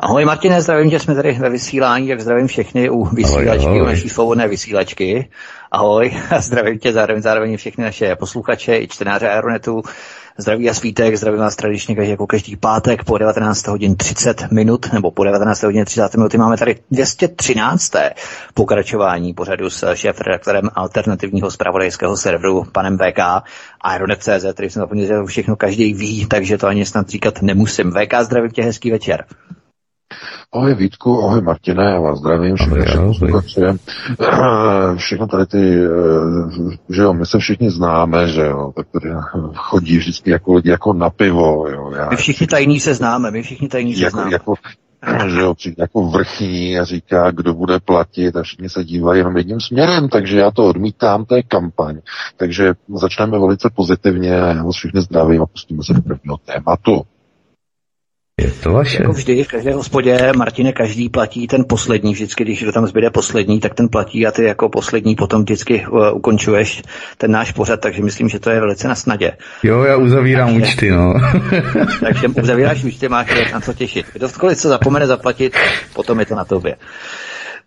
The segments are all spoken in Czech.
Ahoj Martine, zdravím tě, jsme tady ve vysílání, tak zdravím všechny u vysílačky, ahoj, ahoj. u naší svobodné vysílačky. Ahoj, a zdravím tě zároveň, zároveň všechny naše posluchače i čtenáře Aeronetu. Zdraví a svítek, zdravím vás tradičně jako každý pátek po 19 hodin 30 minut, nebo po 19 hodin 30 minuty máme tady 213. pokračování pořadu s šéf-redaktorem alternativního zpravodajského serveru panem VK Aeronet.cz, který jsem zapomněl, že všechno každý ví, takže to ani snad říkat nemusím. VK, zdravím tě, hezký večer. Ahoj Vítku, ahoj Martine, já vás zdravím, všechny, všechny, všechno tady ty, eh, že jo, my se všichni známe, že jo, tak tady chodí vždycky jako lidi jako na pivo, jo. Já, my všichni tajní se známe, my všichni tajní se jako, známe. Jako, že jo, jako vrchní a říká, kdo bude platit a všichni se dívají jenom jedním směrem, takže já to odmítám, to je kampaň. Takže začneme velice pozitivně a já vás všichni zdravím a pustíme se do prvního tématu. Je to vaše. Jako vždy, v každé hospodě, Martine, každý platí ten poslední. Vždycky, když tam zbyde poslední, tak ten platí a ty jako poslední potom vždycky uh, ukončuješ ten náš pořad, takže myslím, že to je velice na snadě. Jo, já uzavírám takže, účty, no. takže uzavíráš účty, máš na co těšit. Kdokoliv co zapomene zaplatit, potom je to na tobě.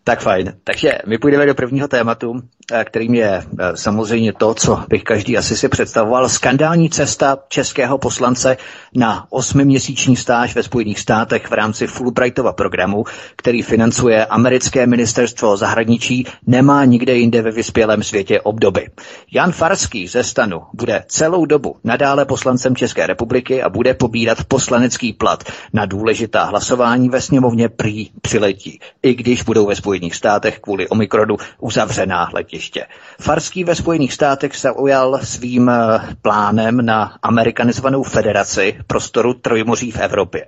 Tak fajn. Takže my půjdeme do prvního tématu, eh, kterým je eh, samozřejmě to, co bych každý asi si představoval. Skandální cesta českého poslance na osmiměsíční stáž ve Spojených státech v rámci Fulbrightova programu, který financuje americké ministerstvo zahraničí, nemá nikde jinde ve vyspělém světě obdoby. Jan Farský ze stanu bude celou dobu nadále poslancem České republiky a bude pobírat poslanecký plat na důležitá hlasování ve sněmovně prý přiletí, i když budou ve Spojených Spojených státech kvůli Omikronu uzavřená letiště. Farský ve Spojených státech se ujal svým eh, plánem na amerikanizovanou federaci prostoru Trojmoří v Evropě.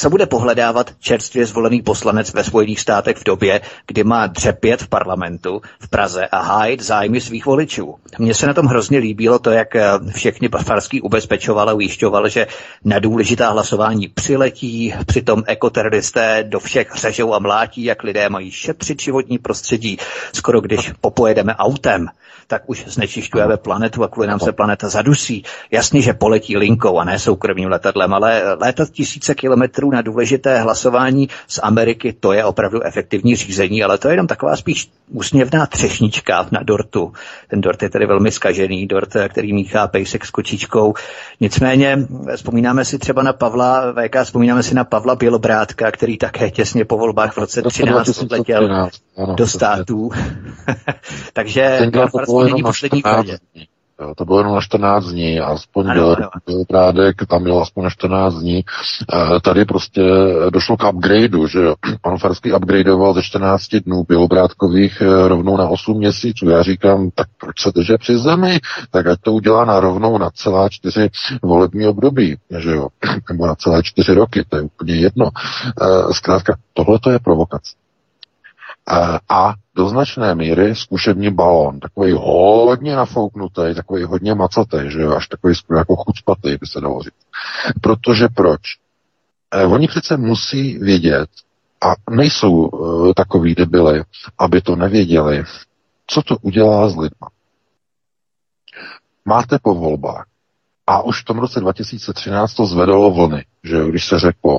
Co bude pohledávat čerstvě zvolený poslanec ve Spojených státech v době, kdy má dřepět v parlamentu v Praze a hájit zájmy svých voličů? Mně se na tom hrozně líbilo to, jak eh, všechny Farský ubezpečoval a ujišťoval, že na důležitá hlasování přiletí, přitom ekoteroristé do všech řežou a mlátí, jak lidé mají šetřit životní prostředí. Skoro když popojedeme autem, tak už znečišťujeme planetu a kvůli nám se planeta zadusí. Jasně, že poletí linkou a ne soukromým letadlem, ale létat tisíce kilometrů na důležité hlasování z Ameriky, to je opravdu efektivní řízení, ale to je jenom taková spíš úsměvná třešnička na dortu. Ten dort je tedy velmi skažený, dort, který míchá pejsek s kočičkou. Nicméně vzpomínáme si třeba na Pavla VK, vzpomínáme si na Pavla Bělobrátka, který také těsně po volbách v roce 13 odletěl do států. Takže není poslední Jo, to bylo jenom na 14 dní, aspoň ano, ano. byl Brádek, tam byl aspoň na 14 dní. E, tady prostě došlo k upgradeu, že. Pan Farský upgradeoval ze 14 dnů Bělobrádkových e, rovnou na 8 měsíců. Já říkám, tak proč se drže při zemi? Tak ať to udělá na rovnou na celá čtyři volební období, že jo. Nebo na celé čtyři roky, to je úplně jedno. E, zkrátka, tohle to je provokace. E, a do značné míry zkušební balón, takový hodně nafouknutý, takový hodně macatý, že jo, až takový skoro jako chucpatý, by se dalo říct. Protože proč? Eh, oni přece musí vědět, a nejsou eh, takový debily, aby to nevěděli, co to udělá s lidma. Máte po volbách a už v tom roce 2013 to zvedalo vlny, že jo, když se řeklo,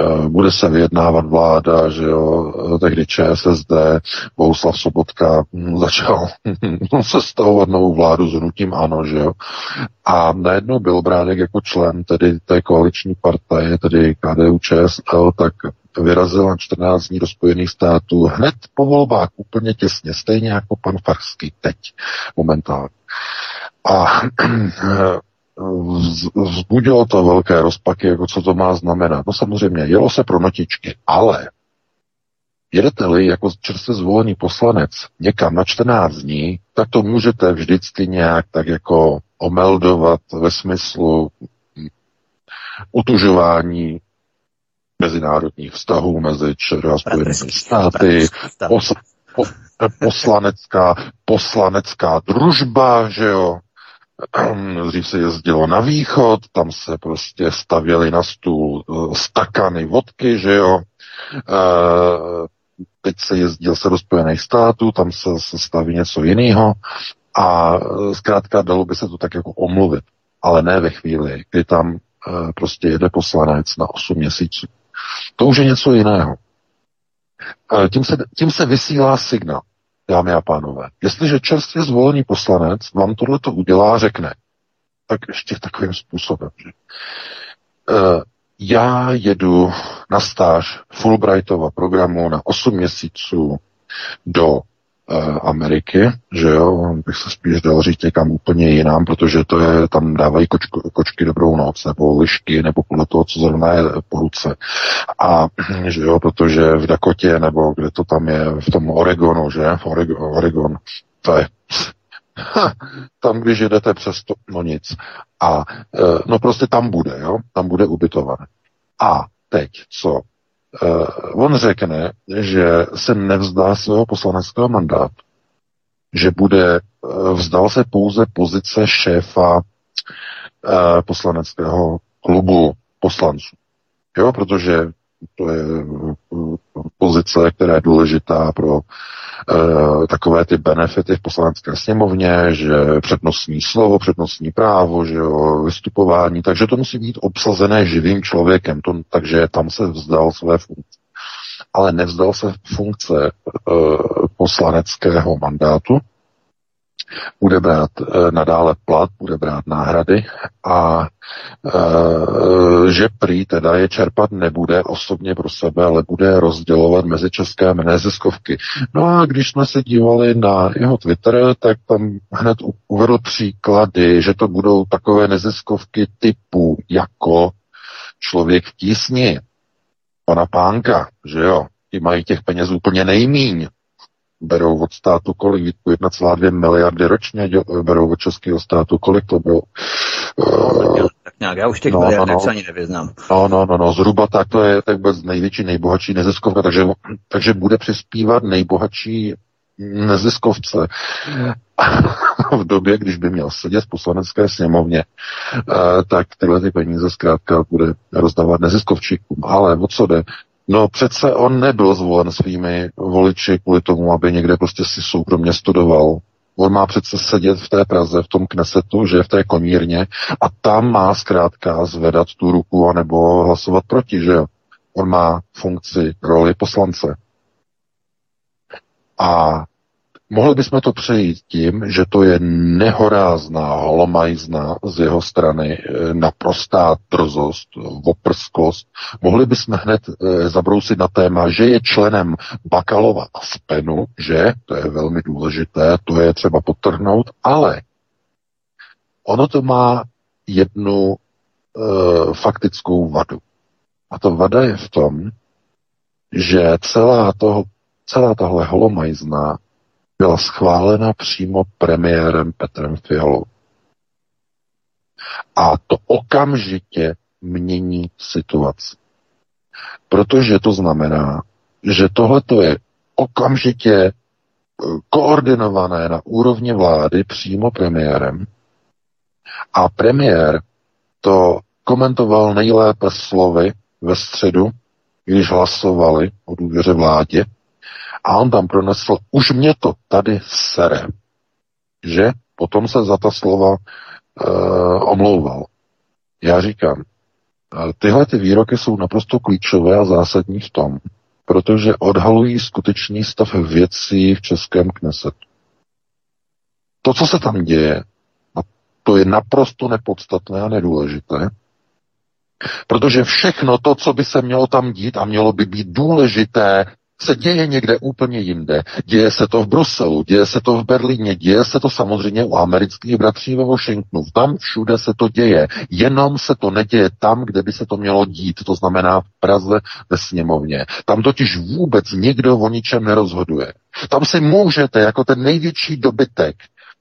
uh, bude se vyjednávat vláda, že jo, tehdy ČSSD, Bouslav Sobotka hm, začal sestavovat novou vládu s hnutím ANO, že jo. A najednou byl Bránek jako člen tedy té koaliční partaje, tedy KDU ČSL, tak vyrazil na 14 dní do Spojených států hned po volbách úplně těsně, stejně jako pan Farský teď momentálně. A vzbudilo to velké rozpaky, jako co to má znamenat. No samozřejmě, jelo se pro notičky, ale jedete-li jako čerstvě zvolený poslanec někam na 14 dní, tak to můžete vždycky nějak tak jako omeldovat ve smyslu utužování mezinárodních vztahů mezi ČR a Spojenými státy, poslanecká, poslanecká družba, že jo. Dřív se jezdilo na východ, tam se prostě stavěly na stůl eh, stakany vodky, že jo. Eh, teď se jezdil se do Spojených států, tam se, se staví něco jiného a eh, zkrátka dalo by se to tak jako omluvit, ale ne ve chvíli, kdy tam prostě jede poslanec na 8 měsíců. To už je něco jiného. Tím se, tím se vysílá signál dámy a pánové. Jestliže čerstvě zvolený poslanec vám tohle to udělá, řekne, tak ještě takovým způsobem, že uh, já jedu na stáž Fulbrightova programu na 8 měsíců do Eh, Ameriky, že jo, bych se spíš dal říct někam úplně jinam, protože to je, tam dávají kočko, kočky dobrou noc, nebo lišky, nebo podle toho, co zrovna je po ruce. A, že jo, protože v Dakotě, nebo kde to tam je, v tom Oregonu, že, v Oregon, Oregon to je Ha, tam, když jedete přes to, no nic. A eh, no prostě tam bude, jo, tam bude ubytované. A teď, co on řekne, že se nevzdá svého poslaneckého mandátu, že bude, uh, vzdal se pouze pozice šéfa uh, poslaneckého klubu poslanců. Jo, protože to je pozice, která je důležitá pro e, takové ty benefity v poslanecké sněmovně, že přednostní slovo, přednostní právo, že jo, vystupování, takže to musí být obsazené živým člověkem, to, takže tam se vzdal své funkce. Ale nevzdal se funkce e, poslaneckého mandátu, bude brát e, nadále plat, bude brát náhrady a e, že prý teda je čerpat nebude osobně pro sebe, ale bude rozdělovat mezi české neziskovky. No a když jsme se dívali na jeho Twitter, tak tam hned uvedl příklady, že to budou takové neziskovky typu jako člověk v tísni, pana Pánka, že jo, ti mají těch peněz úplně nejmíň berou od státu kolik, 1,2 miliardy ročně berou od českého státu, kolik to bylo? Uh, tak nějak, já už těch no, miliard no, no. ani nevyznám. No, no, no, no, zhruba tak to je tak vůbec největší, nejbohatší neziskovka, takže, takže bude přispívat nejbohatší neziskovce v době, když by měl sedět v poslanecké sněmovně, eh, tak tyhle ty peníze zkrátka bude rozdávat neziskovčíkům. Ale o co jde? No přece on nebyl zvolen svými voliči kvůli tomu, aby někde prostě si soukromně studoval. On má přece sedět v té Praze, v tom knesetu, že v té komírně a tam má zkrátka zvedat tu ruku anebo hlasovat proti, že. On má funkci, roli poslance. A Mohli bychom to přejít tím, že to je nehorázná holomajzna z jeho strany, eh, naprostá drzost, oprskost. Mohli bychom hned e, zabrousit na téma, že je členem Bakalova Aspenu, že, to je velmi důležité, to je třeba potrhnout, ale ono to má jednu e, faktickou vadu. A to vada je v tom, že celá, toho, celá tahle holomajzna byla schválena přímo premiérem Petrem Fialou. A to okamžitě mění situaci. Protože to znamená, že tohle je okamžitě eh, koordinované na úrovni vlády přímo premiérem. A premiér to komentoval nejlépe slovy ve středu, když hlasovali o důvěře vládě, a on tam pronesl, už mě to tady sere. Že? Potom se za ta slova uh, omlouval. Já říkám, tyhle ty výroky jsou naprosto klíčové a zásadní v tom, protože odhalují skutečný stav věcí v českém knesetu. To, co se tam děje, to je naprosto nepodstatné a nedůležité, protože všechno to, co by se mělo tam dít a mělo by být důležité se děje někde úplně jinde. Děje se to v Bruselu, děje se to v Berlíně, děje se to samozřejmě u amerických bratří ve Washingtonu. Tam všude se to děje. Jenom se to neděje tam, kde by se to mělo dít, to znamená v Praze ve sněmovně. Tam totiž vůbec nikdo o ničem nerozhoduje. Tam si můžete jako ten největší dobytek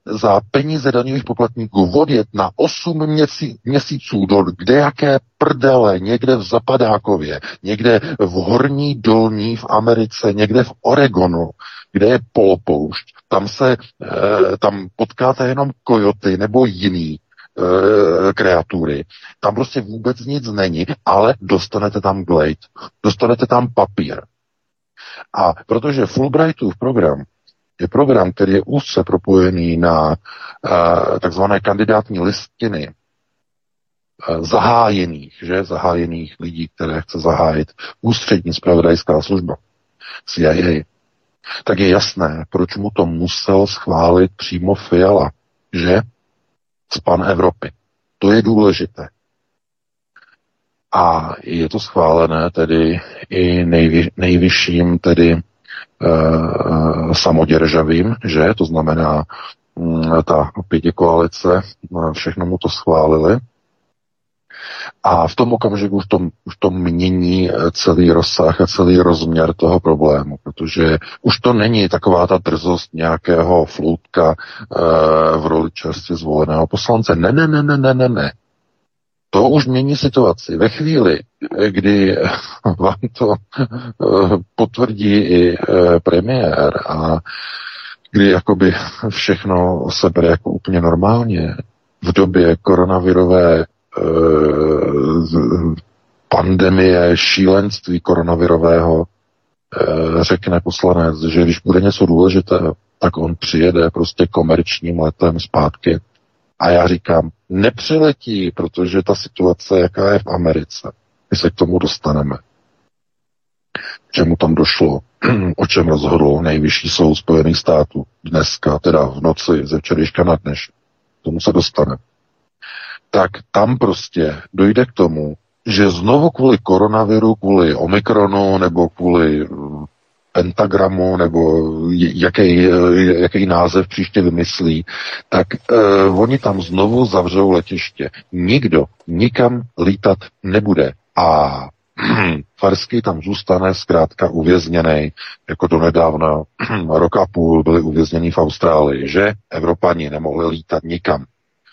za peníze daňových poplatníků vodit na 8 měsí, měsíců do kde jaké prdele, někde v Zapadákově, někde v Horní Dolní v Americe, někde v Oregonu, kde je polopoušť, tam se, e, tam potkáte jenom kojoty nebo jiný e, kreatury. Tam prostě vůbec nic není, ale dostanete tam glade, dostanete tam papír. A protože Fulbrightův program je program, který je úzce propojený na uh, takzvané kandidátní listiny uh, zahájených, že, zahájených lidí, které chce zahájit ústřední spravodajská služba CIA, tak je jasné, proč mu to musel schválit přímo Fiala, že z pan Evropy. To je důležité. A je to schválené tedy i nejvy, nejvyšším tedy samoděržavým, že? To znamená m, ta pěti koalice, všechno mu to schválili. A v tom okamžiku už to, už to mění celý rozsah a celý rozměr toho problému, protože už to není taková ta drzost nějakého floutka e, v roli čerstvě zvoleného poslance. Ne, ne, ne, ne, ne, ne, ne. To už mění situaci. Ve chvíli, kdy vám to eh, potvrdí i eh, premiér a kdy jakoby všechno se bere jako úplně normálně, v době koronavirové eh, pandemie, šílenství koronavirového, řekne poslanec, že když bude něco důležitého, tak on přijede prostě komerčním letem zpátky a já říkám, nepřiletí, protože ta situace, jaká je v Americe, my se k tomu dostaneme. K čemu tam došlo, o čem rozhodl nejvyšší soud Spojených států dneska, teda v noci ze včerejška na dneš. K tomu se dostane. Tak tam prostě dojde k tomu, že znovu kvůli koronaviru, kvůli omikronu nebo kvůli pentagramu nebo jaký, jaký název příště vymyslí, tak uh, oni tam znovu zavřou letiště. Nikdo nikam lítat nebude. A Farsky tam zůstane zkrátka uvězněný, jako do nedávna rok a půl byli uvězněni v Austrálii, že Evropani nemohli lítat nikam.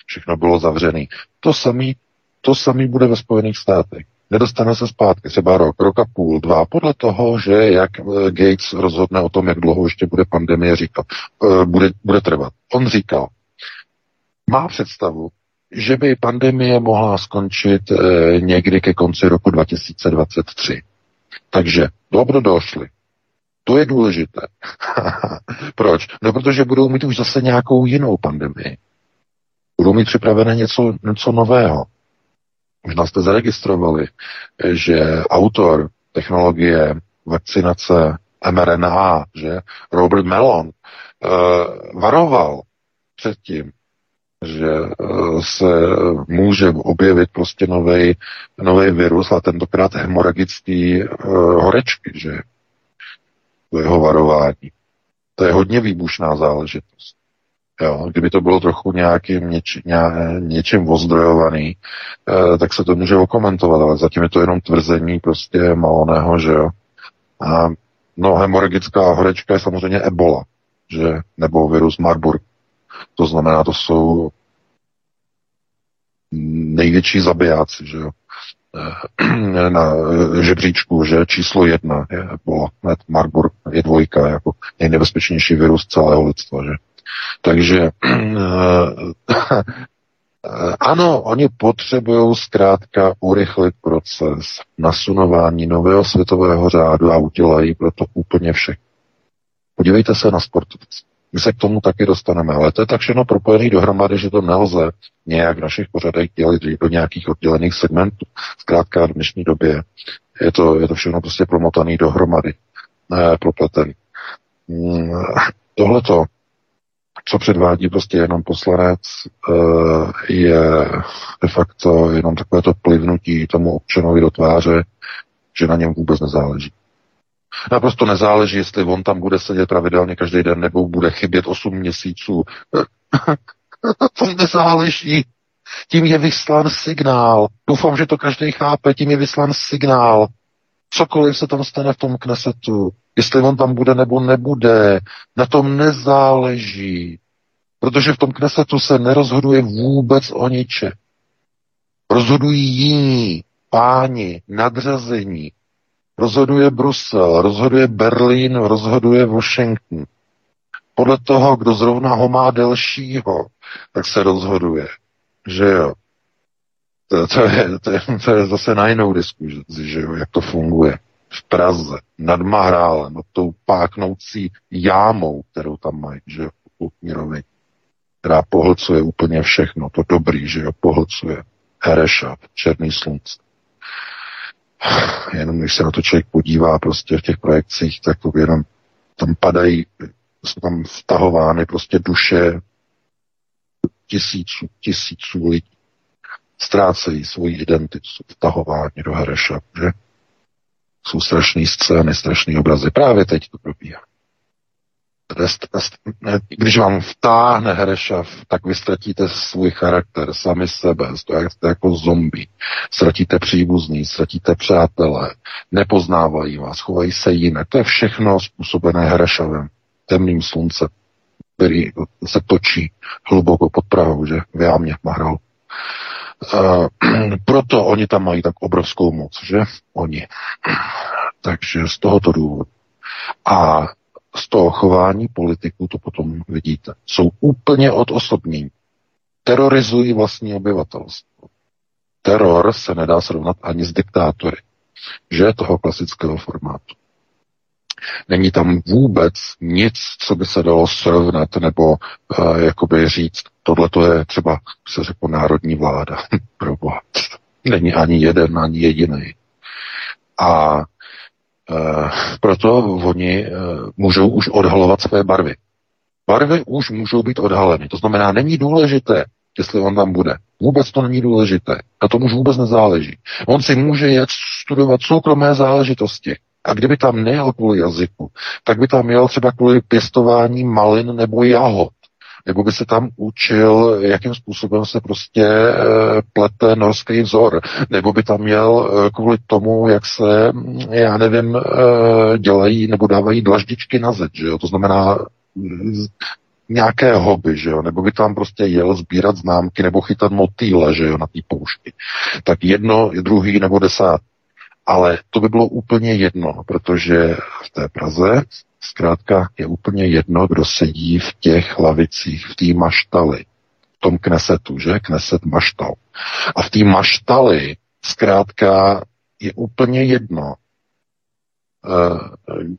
Všechno bylo zavřené. To samý, to samý bude ve Spojených státech nedostane se zpátky třeba rok, rok a půl, dva, podle toho, že jak eh, Gates rozhodne o tom, jak dlouho ještě bude pandemie říkat, eh, bude, bude trvat. On říkal, má představu, že by pandemie mohla skončit eh, někdy ke konci roku 2023. Takže dobro došli. To je důležité. Proč? No, protože budou mít už zase nějakou jinou pandemii. Budou mít připravené něco, něco nového. Možná jste zaregistrovali, že autor technologie vakcinace mRNA, že Robert Mellon, uh, varoval před tím, že uh, se může objevit prostě nový virus a tentokrát hemoragický uh, horečky, že to jeho varování. To je hodně výbušná záležitost. Jo, kdyby to bylo trochu nějakým něč, ně, něčím ozdrojovaný, eh, tak se to může okomentovat, ale zatím je to jenom tvrzení prostě maloného, že jo. A, no, hemoragická horečka je samozřejmě ebola, že, nebo virus Marburg. To znamená, to jsou největší zabijáci, že jo. Eh, na žebříčku, že číslo jedna je ebola, ne, Marburg je dvojka, jako nejnebezpečnější virus celého lidstva, že. Takže ano, oni potřebují zkrátka urychlit proces nasunování nového světového řádu a udělají proto úplně vše. Podívejte se na sportovce. My se k tomu taky dostaneme, ale to je tak všechno propojené dohromady, že to nelze nějak v našich pořadech dělit do nějakých oddělených segmentů. Zkrátka v dnešní době je to, je to všechno prostě promotaný dohromady, ne, propletený. Hmm, tohleto co předvádí prostě jenom poslanec, eh, je de facto jenom takové to plivnutí tomu občanovi do tváře, že na něm vůbec nezáleží. Naprosto nezáleží, jestli on tam bude sedět pravidelně každý den nebo bude chybět 8 měsíců. to nezáleží. Tím je vyslán signál. Doufám, že to každý chápe. Tím je vyslán signál. Cokoliv se tam stane v tom knesetu, jestli on tam bude nebo nebude, na tom nezáleží. Protože v tom Knesetu se nerozhoduje vůbec o niče. Rozhodují jiní, páni, nadřazení. Rozhoduje Brusel, rozhoduje Berlín, rozhoduje Washington. Podle toho, kdo zrovna ho má delšího, tak se rozhoduje. Že jo. To, to, je, to, je, to je zase na jinou diskuzi, že jo, jak to funguje. V Praze, nad Mahrálem, nad tou páknoucí jámou, kterou tam mají, že jo, Mírovi, která pohlcuje úplně všechno, to dobrý, že jo, pohlcuje. Hereša, černý slunce. Jenom když se na to člověk podívá prostě v těch projekcích, tak to jenom tam padají, jsou tam vtahovány prostě duše tisíců, tisíců lidí ztrácejí svoji identitu, jsou vtahováni do Hereša, že? Jsou strašné scény, strašné obrazy. Právě teď to probíhá. Když vám vtáhne Herešav, tak vy ztratíte svůj charakter, sami sebe, jste jako zombie. Ztratíte příbuzný, ztratíte přátelé, nepoznávají vás, chovají se jinak. To je všechno způsobené Herešavem, temným sluncem, který se točí hluboko pod Prahou, že v jámě Mahral. Uh, proto oni tam mají tak obrovskou moc, že? Oni. Takže z tohoto důvodu. A z toho chování politiků to potom vidíte. Jsou úplně odosobnění. Terorizují vlastní obyvatelstvo. Teror se nedá srovnat ani s diktátory, že toho klasického formátu. Není tam vůbec nic, co by se dalo srovnat nebo uh, jakoby říct, tohle to je třeba, se řekl, národní vláda. Pro boha. Není ani jeden, ani jediný. A uh, proto oni uh, můžou už odhalovat své barvy. Barvy už můžou být odhaleny. To znamená, není důležité, jestli on tam bude. Vůbec to není důležité. Na tom už vůbec nezáleží. On si může jet studovat soukromé záležitosti. A kdyby tam nejel kvůli jazyku, tak by tam jel třeba kvůli pěstování malin nebo jahod. Nebo by se tam učil, jakým způsobem se prostě e, plete norský vzor. Nebo by tam měl e, kvůli tomu, jak se, já nevím, e, dělají nebo dávají dlaždičky na zeď. Že jo? To znamená nějaké hobby, že jo, nebo by tam prostě jel sbírat známky nebo chytat motýle, že jo, na té poušti. Tak jedno, druhý nebo desátý. Ale to by bylo úplně jedno, protože v té Praze zkrátka je úplně jedno, kdo sedí v těch lavicích, v té maštali, v tom knesetu, že? Kneset maštal. A v té maštali zkrátka je úplně jedno, eh,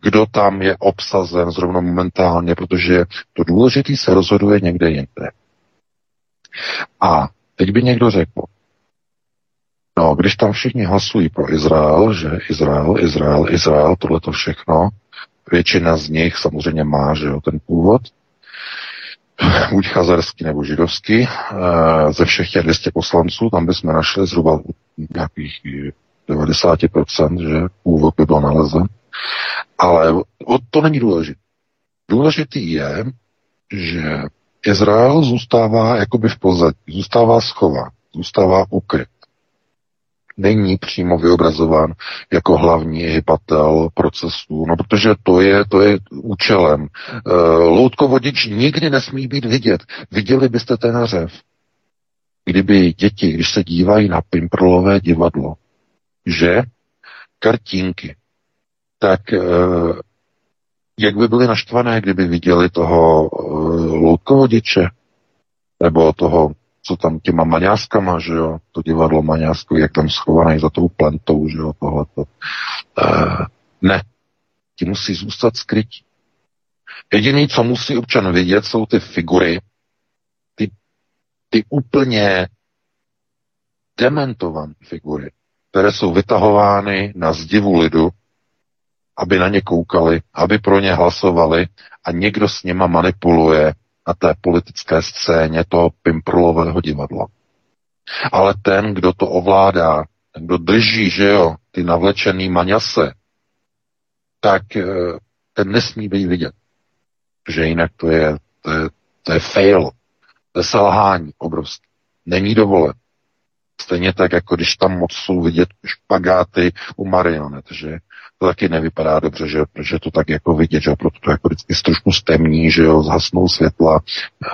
kdo tam je obsazen zrovna momentálně, protože to důležité se rozhoduje někde jinde. A teď by někdo řekl, No, když tam všichni hlasují pro Izrael, že Izrael, Izrael, Izrael, tohle to všechno, většina z nich samozřejmě má, že jo, ten původ, buď chazarský nebo židovský, eh, ze všech těch 200 poslanců, tam bychom našli zhruba nějakých 90%, že původ by byl nalezen. Ale to není důležité. Důležitý je, že Izrael zůstává jakoby v pozadí, zůstává schován, zůstává ukryt není přímo vyobrazován jako hlavní hybatel procesu, no protože to je, to je účelem. E, loutkovodič nikdy nesmí být vidět. Viděli byste ten řev. Kdyby děti, když se dívají na Pimprlové divadlo, že kartínky, tak e, jak by byly naštvané, kdyby viděli toho e, loutkovodiče, nebo toho co tam těma maňáskama, že jo, to divadlo maňásku, jak tam schovaný za tou plentou, že jo, tohleto. Uh, ne, ti musí zůstat skrytí. Jediný, co musí občan vidět, jsou ty figury, ty, ty úplně dementované figury, které jsou vytahovány na zdivu lidu, aby na ně koukali, aby pro ně hlasovali a někdo s něma manipuluje na té politické scéně toho pimprlového divadla. Ale ten, kdo to ovládá, ten, kdo drží, že jo, ty navlečený maňase, tak eh, ten nesmí být vidět. Že jinak to je, to je, to je fail, to je selhání obrovské. Není dovolen. Stejně tak, jako když tam moc jsou vidět špagáty u marionet, že to taky nevypadá dobře, že, že to tak jako vidět, že proto to jako vždycky trošku stemní, že jo, zhasnou světla,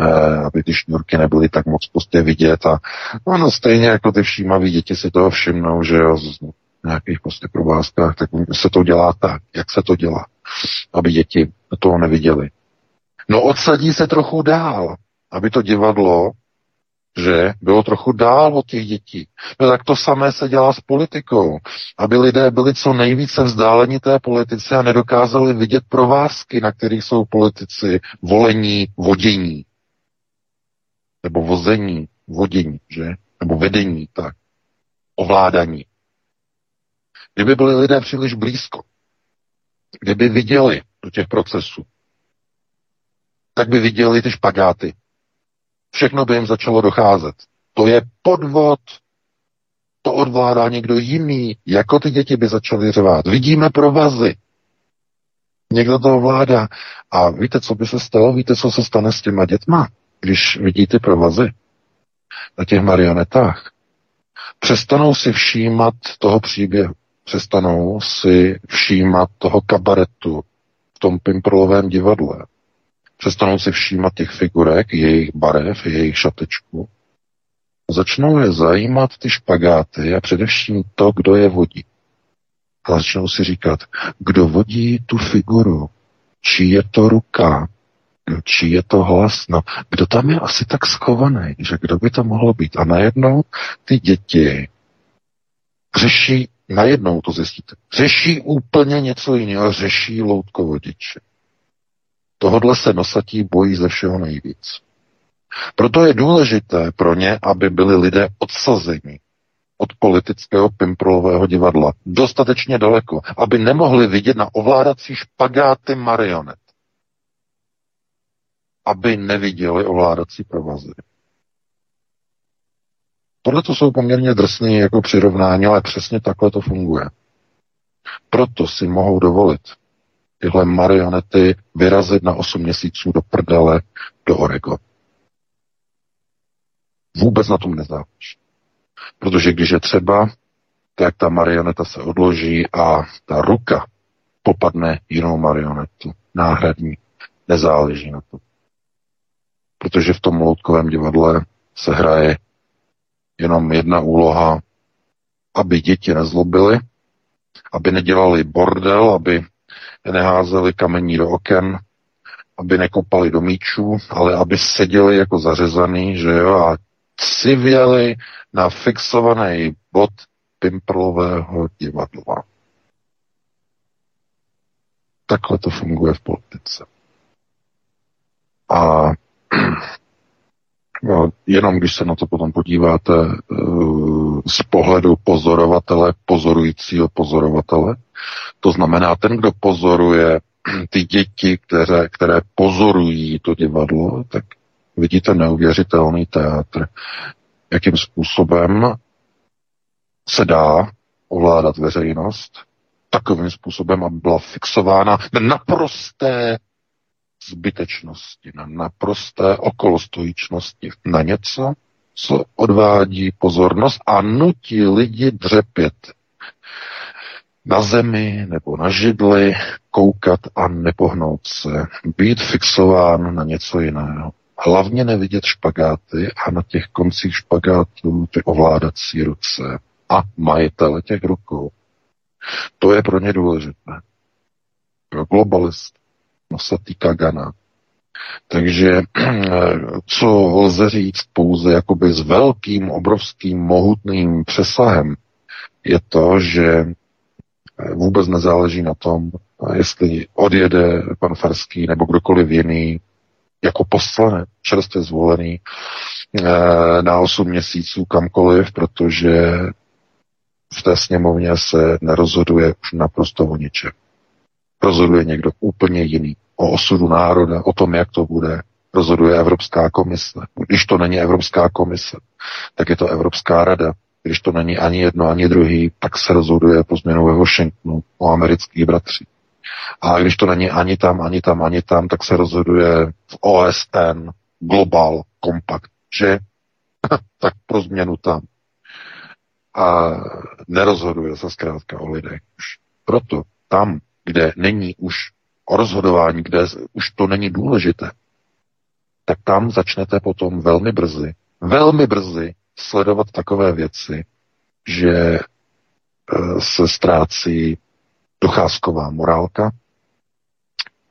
eh, aby ty šňůrky nebyly tak moc prostě vidět a no, no stejně jako ty všímaví děti si toho všimnou, že jo, z nějakých prostě provázkách, tak se to dělá tak, jak se to dělá, aby děti toho neviděli. No odsadí se trochu dál, aby to divadlo že bylo trochu dál od těch dětí. No tak to samé se dělá s politikou, aby lidé byli co nejvíce vzdáleni té politice a nedokázali vidět provázky, na kterých jsou politici volení, vodění. Nebo vození, vodění, že? Nebo vedení, tak. Ovládání. Kdyby byli lidé příliš blízko, kdyby viděli do těch procesů, tak by viděli ty špagáty, Všechno by jim začalo docházet. To je podvod, to odvládá někdo jiný, jako ty děti by začaly řvát. Vidíme provazy. Někdo to ovládá. A víte, co by se stalo? Víte, co se stane s těma dětma, když vidí ty provazy na těch marionetách? Přestanou si všímat toho příběhu. Přestanou si všímat toho kabaretu v tom pimprolovém divadle přestanou si všímat těch figurek, jejich barev, jejich šatečku. Začnou je zajímat ty špagáty a především to, kdo je vodí. A začnou si říkat, kdo vodí tu figuru, čí je to ruka, čí je to hlas, no, kdo tam je asi tak schovaný, že kdo by to mohlo být. A najednou ty děti řeší, najednou to zjistíte, řeší úplně něco jiného, řeší loutkovodiče. Tohodle se nosatí bojí ze všeho nejvíc. Proto je důležité pro ně, aby byli lidé odsazeni od politického pimprolového divadla dostatečně daleko, aby nemohli vidět na ovládací špagáty marionet. Aby neviděli ovládací provazy. Tohle to jsou poměrně drsné jako přirovnání, ale přesně takhle to funguje. Proto si mohou dovolit tyhle marionety vyrazit na 8 měsíců do prdele do Orego. Vůbec na tom nezáleží. Protože když je třeba, tak ta marioneta se odloží a ta ruka popadne jinou marionetu, náhradní. Nezáleží na to. Protože v tom loutkovém divadle se hraje jenom jedna úloha, aby děti nezlobily, aby nedělali bordel, aby neházeli kamení do oken, aby nekopali do míčů, ale aby seděli jako zařezaný, že jo, a civěli na fixovaný bod pimprlového divadla. Takhle to funguje v politice. A jenom když se na to potom podíváte uh, z pohledu pozorovatele, pozorujícího pozorovatele, to znamená, ten, kdo pozoruje ty děti, které, které pozorují to divadlo, tak vidíte neuvěřitelný teatr, jakým způsobem se dá ovládat veřejnost takovým způsobem, aby byla fixována na naprosté zbytečnosti, na naprosté okolostojičnosti, na něco, co odvádí pozornost a nutí lidi dřepět na zemi nebo na židli, koukat a nepohnout se, být fixován na něco jiného. Hlavně nevidět špagáty a na těch koncích špagátů ty ovládací ruce a majitele těch rukou. To je pro ně důležité. Pro globalist nosatý Kagana. Takže co lze říct pouze jakoby s velkým, obrovským, mohutným přesahem, je to, že vůbec nezáleží na tom, jestli odjede pan Farský nebo kdokoliv jiný jako poslanec, čerstvě zvolený eh, na 8 měsíců kamkoliv, protože v té sněmovně se nerozhoduje už naprosto o ničem. Rozhoduje někdo úplně jiný. O osudu národa, o tom, jak to bude, rozhoduje Evropská komise. Když to není Evropská komise, tak je to Evropská rada, když to není ani jedno, ani druhý, tak se rozhoduje po změnu ve Washingtonu o amerických bratři. A když to není ani tam, ani tam, ani tam, tak se rozhoduje v OSN Global Compact, že tak pro změnu tam. a nerozhoduje se zkrátka o lidech. Proto tam, kde není už o rozhodování, kde už to není důležité, tak tam začnete potom velmi brzy, velmi brzy sledovat takové věci, že e, se ztrácí docházková morálka,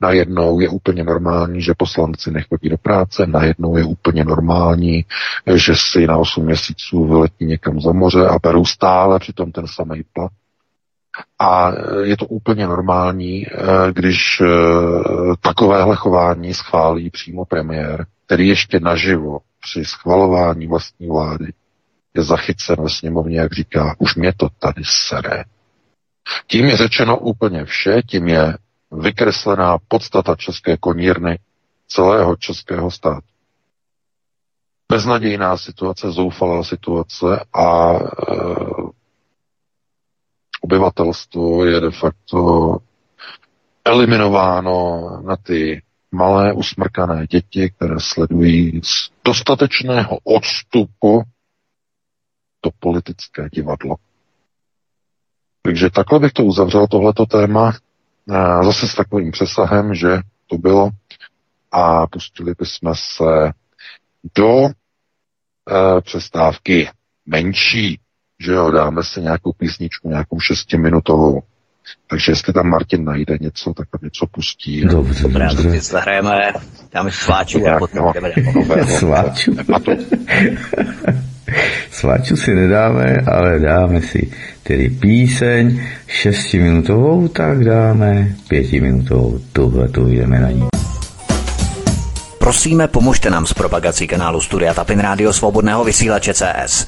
Najednou je úplně normální, že poslanci nechodí do práce, najednou je úplně normální, že si na 8 měsíců vyletí někam za moře a berou stále přitom ten samý plat. A je to úplně normální, eh, když eh, takovéhle chování schválí přímo premiér, který ještě naživo při schvalování vlastní vlády je zachycen ve sněmovně, jak říká, už mě to tady sere. Tím je řečeno úplně vše, tím je vykreslená podstata české konírny celého českého státu. Beznadějná situace, zoufalá situace a e, obyvatelstvo je de facto eliminováno na ty malé usmrkané děti, které sledují z dostatečného odstupu to politické divadlo. Takže takhle bych to uzavřel, tohleto téma. Zase s takovým přesahem, že to bylo a pustili bychom se do e, přestávky menší, že jo, dáme si nějakou písničku, nějakou šestiminutovou. Takže jestli tam Martin najde něco, tak tam něco pustí. Dobře, dobře. to si zahrajeme, dáme sváču a potom no, jdeme Sváču? Sváču si nedáme, ale dáme si tedy píseň šestiminutovou, tak dáme pětiminutovou, tuhle tu jdeme na ní. Prosíme, pomožte nám s propagací kanálu Studia Tapin Rádio Svobodného vysílače CS.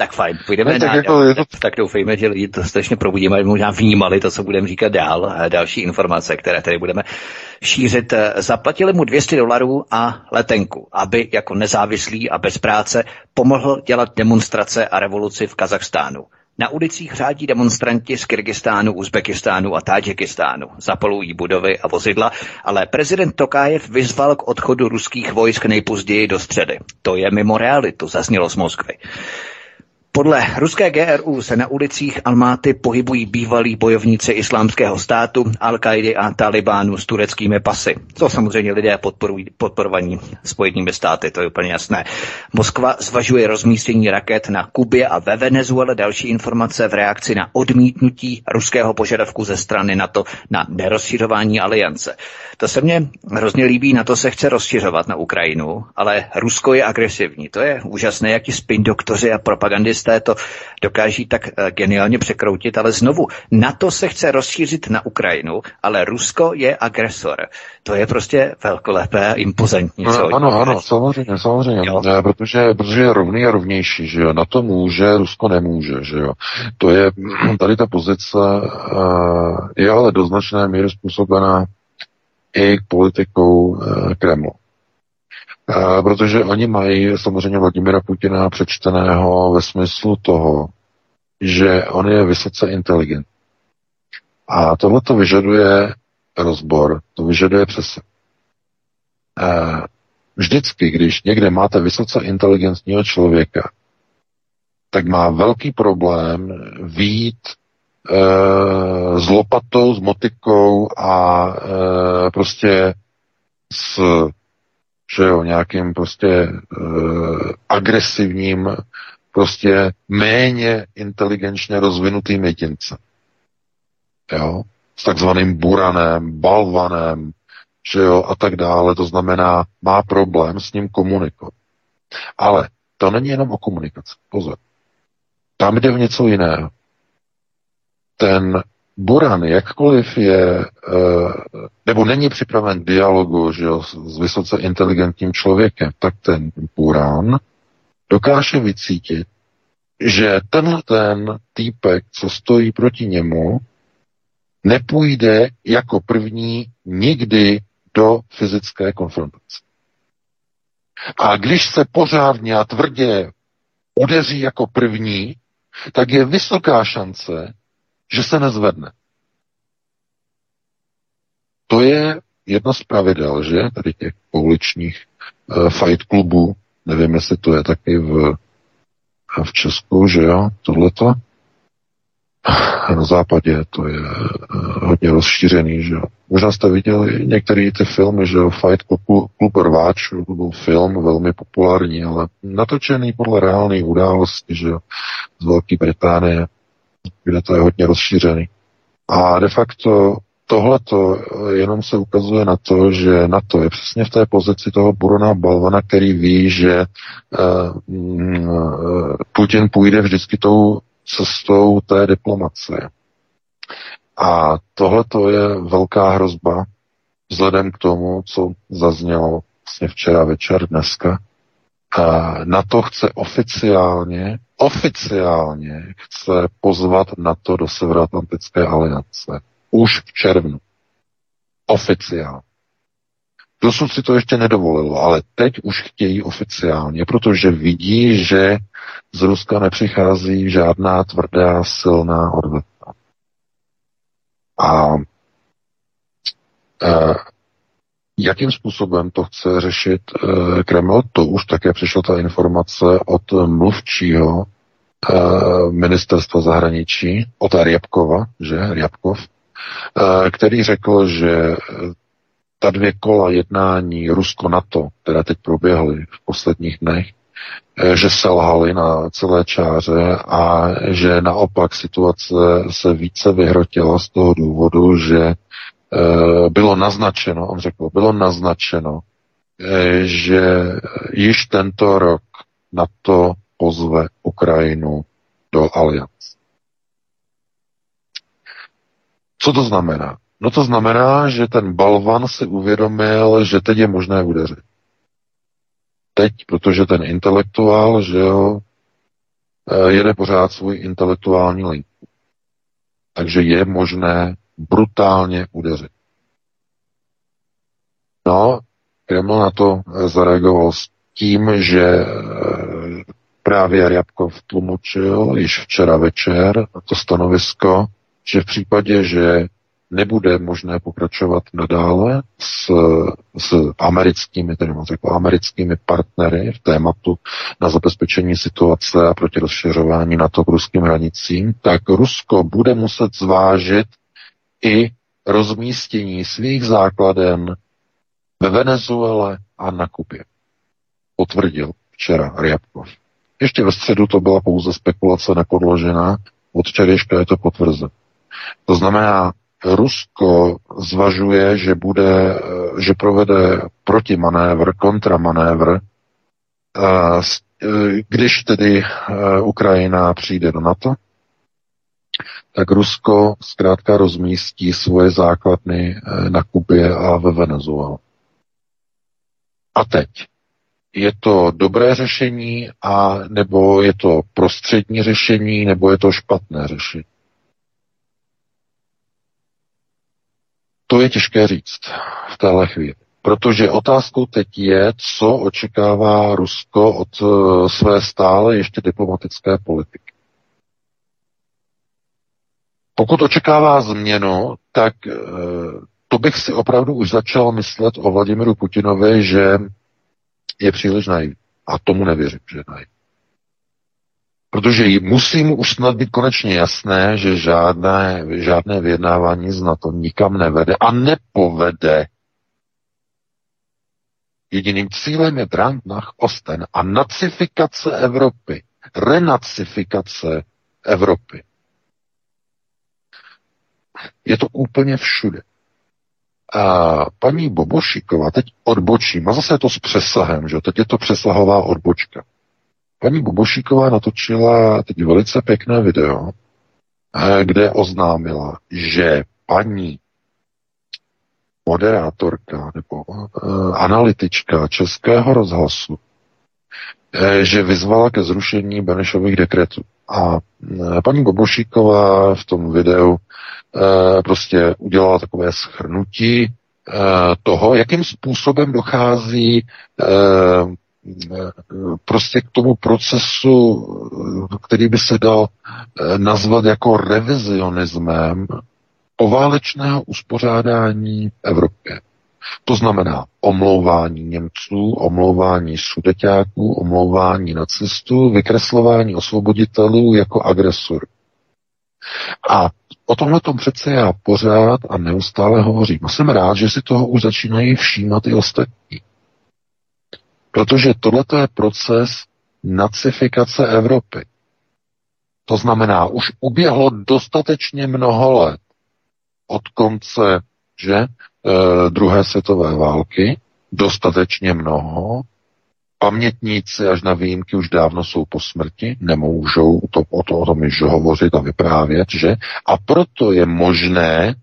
Tak fajn, půjdeme tak, jako, je to... tak doufejme, že lidi to strašně probudíme, aby možná vnímali to, co budeme říkat dál, další informace, které tady budeme šířit. Zaplatili mu 200 dolarů a letenku, aby jako nezávislý a bez práce pomohl dělat demonstrace a revoluci v Kazachstánu. Na ulicích řádí demonstranti z Kyrgyzstánu, Uzbekistánu a Tádžikistánu. Zapalují budovy a vozidla, ale prezident Tokájev vyzval k odchodu ruských vojsk nejpozději do středy. To je mimo realitu, zaznělo z Moskvy. Podle ruské GRU se na ulicích Almáty pohybují bývalí bojovníci islámského státu, al a Talibánu s tureckými pasy. To samozřejmě lidé podporují, podporovaní spojenými státy, to je úplně jasné. Moskva zvažuje rozmístění raket na Kubě a ve Venezuele další informace v reakci na odmítnutí ruského požadavku ze strany NATO na nerozšiřování aliance. To se mně hrozně líbí, na to se chce rozšiřovat na Ukrajinu, ale Rusko je agresivní. To je úžasné, jak ti spin doktoři a propagandisté to dokáží tak uh, geniálně překroutit, ale znovu, na to se chce rozšířit na Ukrajinu, ale Rusko je agresor. To je prostě velkolepé a impozantní. No, ano, ano, samozřejmě, samozřejmě, jo. Eh, protože, protože je rovný a rovnější, že jo, na to může, Rusko nemůže, že jo. To je, tady ta pozice uh, je ale do značné míry způsobená i politikou eh, Kremlu. Eh, protože oni mají samozřejmě Vladimira Putina přečteného ve smyslu toho, že on je vysoce inteligent. A tohle to vyžaduje rozbor, to vyžaduje přesah. Eh, vždycky, když někde máte vysoce inteligentního člověka, tak má velký problém výjít e, s lopatou, s motikou a e, prostě s že jo, nějakým prostě e, agresivním, prostě méně inteligenčně rozvinutým jedincem. Jo, s takzvaným buranem, balvanem, že jo, a tak dále. To znamená, má problém s ním komunikovat. Ale to není jenom o komunikaci. Pozor. Tam jde o něco jiného ten Buran, jakkoliv je, eh, nebo není připraven dialogu že jo, s vysoce inteligentním člověkem, tak ten Buran dokáže vycítit, že tenhle ten týpek, co stojí proti němu, nepůjde jako první nikdy do fyzické konfrontace. A když se pořádně a tvrdě udeří jako první, tak je vysoká šance, že se nezvedne. To je jedno z pravidel, že? Tady těch pouličních uh, fight klubů. Nevím, jestli to je taky v, v Česku, že jo, tohleto. Na západě to je uh, hodně rozšířený, že jo. Možná jste viděli některé ty filmy, že jo, Fight Club, Rváč, to byl film velmi populární, ale natočený podle reálných událostí, že jo, z Velké Británie, kde to je hodně rozšířený. A de facto tohleto jenom se ukazuje na to, že na to je přesně v té pozici toho Burona Balvana, který ví, že uh, Putin půjde vždycky tou cestou té diplomacie. A tohle je velká hrozba vzhledem k tomu, co zaznělo vlastně včera večer, dneska. A na to chce oficiálně, oficiálně chce pozvat na to do Severoatlantické aliance. Už v červnu. Oficiálně. Dosud si to ještě nedovolilo, ale teď už chtějí oficiálně, protože vidí, že z Ruska nepřichází žádná tvrdá, silná odveta. A e, Jakým způsobem to chce řešit e, Kreml, to už také přišla ta informace od mluvčího e, ministerstva zahraničí, od Rybkova, že, Rybkov, e, který řekl, že ta dvě kola jednání Rusko-NATO, která teď proběhly v posledních dnech, že selhali na celé čáře a že naopak situace se více vyhrotila z toho důvodu, že bylo naznačeno, on řekl, bylo naznačeno, eh, že již tento rok na to pozve Ukrajinu do aliance. Co to znamená? No to znamená, že ten balvan si uvědomil, že teď je možné udeřit teď, protože ten intelektuál, že jo, eh, jede pořád svůj intelektuální linku. Takže je možné brutálně udeřit. No, Kreml na to eh, zareagoval s tím, že eh, právě Rябkov tlumočil již včera večer to stanovisko, že v případě, že nebude možné pokračovat nadále s, s americkými, tedy řekl, americkými partnery v tématu na zabezpečení situace a proti rozšiřování NATO k ruským hranicím, tak Rusko bude muset zvážit i rozmístění svých základen ve Venezuele a na Kubě. Potvrdil včera Ryabkov. Ještě ve středu to byla pouze spekulace nepodložená, od včerejška je to potvrzeno. To znamená, Rusko zvažuje, že, bude, eh, že provede protimanévr, kontramanévr, eh, eh, když tedy Ukrajina přijde do NATO, tak Rusko zkrátka rozmístí svoje základny na Kubě a ve Venezuele. A teď. Je to dobré řešení, a nebo je to prostřední řešení, nebo je to špatné řešení? To je těžké říct v téhle chvíli. Protože otázkou teď je, co očekává Rusko od eh, své stále ještě diplomatické politiky. Pokud očekává změnu, tak eh, to bych si opravdu už začal myslet o Vladimiru Putinovi, že je příliš naivní. A tomu nevěřím, že je naivní. Protože musí mu už snad být konečně jasné, že žádné, žádné vyjednávání z NATO nikam nevede a nepovede. Jediným cílem je Brand nach Osten a nacifikace Evropy. Renacifikace Evropy. Je to úplně všude. A paní Bobošíková teď odbočím, a zase je to s přesahem, že teď je to přesahová odbočka. Paní Bobošíková natočila teď velice pěkné video, eh, kde oznámila, že paní moderátorka nebo uh, analytička Českého rozhlasu, uh, že vyzvala ke zrušení Benešových dekretů. A paní Bobošíková v tom videu prostě udělala takové schrnutí uh, toho, jakým způsobem dochází uh, prostě k tomu procesu, který by se dal nazvat jako revizionismem poválečného uspořádání v Evropě. To znamená omlouvání Němců, omlouvání sudeťáků, omlouvání nacistů, vykreslování osvoboditelů jako agresor. A o tomhle tom přece já pořád a neustále hovořím. A jsem rád, že si toho už začínají všímat i ostatní. Protože tohle je proces nacifikace Evropy. To znamená, už uběhlo dostatečně mnoho let od konce že e, druhé světové války, dostatečně mnoho, pamětníci až na výjimky už dávno jsou po smrti, nemůžou to, o, to, o tom již hovořit a vyprávět, že? A proto je možné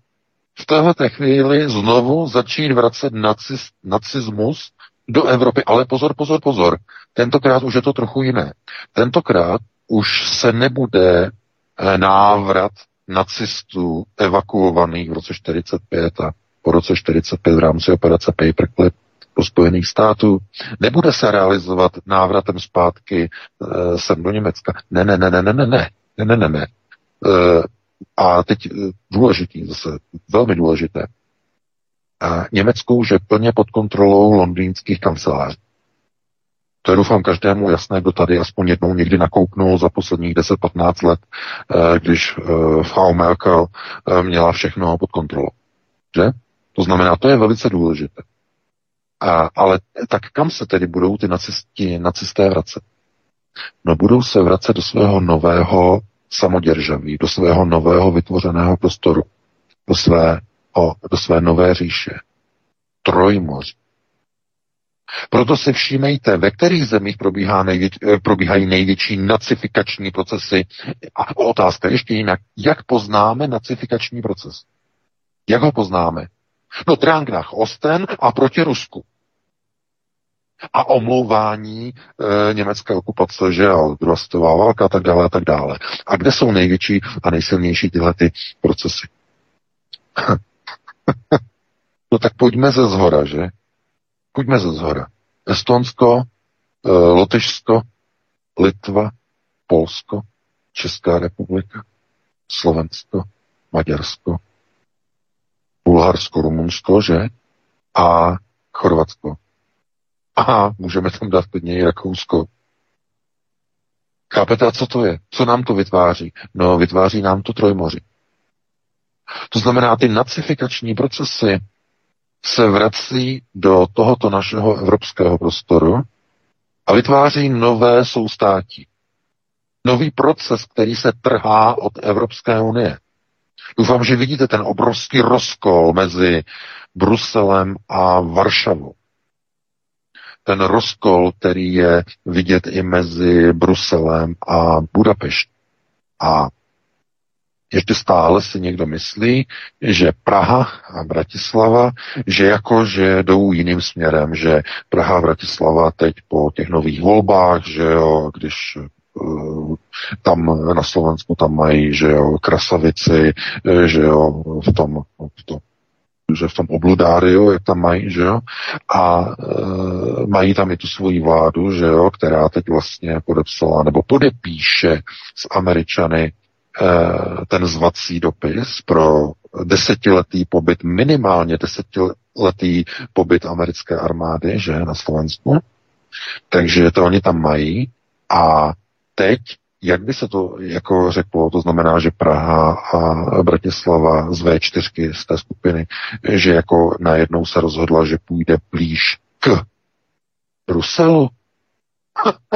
v této chvíli znovu začít vracet nacis, nacismus do Evropy. Ale pozor, pozor, pozor. Tentokrát už je to trochu jiné. Tentokrát už se nebude eh, návrat nacistů evakuovaných v roce 45 a po roce 45 v rámci operace Paperclip do Spojených států. Nebude se realizovat návratem zpátky e, sem do Německa. Ne, ne, ne, ne, ne, ne, ne, ne, ne, ne, ne. E, a teď e, důležitý, zase velmi důležité. A Německo už je plně pod kontrolou londýnských kanceláří. To je doufám každému jasné, kdo tady aspoň jednou někdy nakouknul za posledních 10-15 let, když Frau Merkel měla všechno pod kontrolou. Že? To znamená, to je velice důležité. A, ale tak kam se tedy budou ty nacisti, nacisté vracet? No budou se vracet do svého nového samoděržaví, do svého nového vytvořeného prostoru, do své, o, do své nové říše. Trojmoř. Proto si všímejte, ve kterých zemích probíhá největ, eh, probíhají největší nacifikační procesy. A otázka ještě jinak. Jak poznáme nacifikační proces? Jak ho poznáme? No Drangnach Osten a proti Rusku. A omlouvání e, německé okupace, že a druhá světová válka a tak dále a tak dále. A kde jsou největší a nejsilnější tyhle ty procesy? no tak pojďme ze zhora, že? Pojďme ze zhora. Estonsko, e, Lotyšsko, Litva, Polsko, Česká republika, Slovensko, Maďarsko, Bulharsko, Rumunsko, že? A Chorvatsko. A můžeme tam dát klidně i Rakousko. Chápete, a co to je? Co nám to vytváří? No, vytváří nám to Trojmoři. To znamená, ty nacifikační procesy se vrací do tohoto našeho evropského prostoru a vytváří nové soustátí. Nový proces, který se trhá od Evropské unie. Doufám, že vidíte ten obrovský rozkol mezi Bruselem a Varšavou. Ten rozkol, který je vidět i mezi Bruselem a Budapešť. A ještě stále si někdo myslí, že Praha a Bratislava, že jako, že jdou jiným směrem, že Praha a Bratislava teď po těch nových volbách, že jo, když tam na Slovensku tam mají, že jo, krasavici, eh, že jo, v tom, v tom že v tom obludáriu, jak tam mají, že jo, a e, mají tam i tu svoji vládu, že jo, která teď vlastně podepsala nebo podepíše s Američany Eh, ten zvací dopis pro desetiletý pobyt, minimálně desetiletý pobyt americké armády, že, na Slovensku. Takže to oni tam mají. A teď, jak by se to jako řeklo, to znamená, že Praha a Bratislava z V4 z té skupiny, že jako najednou se rozhodla, že půjde blíž k Bruselu.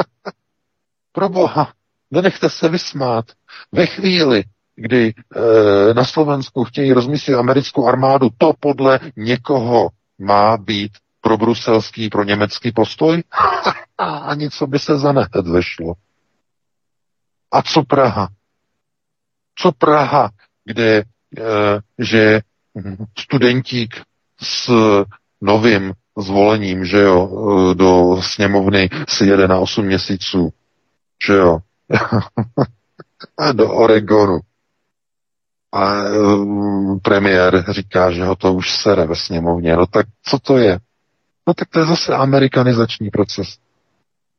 Pro boha, nenechte se vysmát. Ve chvíli, kdy e, na Slovensku chtějí rozmístit americkou armádu, to podle někoho má být pro bruselský, pro německý postoj? A něco by se zanehet vešlo. A co Praha? Co Praha, kde e, že studentík s novým zvolením, že jo, eh, do sněmovny si jede na 8 měsíců, že jo, do Oregonu. A um, premiér říká, že ho to už sere ve sněmovně. No tak co to je? No tak to je zase amerikanizační proces.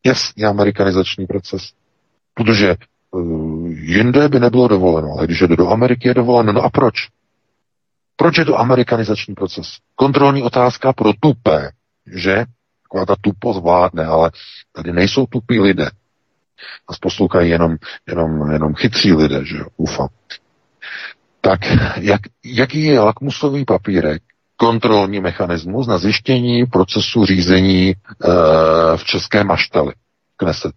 Jasný amerikanizační proces. Protože jinde by nebylo dovoleno, ale když jde do Ameriky, je dovoleno. No a proč? Proč je to amerikanizační proces? Kontrolní otázka pro tupé, že? Taková ta tupost vládne, ale tady nejsou tupí lidé. Nás poslouchají jenom, jenom, jenom chytří lidé, že jo, ufam. Tak jak, jaký je lakmusový papírek, kontrolní mechanismus na zjištění procesu řízení e, v české maštali, Kneset?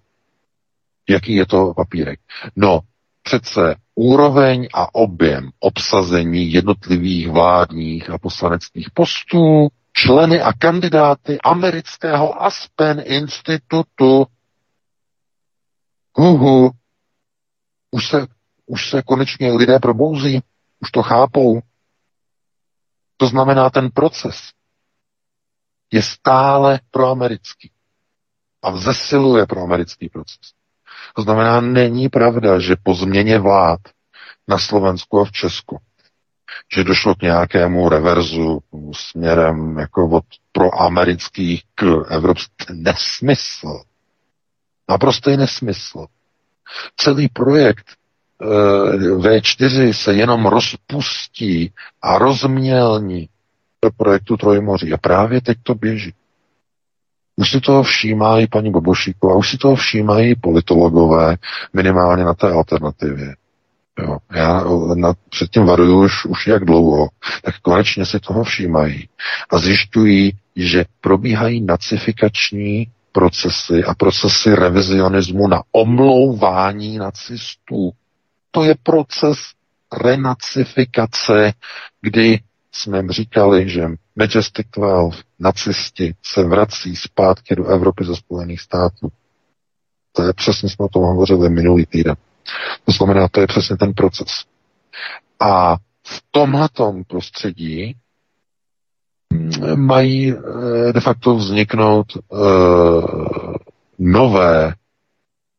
Jaký je to papírek? No, přece úroveň a objem obsazení jednotlivých vládních a poslaneckých postů, členy a kandidáty amerického Aspen institutu. Huhu, už se, už se konečně lidé probouzí, už to chápou. To znamená, ten proces je stále proamerický a vzesiluje proamerický proces. To znamená, není pravda, že po změně vlád na Slovensku a v Česku, že došlo k nějakému reverzu směrem jako od proamerických k evropským. Nesmysl. Naprostý nesmysl. Celý projekt e, V4 se jenom rozpustí a rozmělní do projektu Trojmoří. A právě teď to běží. Už si toho všímá i paní Bobošíková, už si toho všímají politologové, minimálně na té alternativě. Jo, já na, předtím varuju už, už jak dlouho, tak konečně si toho všímají a zjišťují, že probíhají nacifikační procesy a procesy revizionismu na omlouvání nacistů. To je proces renacifikace, kdy jsme říkali, že Majestic 12, nacisti, se vrací zpátky do Evropy ze Spojených států. To je přesně, jsme o tom hovořili minulý týden. To znamená, to je přesně ten proces. A v tomhletom prostředí mm, mají eh, de facto vzniknout uh, nové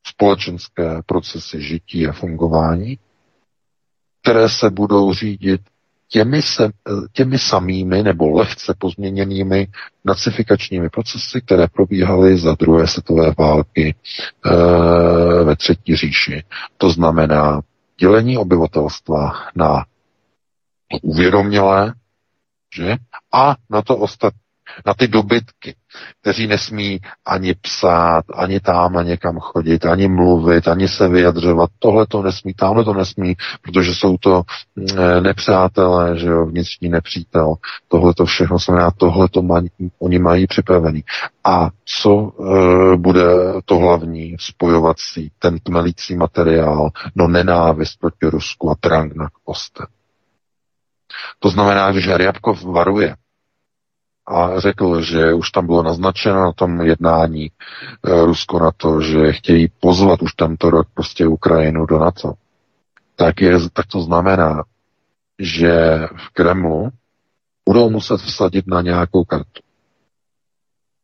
společenské procesy žití a fungování, které se budou řídit těmi, se, těmi samými nebo lehce pozměněnými nacifikačními procesy, které probíhaly za druhé světové války e, ve třetí říši. To znamená dělení obyvatelstva na uvědomělé že? a na to ostatní na ty dobytky, kteří nesmí ani psát, ani tam někam chodit, ani mluvit, ani se vyjadřovat. Tohle to nesmí, tamhle to nesmí, protože jsou to mm, nepřátelé, že jo, vnitřní nepřítel. Tohle to všechno znamená, tohle to oni mají připravený. A co e, bude to hlavní spojovací, ten tmelící materiál, no nenávist proti Rusku a trang na koste. To znamená, že Ryabkov varuje, a řekl, že už tam bylo naznačeno na tom jednání eh, Rusko na to, že chtějí pozvat už tento rok prostě Ukrajinu do NATO, tak, je, tak to znamená, že v Kremlu budou muset vsadit na nějakou kartu.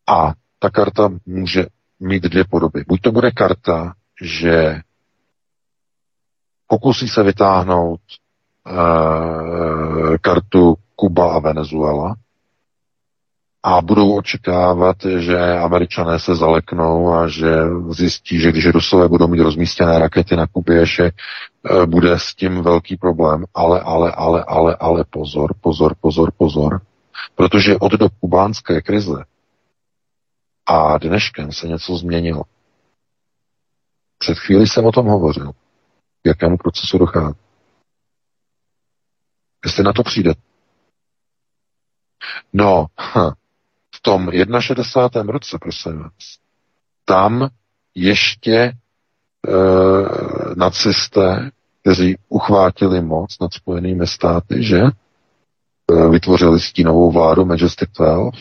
A ta karta může mít dvě podoby. Buď to bude karta, že pokusí se vytáhnout uh, kartu Kuba a Venezuela, a budou očekávat, že američané se zaleknou a že zjistí, že když Rusové budou mít rozmístěné rakety na Kubě, že eh, bude s tím velký problém. Ale, ale, ale, ale, ale pozor, pozor, pozor, pozor. Protože od do kubánské krize a dneškem se něco změnilo. Před chvíli jsem o tom hovořil. K jakému procesu dochází. Jestli na to přijde. No, hm, tom 61. roce, prosím vás, tam ještě e, nacisté, kteří uchvátili moc nad Spojenými státy, že e, vytvořili stínovou vládu Majestic 12,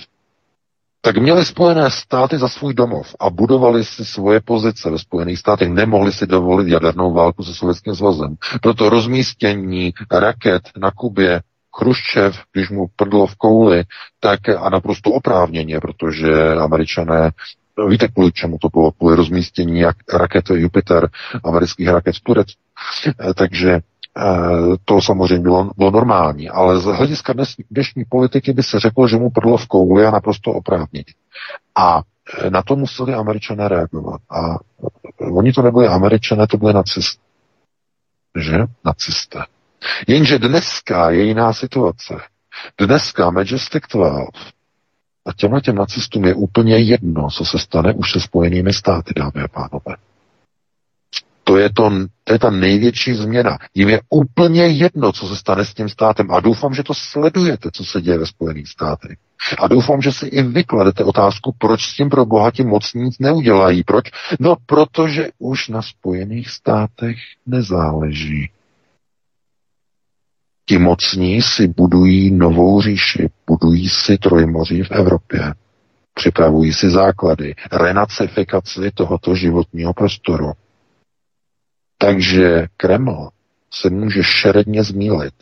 tak měli Spojené státy za svůj domov a budovali si svoje pozice ve Spojených státech. Nemohli si dovolit jadernou válku se Sovětským svazem. Proto rozmístění raket na Kubě Chruščev, když mu prdlo v kouli, tak a naprosto oprávněně, protože američané Víte, kvůli čemu to bylo? Kvůli rozmístění jak raket Jupiter, amerických raket v Turecku. Eh, takže eh, to samozřejmě bylo, bylo normální, ale z hlediska dnes, dnešní politiky by se řeklo, že mu prdlo v kouli a naprosto oprávněně. A na to museli američané reagovat. A oni to nebyli američané, to byli nacisté. Že? Nacisté. Jenže dneska je jiná situace. Dneska Majestic 12 a těmhle těm nacistům je úplně jedno, co se stane už se spojenými státy, dámy a pánové. To je, to, to je ta největší změna. Jim je úplně jedno, co se stane s tím státem. A doufám, že to sledujete, co se děje ve Spojených státech. A doufám, že si i vykladete otázku, proč s tím pro bohatí moc nic neudělají. Proč? No, protože už na Spojených státech nezáleží. Ti mocní si budují novou říši, budují si trojmoří v Evropě, připravují si základy, renacifikaci tohoto životního prostoru. Takže Kreml se může šeredně zmílit.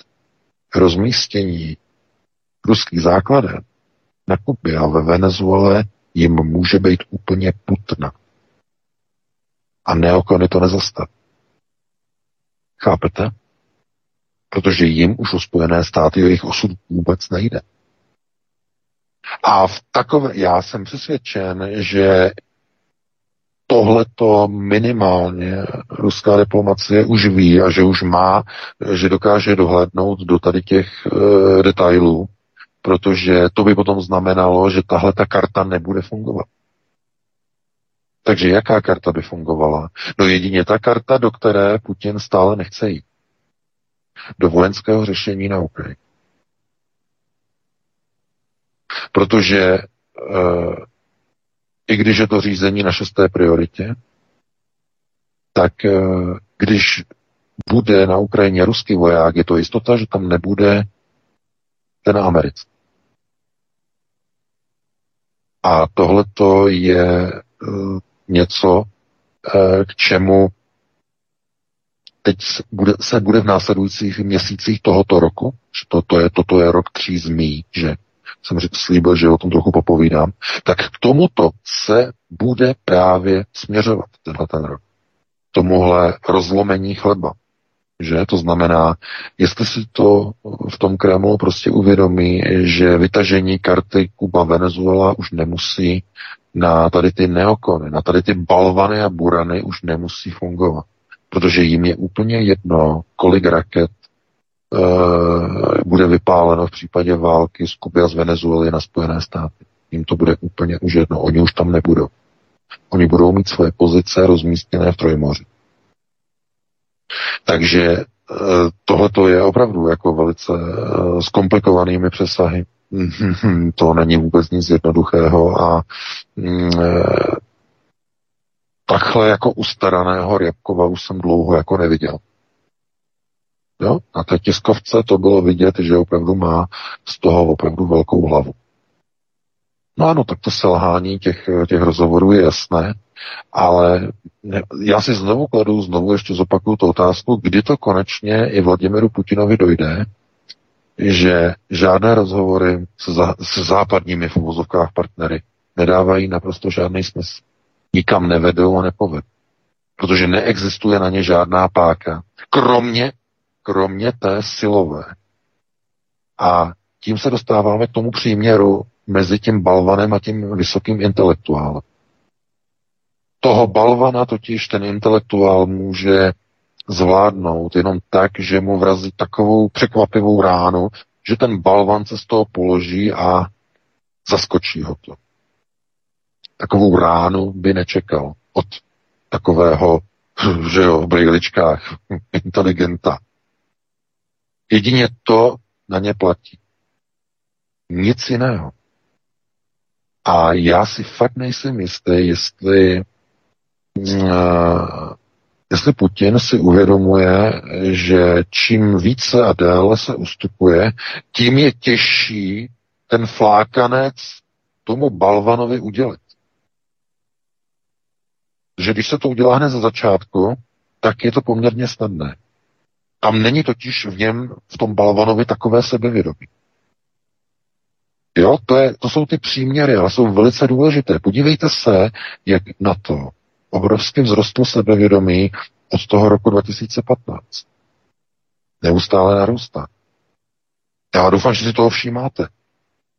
Rozmístění ruských základen na Kubě a ve Venezuele jim může být úplně putna. A neokony to nezastaví. Chápete? Protože jim už o Spojené státy o jejich osud vůbec nejde. A v takové, já jsem přesvědčen, že tohleto minimálně ruská diplomacie už ví a že už má, že dokáže dohlédnout do tady těch e, detailů, protože to by potom znamenalo, že tahle ta karta nebude fungovat. Takže jaká karta by fungovala? No jedině ta karta, do které Putin stále nechce jít. Do vojenského řešení na Ukrajině. Protože e, i když je to řízení na šesté prioritě, tak e, když bude na Ukrajině ruský voják, je to jistota, že tam nebude ten americký. A tohle je uh, něco, k čemu teď bude, se bude v následujících měsících tohoto roku, že toto je, toto je rok tří zmí, že jsem řekl, slíbil, že o tom trochu popovídám, tak k tomuto se bude právě směřovat tenhle ten rok. Tomuhle rozlomení chleba. Že? To znamená, jestli si to v tom Kremlu prostě uvědomí, že vytažení karty Kuba Venezuela už nemusí na tady ty neokony, na tady ty balvany a burany už nemusí fungovat. Protože jim je úplně jedno, kolik raket uh, bude vypáleno v případě války z Kuby a z Venezuely na Spojené státy. Jim to bude úplně už jedno. Oni už tam nebudou. Oni budou mít svoje pozice rozmístěné v Trojmoři. Takže eh, tohle je opravdu jako velice eh, s komplikovanými přesahy. To není vůbec nic jednoduchého a eh, takhle jako ustaraného Rябkova už jsem dlouho jako neviděl. Jo? Na té tiskovce to bylo vidět, že opravdu má z toho opravdu velkou hlavu. No ano, tak to selhání těch, těch rozhovorů je jasné, ale já si znovu kladu, znovu ještě zopakuju tu otázku, kdy to konečně i Vladimiru Putinovi dojde, že žádné rozhovory se, za, se západními v partnery nedávají naprosto žádný smysl. Nikam nevedou a nepovedou. Protože neexistuje na ně žádná páka. Kromě, kromě té silové. A tím se dostáváme k tomu příměru mezi tím balvanem a tím vysokým intelektuálem. Toho balvana totiž ten intelektuál může zvládnout jenom tak, že mu vrazí takovou překvapivou ránu, že ten balvan se z toho položí a zaskočí ho to. Takovou ránu by nečekal od takového, že jo, v brýličkách, inteligenta. Jedině to na ně platí. Nic jiného. A já si fakt nejsem jistý, jestli uh, jestli Putin si uvědomuje, že čím více a déle se ustupuje, tím je těžší ten flákanec tomu balvanovi udělit. Že když se to udělá hned za začátku, tak je to poměrně snadné. Tam není totiž v něm, v tom balvanovi takové sebevědomí. Jo, to, je, to jsou ty příměry, ale jsou velice důležité. Podívejte se, jak na to obrovsky vzrostlo sebevědomí od toho roku 2015. Neustále narůstá. Já doufám, že si toho všímáte.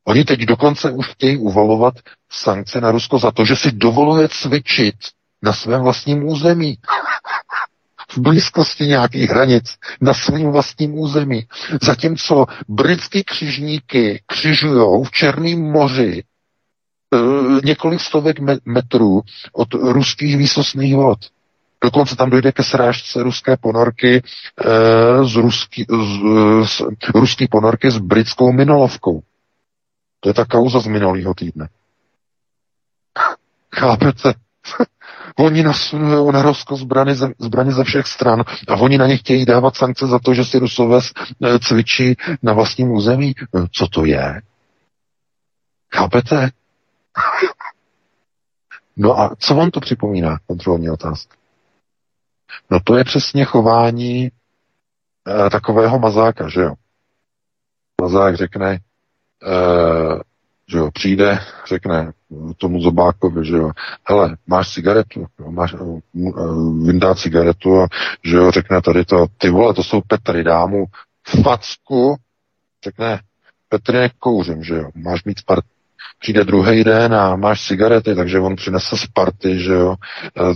Oni teď dokonce už chtějí uvalovat sankce na Rusko za to, že si dovoluje cvičit na svém vlastním území. V blízkosti nějakých hranic, na svém vlastním území. Zatímco britský křižníky křižují v Černém moři e, několik stovek metrů od ruských výsostných vod. Dokonce tam dojde ke srážce ruské ponorky e, z, ruský, z, z, ruský ponorky s britskou minolovkou. To je ta kauza z minulého týdne. Chápete? Oni nasunují na Rusko zbraně ze, zbraně ze všech stran a oni na ně chtějí dávat sankce za to, že si Rusové e, cvičí na vlastním území. E, co to je? Chápete? No a co vám to připomíná, kontrolní otázka? No to je přesně chování e, takového mazáka, že jo? Mazák řekne, Eh, že jo, přijde, řekne tomu zobákovi, že jo, hele, máš cigaretu, máš, uh, vyndá cigaretu a že jo, řekne tady to, ty vole, to jsou Petry, dámu facku, řekne, Petry kouřím, že jo, máš mít part, přijde druhý den a máš cigarety, takže on přinese z party, že jo,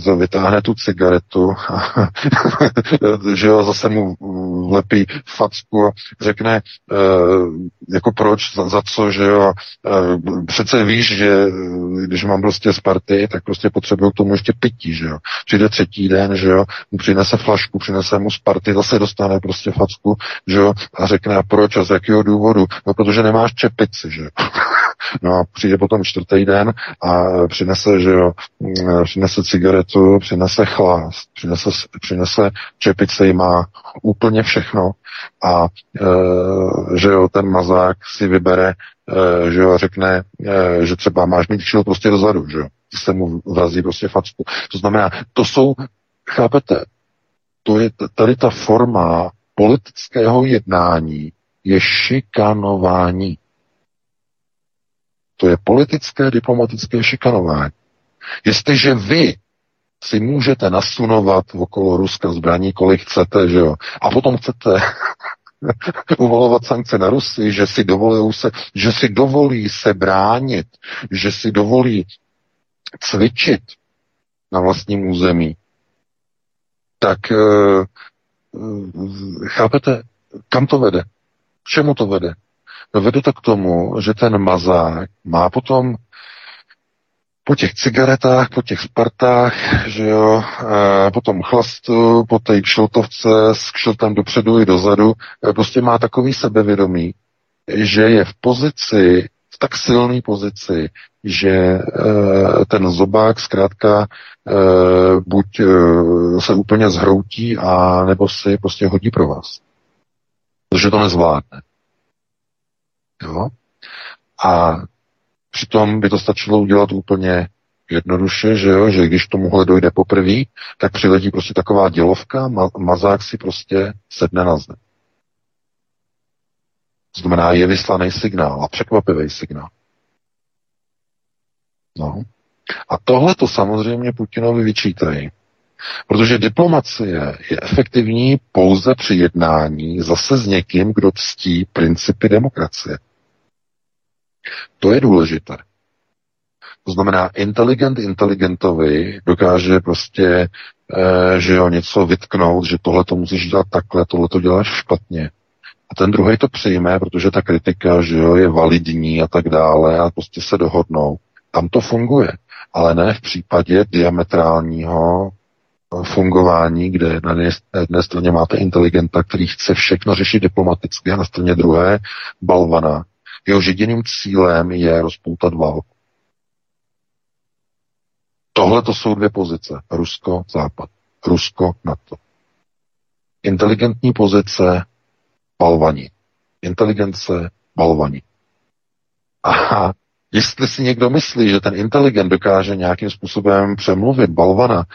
to vytáhne tu cigaretu, že jo, zase mu vlepí facku a řekne, e, jako proč, za, za co, že jo, e, přece víš, že když mám prostě z party, tak prostě potřebuju k tomu ještě pití, že jo. Přijde třetí den, že jo, mu přinese flašku, přinese mu z party, zase dostane prostě facku, že jo, a řekne, a proč a z jakého důvodu? No, protože nemáš čepici, že jo. No a přijde potom čtvrtý den a přinese, že jo, mm, přinese cigaretu, přinese chlást, přinese, přinese čepice, má úplně všechno a e, že jo, ten mazák si vybere, e, že jo, řekne, e, že třeba máš mít kšil prostě dozadu, že jo, se mu vrazí prostě facku. To znamená, to jsou, chápete, to je tady ta forma politického jednání je šikanování. To je politické, diplomatické šikanování. Jestliže vy si můžete nasunovat okolo Ruska zbraní, kolik chcete, že jo, a potom chcete uvolovat sankce na Rusy, že si, dovolí se, že si dovolí se bránit, že si dovolí cvičit na vlastním území, tak uh, chápete, kam to vede? K čemu to vede? Vede to k tomu, že ten mazák má potom po těch cigaretách, po těch Spartách, že jo, e, po tom chlastu, po té kšiltovce s kšiltem dopředu i dozadu, e, prostě má takový sebevědomí, že je v pozici, v tak silné pozici, že e, ten zobák zkrátka e, buď e, se úplně zhroutí, a nebo si prostě hodí pro vás. Protože to nezvládne. Jo? A přitom by to stačilo udělat úplně jednoduše, že jo, že když tomuhle dojde poprvé, tak přiletí prostě taková dělovka, ma- mazák si prostě sedne na zem. Znamená, je vyslaný signál a překvapivý signál. No. A tohle to samozřejmě Putinovi vyčítají. Protože diplomacie je efektivní pouze při jednání zase s někým, kdo ctí principy demokracie. To je důležité. To znamená, inteligent inteligentovi dokáže prostě, e, že jo, něco vytknout, že tohle to musíš dělat takhle, tohle to děláš špatně. A ten druhý to přijme, protože ta kritika, že jo, je validní a tak dále a prostě se dohodnou. Tam to funguje. Ale ne v případě diametrálního fungování, kde na jedné straně máte inteligenta, který chce všechno řešit diplomaticky a na straně druhé balvana, Jehož jediným cílem je rozpoutat válku. Tohle to jsou dvě pozice. Rusko, Západ. Rusko, NATO. Inteligentní pozice, balvaní. Inteligence, balvaní. A jestli si někdo myslí, že ten inteligent dokáže nějakým způsobem přemluvit balvana,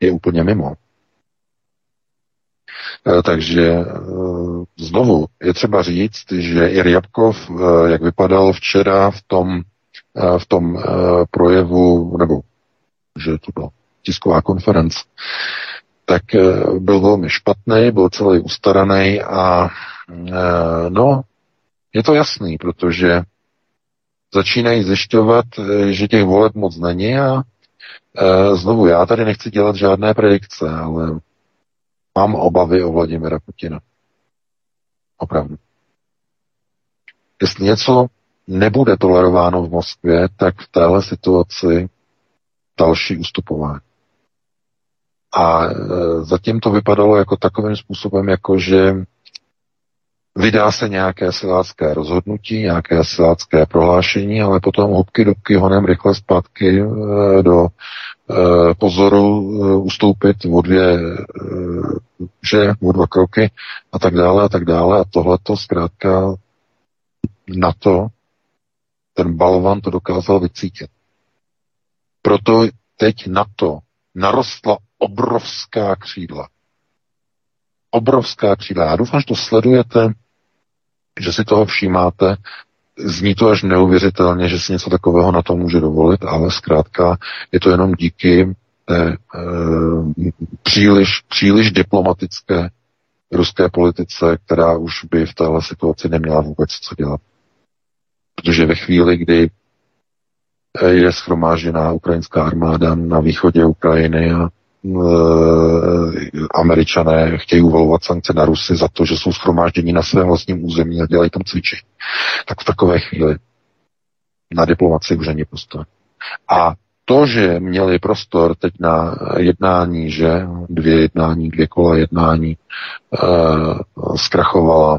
je úplně mimo. Eh, takže eh, znovu je třeba říct, že i Ryabkov, eh, jak vypadal včera v tom, v tom projevu, nebo že to byla tisková konference, tak byl velmi špatný, byl celý ustaraný a no, je to jasný, protože začínají zjišťovat, že těch voleb moc není a znovu, já tady nechci dělat žádné predikce, ale mám obavy o Vladimira Putina. Opravdu. Jestli něco nebude tolerováno v Moskvě, tak v téhle situaci další ustupování. A e, zatím to vypadalo jako takovým způsobem, jako že vydá se nějaké silácké rozhodnutí, nějaké silácké prohlášení, ale potom hubky dubky honem rychle zpátky e, do e, pozoru ustoupit o dvě, že o dva kroky a tak dále a tak dále. A tohle to zkrátka na to ten balvan to dokázal vycítit. Proto teď na to narostla obrovská křídla. Obrovská křídla. Já doufám, že to sledujete, že si toho všímáte. Zní to až neuvěřitelně, že si něco takového na to může dovolit, ale zkrátka je to jenom díky té e, příliš, příliš diplomatické ruské politice, která už by v téhle situaci neměla vůbec co dělat. Protože ve chvíli, kdy je schromážděná ukrajinská armáda na východě Ukrajiny a američané chtějí uvalovat sankce na Rusy za to, že jsou schromáždění na svém vlastním území a dělají tam cvičení. Tak v takové chvíli na diplomaci už není prostor. A to, že měli prostor teď na jednání, že dvě jednání, dvě kola jednání e, zkrachovala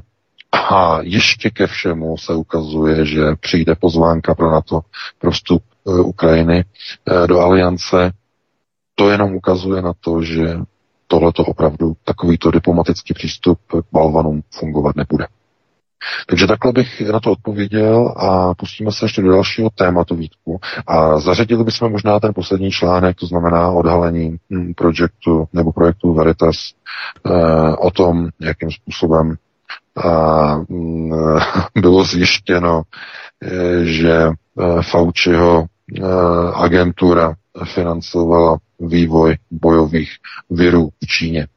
a ještě ke všemu se ukazuje, že přijde pozvánka pro NATO pro vstup e, Ukrajiny e, do aliance. To jenom ukazuje na to, že tohleto opravdu, takovýto diplomatický přístup k Balvanům fungovat nebude. Takže takhle bych na to odpověděl a pustíme se ještě do dalšího tématu Vítku. A zařadili bychom možná ten poslední článek, to znamená odhalení hm, projektu nebo projektu Veritas eh, o tom, jakým způsobem a mm, bylo zjištěno, e, že e, Fauciho e, agentura financovala vývoj bojových virů v Číně.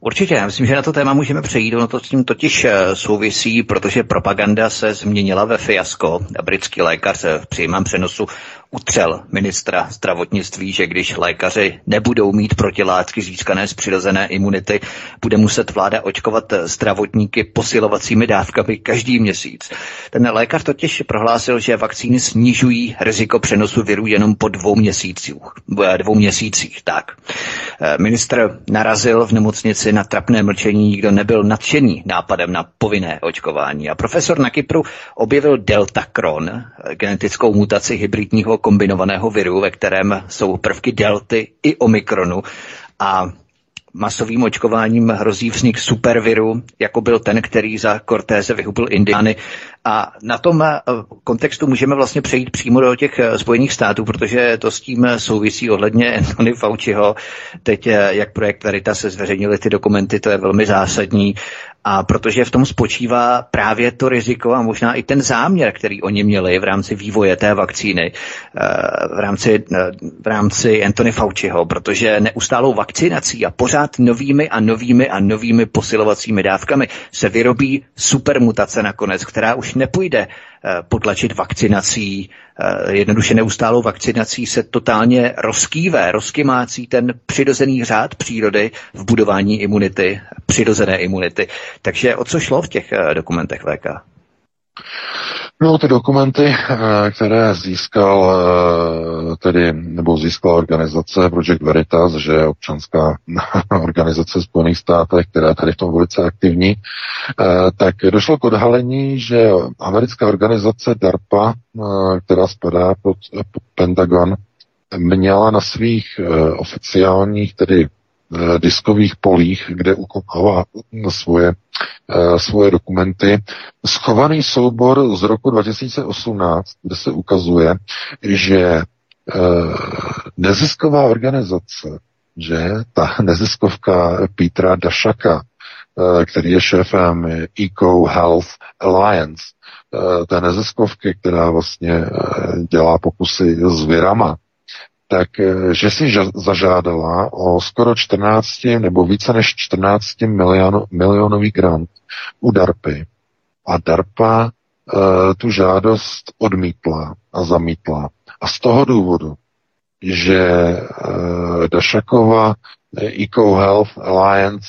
Určitě, já myslím, že na to téma můžeme přejít, ono to s tím totiž souvisí, protože propaganda se změnila ve fiasko. Britský lékař v přímém přenosu utřel ministra zdravotnictví, že když lékaři nebudou mít protilátky získané z přirozené imunity, bude muset vláda očkovat zdravotníky posilovacími dávkami každý měsíc. Ten lékař totiž prohlásil, že vakcíny snižují riziko přenosu viru jenom po dvou měsících. Dvou měsících tak. Ministr narazil v nemocnici na trapné mlčení, nikdo nebyl nadšený nápadem na povinné očkování. A profesor na Kypru objevil deltakron, genetickou mutaci hybridního kombinovaného viru, ve kterém jsou prvky delty i omikronu a masovým očkováním hrozí vznik superviru, jako byl ten, který za Cortéze vyhubil Indiány. A na tom eh, kontextu můžeme vlastně přejít přímo do těch eh, Spojených států, protože to s tím souvisí ohledně Anthony Fauciho. Teď, eh, jak projekt Veritas se zveřejnili ty dokumenty, to je velmi zásadní. A protože v tom spočívá právě to riziko a možná i ten záměr, který oni měli v rámci vývoje té vakcíny, eh, v rámci, eh, v rámci Anthony Fauciho, protože neustálou vakcinací a pořád novými a novými a novými posilovacími dávkami se vyrobí supermutace nakonec, která už nepůjde Eh, potlačit vakcinací, jednoduše neustálou vakcinací se totálně rozkýve, rozkymácí ten přirozený řád přírody v budování imunity, přirozené imunity. Takže o co šlo v těch eh, dokumentech VK? No, ty dokumenty, eh, které získal eh, tedy, nebo získala organizace Project Veritas, že je občanská organizace Spojených státech, která je tady v tom velice aktivní, eh, tak došlo k odhalení, že americká organizace DARPA, která spadá pod, pod Pentagon, měla na svých oficiálních, tedy diskových polích, kde ukopává svoje, eh, svoje dokumenty. Schovaný soubor z roku 2018, kde se ukazuje, že eh, nezisková organizace, že ta neziskovka Petra Dašaka, který je šéfem Eco Health Alliance, té neziskovky, která vlastně dělá pokusy s virama, tak eh, že si zažádala o skoro 14 nebo více než 14 milion, milionový grant u DARPy. A DARPA tu žádost odmítla a zamítla. A z toho důvodu, že uh, Dašakova Eco Health Alliance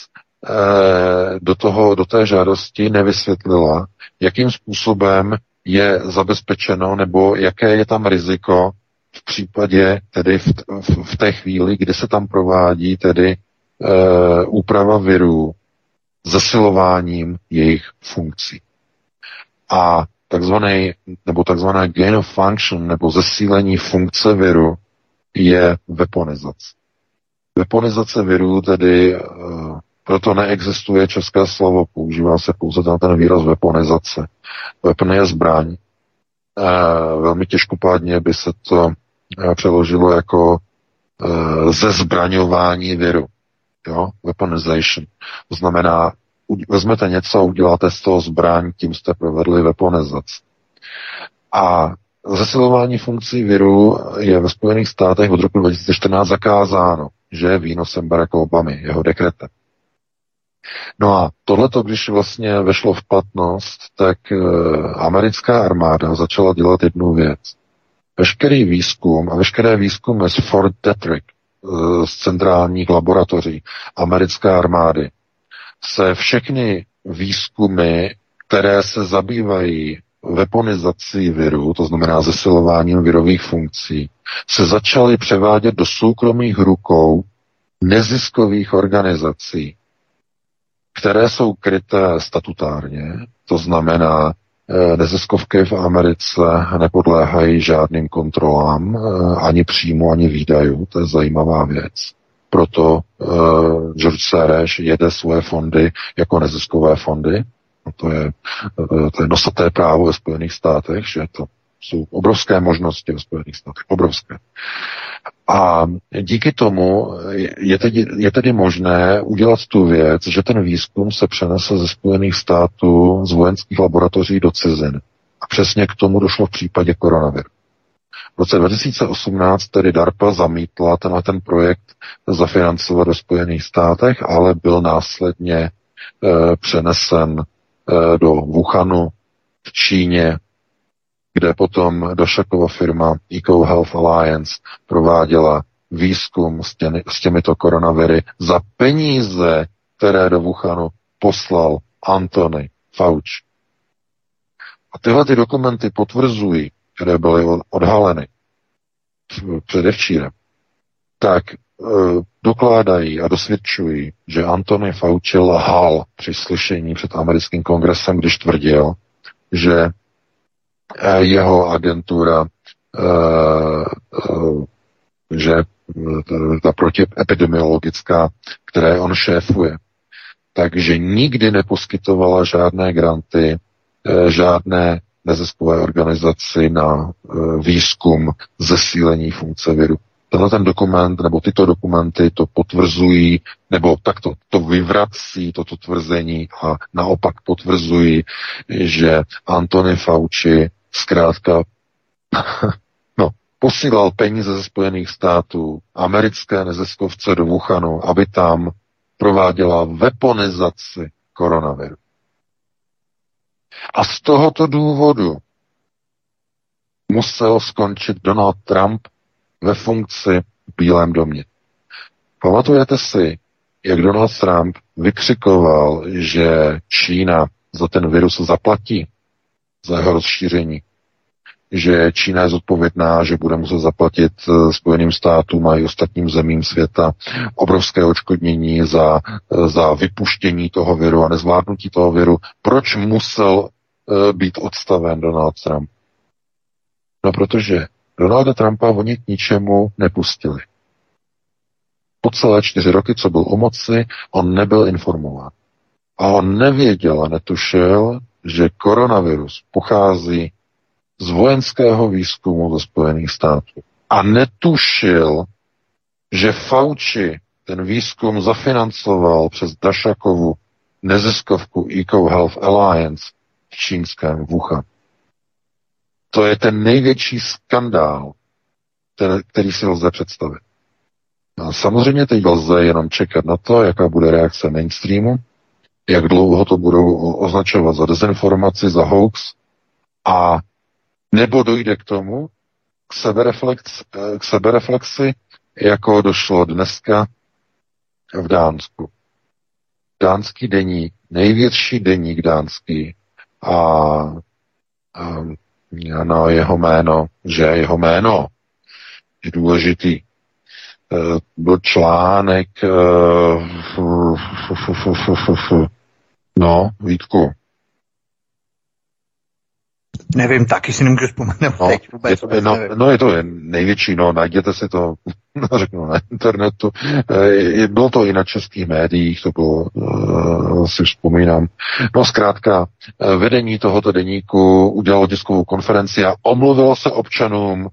uh, do, toho, do té žádosti nevysvětlila, jakým způsobem je zabezpečeno nebo jaké je tam riziko v případě, tedy v, v, v té chvíli, kdy se tam provádí tedy uh, úprava virů zesilováním jejich funkcí. A takzvaný, nebo takzvaná gain of function, nebo zesílení funkce viru je weaponizace. Weaponizace viru tedy uh, proto neexistuje české slovo, používá se pouze ten, ten výraz weaponizace. Weapon je zbraň. Uh, velmi těžkopádně by se to přeložilo jako uh, zezbraňování viru. Jo? Weaponization. To znamená, vezmete něco a uděláte z toho zbraň, tím jste provedli weaponizaci. A zesilování funkcí viru je ve Spojených státech od roku 2014 zakázáno, že je výnosem Baracka Obamy, jeho dekretem. No a tohleto, když vlastně vešlo v platnost, tak e, americká armáda začala dělat jednu věc. Veškerý výzkum a veškeré výzkumy z Fort Detrick, e, z centrálních laboratoří americké armády, se všechny výzkumy, které se zabývají weaponizací viru, to znamená zesilováním virových funkcí, se začaly převádět do soukromých rukou neziskových organizací, které jsou kryté statutárně, to znamená, eh, neziskovky v Americe nepodléhají žádným kontrolám, eh, ani příjmu, ani výdajů, to je zajímavá věc. Proto uh, George Soros jede svoje fondy jako neziskové fondy. No to, je, to je nosaté právo ve Spojených státech, že to jsou obrovské možnosti ve Spojených státech. Obrovské. A díky tomu je tedy, je tedy možné udělat tu věc, že ten výzkum se přenese ze Spojených států z vojenských laboratoří do cizin. A přesně k tomu došlo v případě koronaviru. V roce 2018 tedy DARPA zamítla tenhle ten projekt zafinancovat ve Spojených státech, ale byl následně e, přenesen e, do Wuhanu v Číně, kde potom Došakova firma Eco Health Alliance prováděla výzkum s, těmi, s těmito koronaviry za peníze, které do Wuhanu poslal Anthony Fauci. A tyhle ty dokumenty potvrzují, které byly odhaleny předevčírem, tak e, dokládají a dosvědčují, že Antony Fauci lhal při slyšení před americkým kongresem, když tvrdil, že jeho agentura, e, e, že ta protiepidemiologická, které on šéfuje, takže nikdy neposkytovala žádné granty, žádné neziskové organizaci na výzkum zesílení funkce viru. Tenhle ten dokument, nebo tyto dokumenty to potvrzují, nebo takto to vyvrací, toto tvrzení a naopak potvrzují, že Antony Fauci zkrátka no, posílal peníze ze Spojených států americké neziskovce do Wuhanu, aby tam prováděla weaponizaci koronaviru. A z tohoto důvodu musel skončit Donald Trump ve funkci v Bílém domě. Pamatujete si, jak Donald Trump vykřikoval, že Čína za ten virus zaplatí, za jeho rozšíření, že Čína je zodpovědná, že bude muset zaplatit eh, Spojeným státům a i ostatním zemím světa obrovské očkodnění za, eh, za vypuštění toho viru a nezvládnutí toho viru. Proč musel Eh, být odstaven Donald Trump? No protože Donalda Trumpa oni k ničemu nepustili. Po celé čtyři roky, co byl u moci, on nebyl informován. A on nevěděl a netušil, že koronavirus pochází z vojenského výzkumu ze Spojených států. A netušil, že Fauci ten výzkum zafinancoval přes Dašakovu neziskovku Eco Health Alliance čínském Wuhan. To je ten největší skandál, ten, který si lze představit. A samozřejmě teď lze jenom čekat na to, jaká bude reakce mainstreamu, jak dlouho to budou označovat za dezinformaci, za hoax, A nebo dojde k tomu, k, sebereflex, k sebereflexi, jako došlo dneska v Dánsku. Dánský deník, největší deník dánský a, a no, jeho jméno, že jeho jméno je důležitý. Byl článek no, Vítku, Nevím, taky si nemůžu vzpomenout no, teď vůbec. Je to, no, no je to největší, no najděte si to, řeknu, na internetu. E, bylo to i na českých médiích, to bylo, e, si vzpomínám. No zkrátka, e, vedení tohoto deníku udělalo tiskovou konferenci a omluvilo se občanům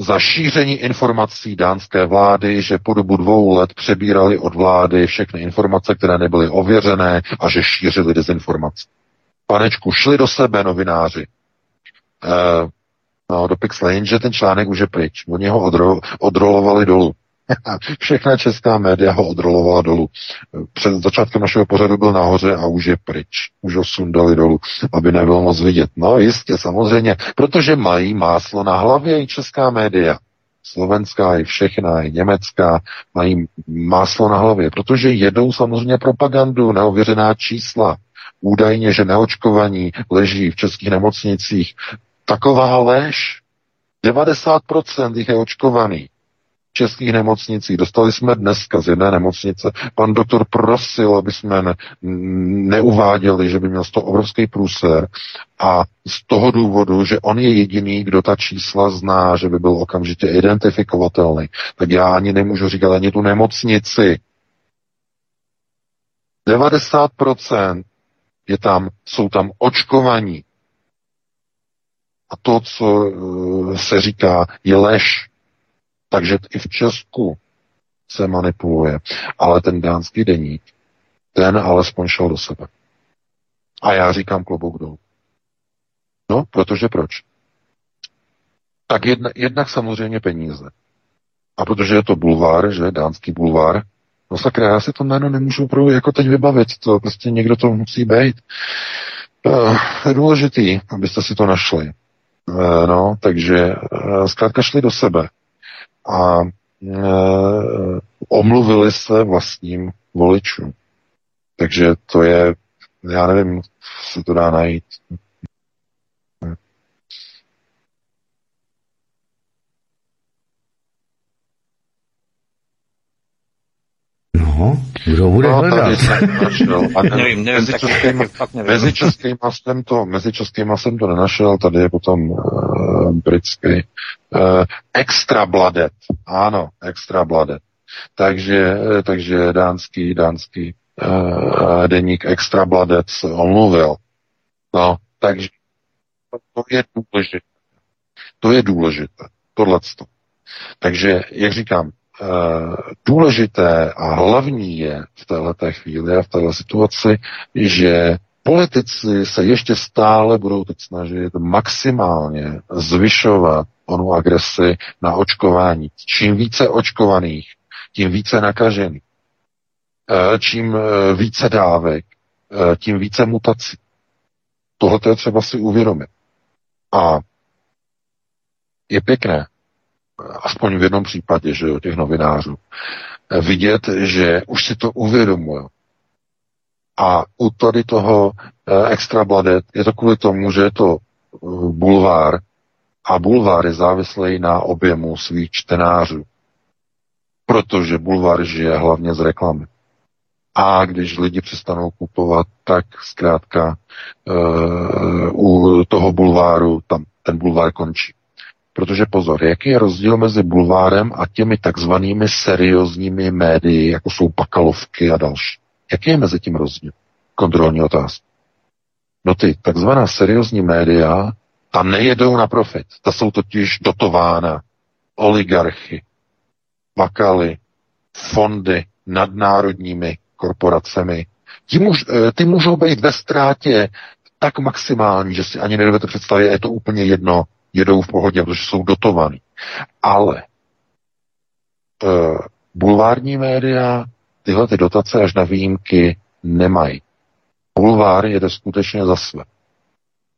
za šíření informací dánské vlády, že po dobu dvou let přebírali od vlády všechny informace, které nebyly ověřené a že šířili dezinformace. Panečku, šli do sebe novináři. Uh, no, do Pixlane, že ten článek už je pryč. Oni ho odro, odrolovali dolů. Všechna česká média ho odrolovala dolů. Před začátkem našeho pořadu byl nahoře a už je pryč. Už ho sundali dolů, aby nebylo moc vidět. No jistě, samozřejmě, protože mají máslo na hlavě i česká média. Slovenská i všechna, i německá, mají máslo na hlavě, protože jedou samozřejmě propagandu, neověřená čísla, údajně, že neočkovaní leží v českých nemocnicích. Taková lež. 90% jich je očkovaný v českých nemocnicích. Dostali jsme dneska z jedné nemocnice. Pan doktor prosil, aby jsme ne, neuváděli, že by měl z toho obrovský průser. A z toho důvodu, že on je jediný, kdo ta čísla zná, že by byl okamžitě identifikovatelný, tak já ani nemůžu říkat ani tu nemocnici. 90% je tam, jsou tam očkovaní. A to, co eh, se říká, je lež. Takže i v Česku se manipuluje. Ale ten dánský deník, ten alespoň šel do sebe. A já říkám klobouk dolů. No, protože proč? Tak jedna, jednak samozřejmě peníze. A protože je to bulvár, že, dánský bulvár, No sakra, já si to jméno nemůžu pro, jako teď vybavit, to prostě někdo to musí být. Uh, je důležitý, abyste si to našli. Uh, no, takže uh, zkrátka šli do sebe a uh, omluvili se vlastním voličům. Takže to je, já nevím, se to dá najít. No, kdo bude no, hledat? Našel. A ne, nevím, nevím, mezi, nevím. mezi, českýma jsem to, mezi českýma jsem to nenašel, tady je potom uh, britský. Uh, extra bladet, ano, extra bladet. Takže, takže dánský, dánský uh, deník extra bladet se omluvil. No, takže to je důležité. To je důležité, tohleto. Takže, jak říkám, Eh, důležité a hlavní je v této chvíli a v této situaci, že politici se ještě stále budou teď snažit maximálně zvyšovat onu agresi na očkování. Čím více očkovaných, tím více nakažených. Eh, čím eh, více dávek, tím více mutací. Tohle je třeba si uvědomit. A je pěkné, aspoň v jednom případě, že jo, těch novinářů, vidět, že už si to uvědomují. A u tady toho eh, extra bladet je to kvůli tomu, že je to eh, bulvár a bulvár je závislý na objemu svých čtenářů. Protože bulvár žije hlavně z reklamy. A když lidi přestanou kupovat, tak zkrátka uh, u toho bulváru tam ten bulvár končí. Protože pozor, jaký je rozdíl mezi bulvárem a těmi takzvanými seriózními médii, jako jsou pakalovky a další? Jaký je mezi tím rozdíl? Kontrolní otázka. No ty takzvaná seriózní média, ta nejedou na profit. Ta jsou totiž dotována oligarchy, bakaly, fondy, nadnárodními korporacemi. Ty, muž, eh, ty můžou být ve ztrátě tak maximální, že si ani nedovedete představit, je to úplně jedno, jedou v pohodě, protože jsou dotovaný. Ale uh, bulvární média tyhle ty dotace až na výjimky nemají. Bulvár jede skutečně za své.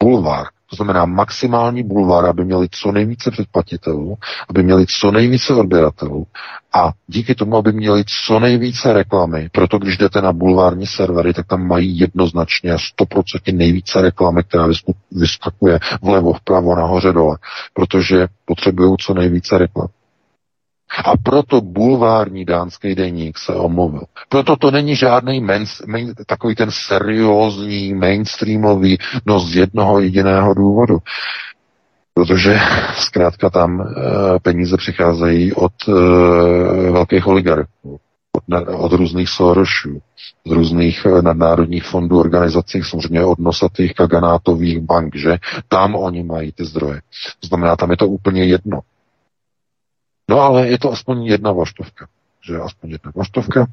Bulvár To znamená maximální bulvár, aby měli co nejvíce předplatitelů, aby měli co nejvíce odběratelů a díky tomu, aby měli co nejvíce reklamy. Proto když jdete na bulvární servery, tak tam mají jednoznačně 100% nejvíce reklamy, která vyskakuje vlevo, vpravo, nahoře, dole. Protože potřebují co nejvíce reklam. A proto bulvární dánský deník se omluvil. Proto to není žádný takový ten seriózní, mainstreamový, no z jednoho jediného důvodu. Protože zkrátka tam e, peníze přicházejí od e, velkých oligarchů, od, od různých Sorosů, z různých eh, nadnárodních fondů, organizací, samozřejmě od nosatých kaganátových bank, že tam oni mají ty zdroje. To znamená, tam je to úplně jedno. No ale je to aspoň jedna vlaštovka. Že aspoň jedna vlaštovka,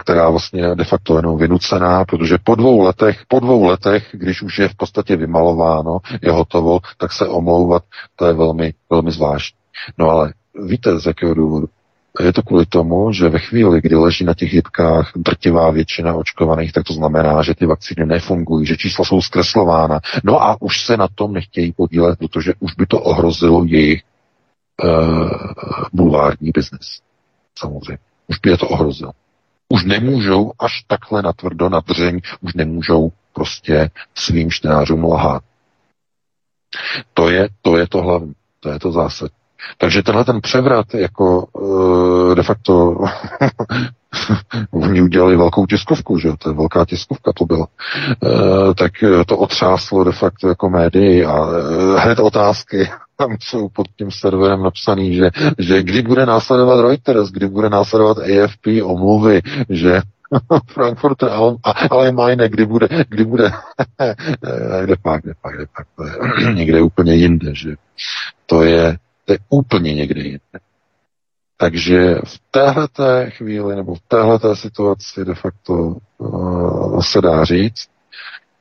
která vlastně de facto jenom vynucená, protože po dvou letech, po dvou letech, když už je v podstatě vymalováno, je hotovo, tak se omlouvat, to je velmi, velmi zvláštní. No ale víte, z jakého důvodu? Je to kvůli tomu, že ve chvíli, kdy leží na těch jibkách drtivá většina očkovaných, tak to znamená, že ty vakcíny nefungují, že čísla jsou zkreslována. No a už se na tom nechtějí podílet, protože už by to ohrozilo jejich bulvární biznis. Samozřejmě. Už by je to ohrozilo. Už nemůžou až takhle natvrdo, na už nemůžou prostě svým čtenářům lhát. To je, to je to hlavní, to je to zásadní. Takže tenhle ten převrat, jako uh, de facto oni udělali velkou tiskovku, že to je velká tiskovka to byla, uh, tak to otřáslo de facto jako médii a uh, hned otázky tam jsou pod tím serverem napsaný, že, že kdy bude následovat Reuters, kdy bude následovat AFP omluvy, že Frankfurter ale Meine, kdy bude, kdy bude, kde pak, kde pak, kde pak, to je někde úplně jinde, že to je, to je úplně někde jinde. Takže v téhleté chvíli nebo v téhleté situaci de facto uh, se dá říct,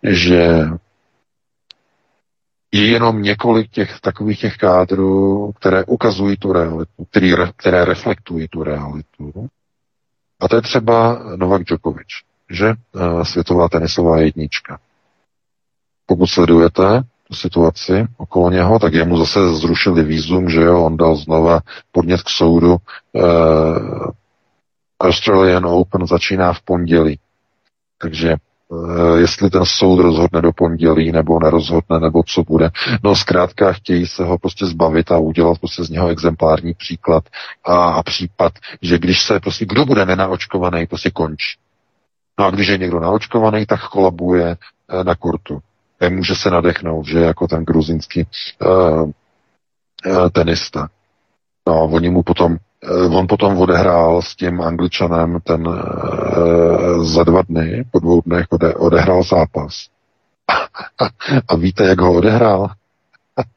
že je jenom několik těch takových těch kádrů, které ukazují tu realitu, který, které reflektují tu realitu. A to je třeba Novak Djokovic, že uh, světová tenisová jednička. Pokud sledujete tu situaci okolo něho, tak jemu zase zrušili výzum, že jo, on dal znova podnět k soudu. Uh, Australian Open začíná v pondělí. Takže Eh, jestli ten soud rozhodne do pondělí, nebo nerozhodne, nebo co bude. No zkrátka chtějí se ho prostě zbavit a udělat prostě z něho exemplární příklad a, a případ, že když se prostě, kdo bude nenaočkovaný, prostě končí. No a když je někdo naočkovaný, tak kolabuje eh, na kurtu. Nemůže se nadechnout, že jako ten gruzinský uh, tenista. No, oni mu potom Eh, on potom odehrál s tím angličanem ten uh, za dva dny, po dvou dnech ode, odehrál zápas. A víte, jak ho odehrál?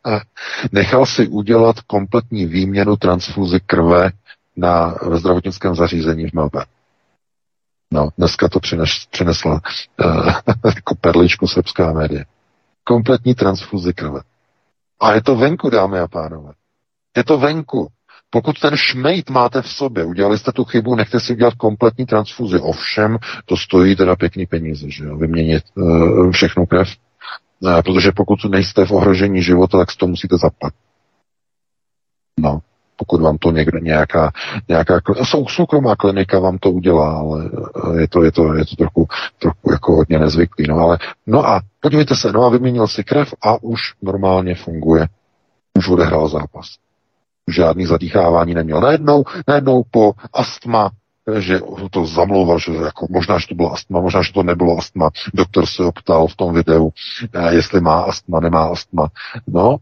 Nechal si udělat kompletní výměnu transfuzi krve na, ve zdravotnickém zařízení v Melbourne. No, dneska to přines, přinesla uh, jako perličku srbská média. Kompletní transfuzi krve. A je to venku, dámy a pánové. Je to venku. Pokud ten šmejt máte v sobě, udělali jste tu chybu, nechte si udělat kompletní transfuzi. Ovšem, to stojí teda pěkný peníze, že jo, vyměnit uh, všechnu krev. Uh, protože pokud nejste v ohrožení života, tak to musíte zaplatit. No, pokud vám to někde nějaká, nějaká sou, soukromá klinika vám to udělá, ale eh, je to, je to, je to trochu, trochu jako hodně nezvyklý. No, ale, no a podívejte se, no a vyměnil si krev a už normálně funguje. Už odehrál zápas žádný zadýchávání neměl. Najednou, najednou po astma že to zamlouval, že jako možná, že to bylo astma, možná, že to nebylo astma. Doktor se optal v tom videu, eh, jestli má astma, nemá astma. No,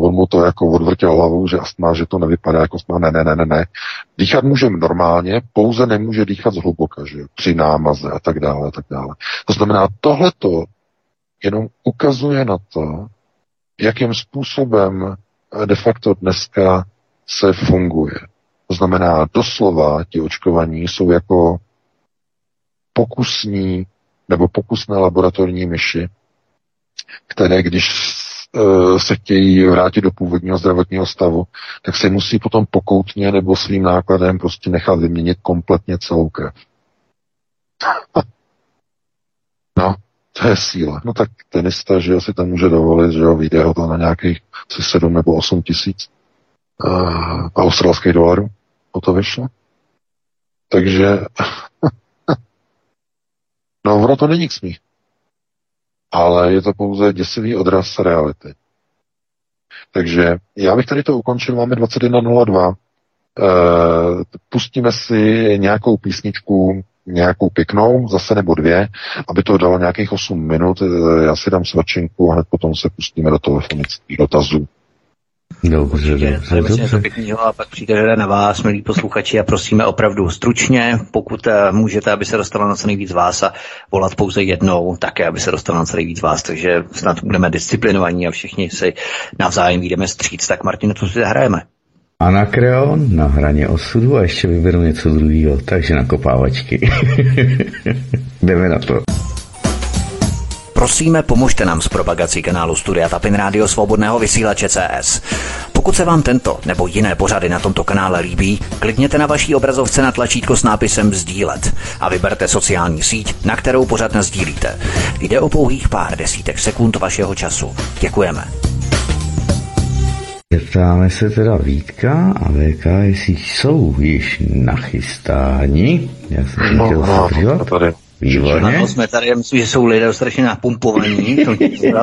on mu to jako odvrtěl hlavu, že astma, že to nevypadá jako astma. Ne, ne, ne, ne, ne. Dýchat může normálně, pouze nemůže dýchat zhluboka, že při námaze a tak dále, a tak dále. To znamená, tohleto jenom ukazuje na to, jakým způsobem de facto dneska se funguje. To znamená, doslova ti očkovaní jsou jako pokusní nebo pokusné laboratorní myši, které když se chtějí vrátit do původního zdravotního stavu, tak se musí potom pokoutně nebo svým nákladem prostě nechat vyměnit kompletně celou krev. no, To je síla. No tak tenista, že si tam může dovolit, že jo, vyjde ho to na nějakých asi 7 nebo 8 tisíc uh, australských dolarů. O to vyšlo. Takže no ono to není k smích. Ale je to pouze děsivý odraz reality. Takže já bych tady to ukončil, máme 21.02. Uh, pustíme si nějakou písničku, nějakou pěknou, zase nebo dvě, aby to dalo nějakých 8 minut. Eh, já si dám svačinku a hned potom se pustíme do telefonických dotazů. Dobře, dobře, dobře. Pěknýho a pak přijde na vás, milí posluchači, a prosíme opravdu stručně, pokud uh, můžete, aby se dostalo na co nejvíc vás a volat pouze jednou, také, aby se dostalo na co nejvíc vás, takže snad budeme disciplinovaní a všichni si navzájem jdeme stříc. Tak Martin, co si zahrajeme? Anakreon na hraně osudu a ještě vyberu něco druhého, takže na kopávačky. Jdeme na to. Prosíme, pomožte nám s propagací kanálu Studia Tapin Rádio Svobodného vysílače CS. Pokud se vám tento nebo jiné pořady na tomto kanále líbí, klikněte na vaší obrazovce na tlačítko s nápisem Sdílet a vyberte sociální síť, na kterou pořád sdílíte. Jde o pouhých pár desítek sekund vašeho času. Děkujeme. Zeptáme se teda Vítka a VK, jestli jsou již nachystáni. Já jsem No, chtěl no, no, tady. Výborně. Ano, jsme tady, myslím, že jsou lidé strašně napumpovaní. To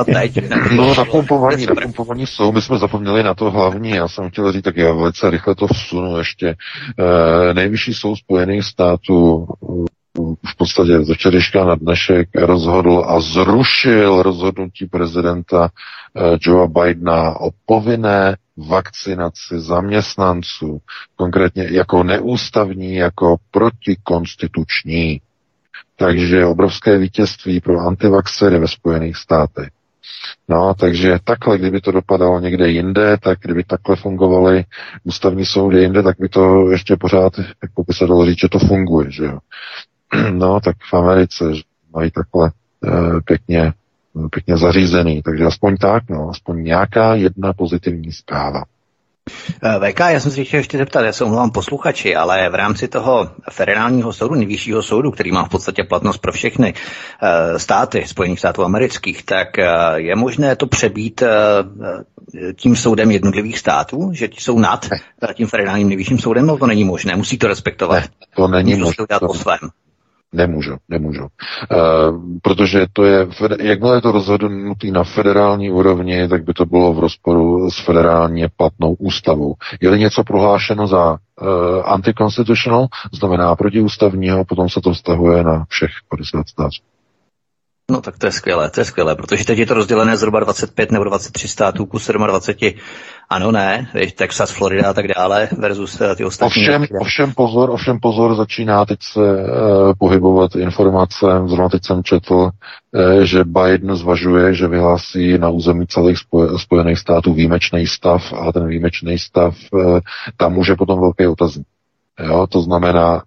teď. No, napumpovaní, napumpovaní jsou. My jsme zapomněli na to hlavní. Já jsem chtěl říct, tak já velice rychle to vsunu ještě. E, nejvyšší soud Spojených států už v podstatě ze včerejška na dnešek rozhodl a zrušil rozhodnutí prezidenta Joea Bidena o povinné vakcinaci zaměstnanců, konkrétně jako neústavní, jako protikonstituční. Takže obrovské vítězství pro antivaxery ve Spojených státech. No, takže takhle, kdyby to dopadalo někde jinde, tak kdyby takhle fungovaly ústavní soudy jinde, tak by to ještě pořád, jako by se dalo říct, že to funguje, že jo. No, tak v Americe mají takhle e, pěkně, pěkně zařízený, takže aspoň tak, no, aspoň nějaká jedna pozitivní zpráva. Eh, VK, já jsem se chtěl ještě zeptat, já se omlouvám posluchači, ale v rámci toho federálního soudu, nejvyššího soudu, který má v podstatě platnost pro všechny uh, státy Spojených států amerických, tak uh, je možné to přebít tím soudem jednotlivých států, že ti jsou nad tím federálním nejvyšším soudem, no to není možné, musí to respektovat. Ne, to není možné. to po svém. Nemůžu, nemůžu. Uh, protože to je, jakmile je to rozhodnutý na federální úrovni, tak by to bylo v rozporu s federálně platnou ústavou. Je-li něco prohlášeno za uh, anticonstitutional, znamená protiústavního, potom se to vztahuje na všech 50 států. No tak to je skvělé, to je skvělé, protože teď je to rozdělené zhruba 25 nebo 23 států ku 27, ano ne, Texas, Florida a tak dále versus eh, ty ostatní. Ovšem, ovšem pozor, ovšem pozor, začíná teď se uh, pohybovat informace, zrovna teď jsem četl, uh, že Biden zvažuje, že vyhlásí na území celých spoj- Spojených států výjimečný stav a ten výjimečný stav, uh, tam může potom velký otazník. Jo, to znamená,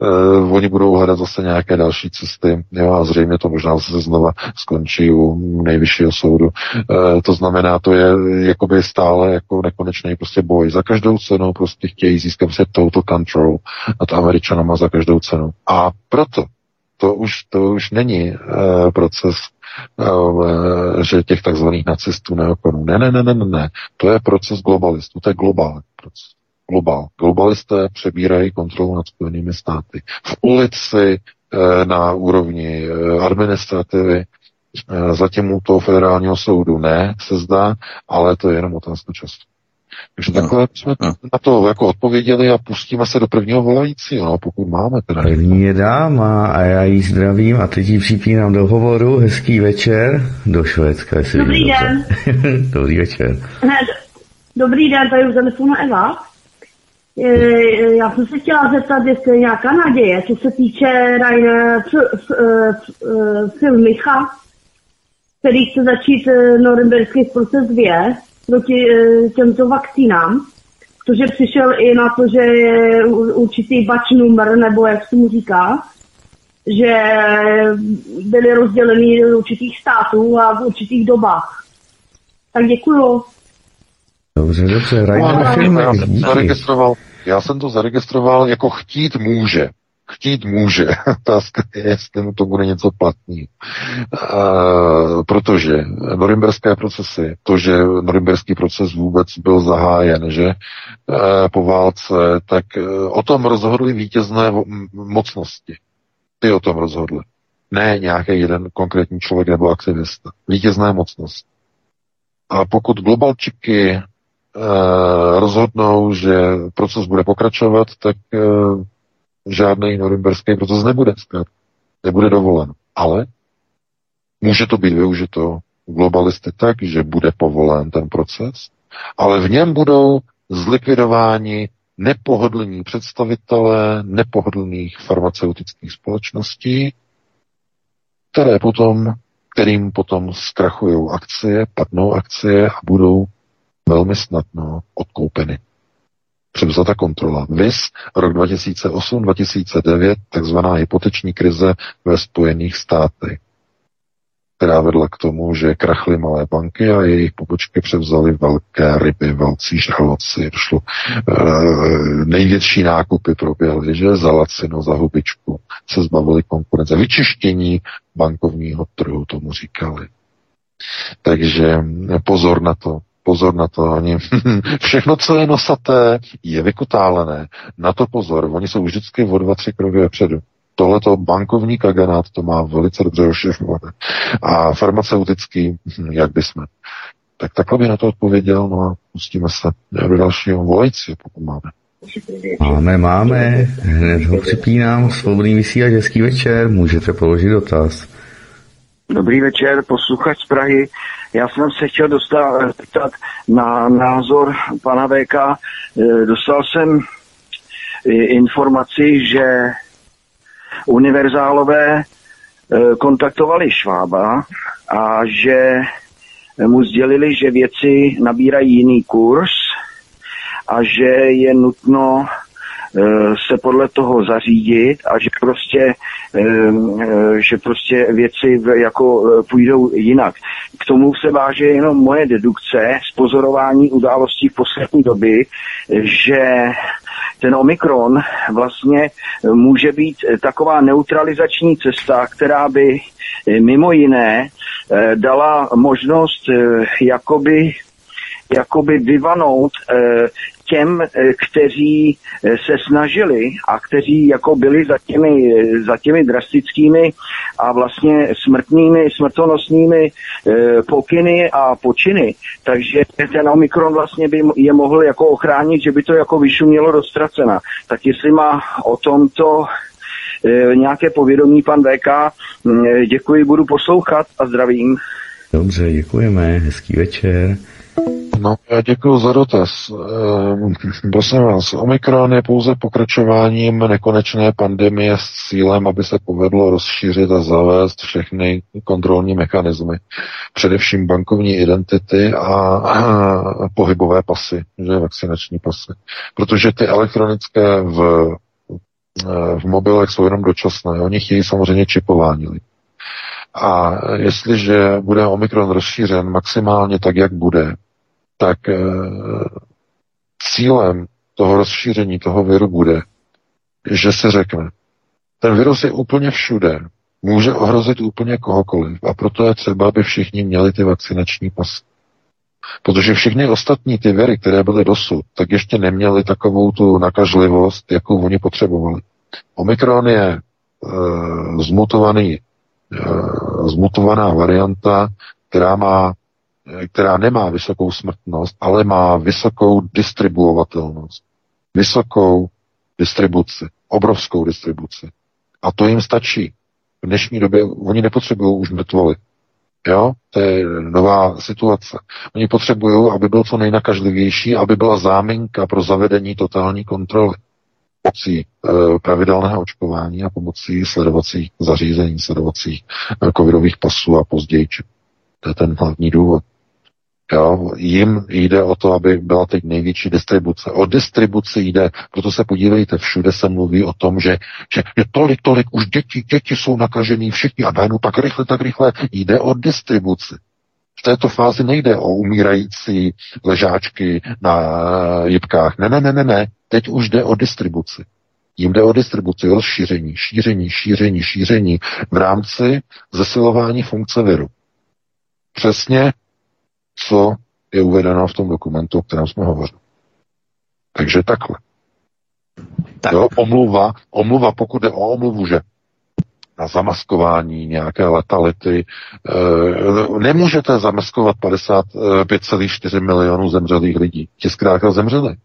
uh, oni budou hledat zase nějaké další cesty, jo, a zřejmě to možná zase znova skončí u nejvyššího soudu. Uh, to znamená, to je jakoby stále jako nekonečný prostě boj. Za každou cenu prostě chtějí získat se total control nad Američanama za každou cenu. A proto to už, to už není uh, proces že těch takzvaných nacistů, neokonů. Ne, ne, ne, ne, ne, ne. To je proces globalistů, to je globální proces globál. Globalisté přebírají kontrolu nad Spojenými státy. V ulici, na úrovni administrativy, zatím u toho federálního soudu ne, se zdá, ale to je jenom otázka času. Takže takhle jsme na to jako odpověděli a pustíme se do prvního volajícího, no, pokud máme teda. První je dáma a já jí zdravím a teď jí připínám do hovoru. Hezký večer do Švédska. Jestli Dobrý den. Dobrý večer. Dobrý den, tady už telefonu Eva. Já jsem se chtěla zeptat, jestli je nějaká naděje, co se týče Rainer Filmicha, který chce začít norimberský proces 2 proti těmto vakcínám, protože přišel i na to, že je určitý bač number, nebo jak se mu říká, že byly rozděleny do určitých států a v určitých dobách. Tak děkuju. Dobře, dobře, Rainer no, film. Já jsem, zaregistroval, já jsem to zaregistroval jako chtít může. chtít může. Otázka je, jestli mu to bude něco platný. Uh, protože norimberské procesy, to, že norimberský proces vůbec byl zahájen, že uh, po válce, tak uh, o tom rozhodly vítězné mocnosti. Ty o tom rozhodly. Ne nějaký jeden konkrétní člověk nebo aktivista. Vítězné mocnost. A pokud globalčiky rozhodnou, že proces bude pokračovat, tak eh, žádný norimberský proces nebude. Nebude dovolen. Ale může to být využito globalisty tak, že bude povolen ten proces, ale v něm budou zlikvidováni nepohodlní představitelé nepohodlných farmaceutických společností, které potom, kterým potom zkrachují akcie, padnou akcie a budou velmi snadno odkoupeny. Převzata kontrola. VIS rok 2008-2009, takzvaná hypoteční krize ve Spojených státech která vedla k tomu, že krachly malé banky a jejich pobočky převzaly velké ryby, velcí žraloci. Došlo e, největší nákupy proběhly, že za lacino, za hubičku se zbavili konkurence. Vyčištění bankovního trhu tomu říkali. Takže pozor na to, pozor na to, oni, všechno, co je nosaté, je vykutálené. Na to pozor, oni jsou vždycky o dva, tři kroky vepředu tohleto bankovní kaganát to má velice dobře rozšiřované. A farmaceutický, hm, jak jsme. Tak takhle by na to odpověděl, no a pustíme se do dalšího volající, pokud máme. Máme, máme. Hned ho připínám. Svobodný vysílač, hezký večer. Můžete položit dotaz. Dobrý večer, posluchač z Prahy. Já jsem se chtěl dostat na názor pana VK. Eh, dostal jsem eh, informaci, že univerzálové eh, kontaktovali Švába a že mu sdělili, že věci nabírají jiný kurz a že je nutno eh, se podle toho zařídit a že prostě, eh, že prostě věci jako půjdou jinak. K tomu se váže jenom moje dedukce z pozorování událostí v poslední doby, že ten Omikron vlastně může být taková neutralizační cesta, která by eh, mimo jiné eh, dala možnost eh, jakoby jakoby vyvanout těm, eh, kteří eh, se snažili a kteří jako byli za těmi, eh, za těmi drastickými a vlastně smrtnými, smrtonosnými pokyny a počiny. Takže ten Omikron vlastně by je mohl jako ochránit, že by to jako vyšumělo do ztracena. Tak jestli má o tomto nějaké povědomí pan VK, hm, děkuji, budu poslouchat a zdravím. Dobře, děkujeme, hezký večer. No, já děkuji za dotaz. E, prosím vás, Omikron je pouze pokračováním nekonečné pandemie s cílem, aby se povedlo rozšířit a zavést všechny kontrolní mechanismy, především bankovní identity a, a pohybové pasy, že vakcinační pasy. Protože ty elektronické v, eh, v mobilech jsou jenom dočasné. Oni chtějí samozřejmě čipování. A jestliže bude Omikron rozšířen maximálně tak, jak bude, tak e, cílem toho rozšíření toho viru bude, že se řekne, ten virus je úplně všude, může ohrozit úplně kohokoliv a proto je třeba, aby všichni měli ty vakcinační pasy. Protože všechny ostatní ty viry, které byly dosud, tak ještě neměly takovou tu nakažlivost, jakou oni potřebovali. Omikron je e, zmutovaný Eh, zmutovaná varianta, která má která nemá vysokou smrtnost, ale má vysokou distribuovatelnost. Vysokou distribuci, obrovskou distribuci. A to jim stačí. V dnešní době oni nepotřebují už mrtvoly. Jo? To je nová situace. Oni potřebují, aby byl co nejnakažlivější, aby byla záminka pro zavedení totální kontroly pomocí e, pravidelného očkování a pomocí sledovacích zařízení, sledovacích e, covidových pasů a později. To je ten hlavní důvod. Jo, jim jde o to, aby byla teď největší distribuce. O distribuci jde, proto se podívejte, všude se mluví o tom, že, že, že tolik, tolik, už děti, děti jsou nakažený, všichni a najednou tak rychle, tak rychle. Jde o distribuci. V této fázi nejde o umírající ležáčky na jibkách. Ne, ne, ne, ne, ne. Teď už jde o distribuci. Jim jde o distribuci, o rozšíření, šíření, šíření, šíření v rámci zesilování funkce viru. Přesně, co je uvedeno v tom dokumentu, o kterém jsme hovořili. Takže takhle. Tak. Jo, omluva, omluva, pokud jde o omluvu, že na zamaskování nějaké letality. E, nemůžete zamaskovat 55,4 milionů zemřelých lidí. Ti zkrátka zemřeli.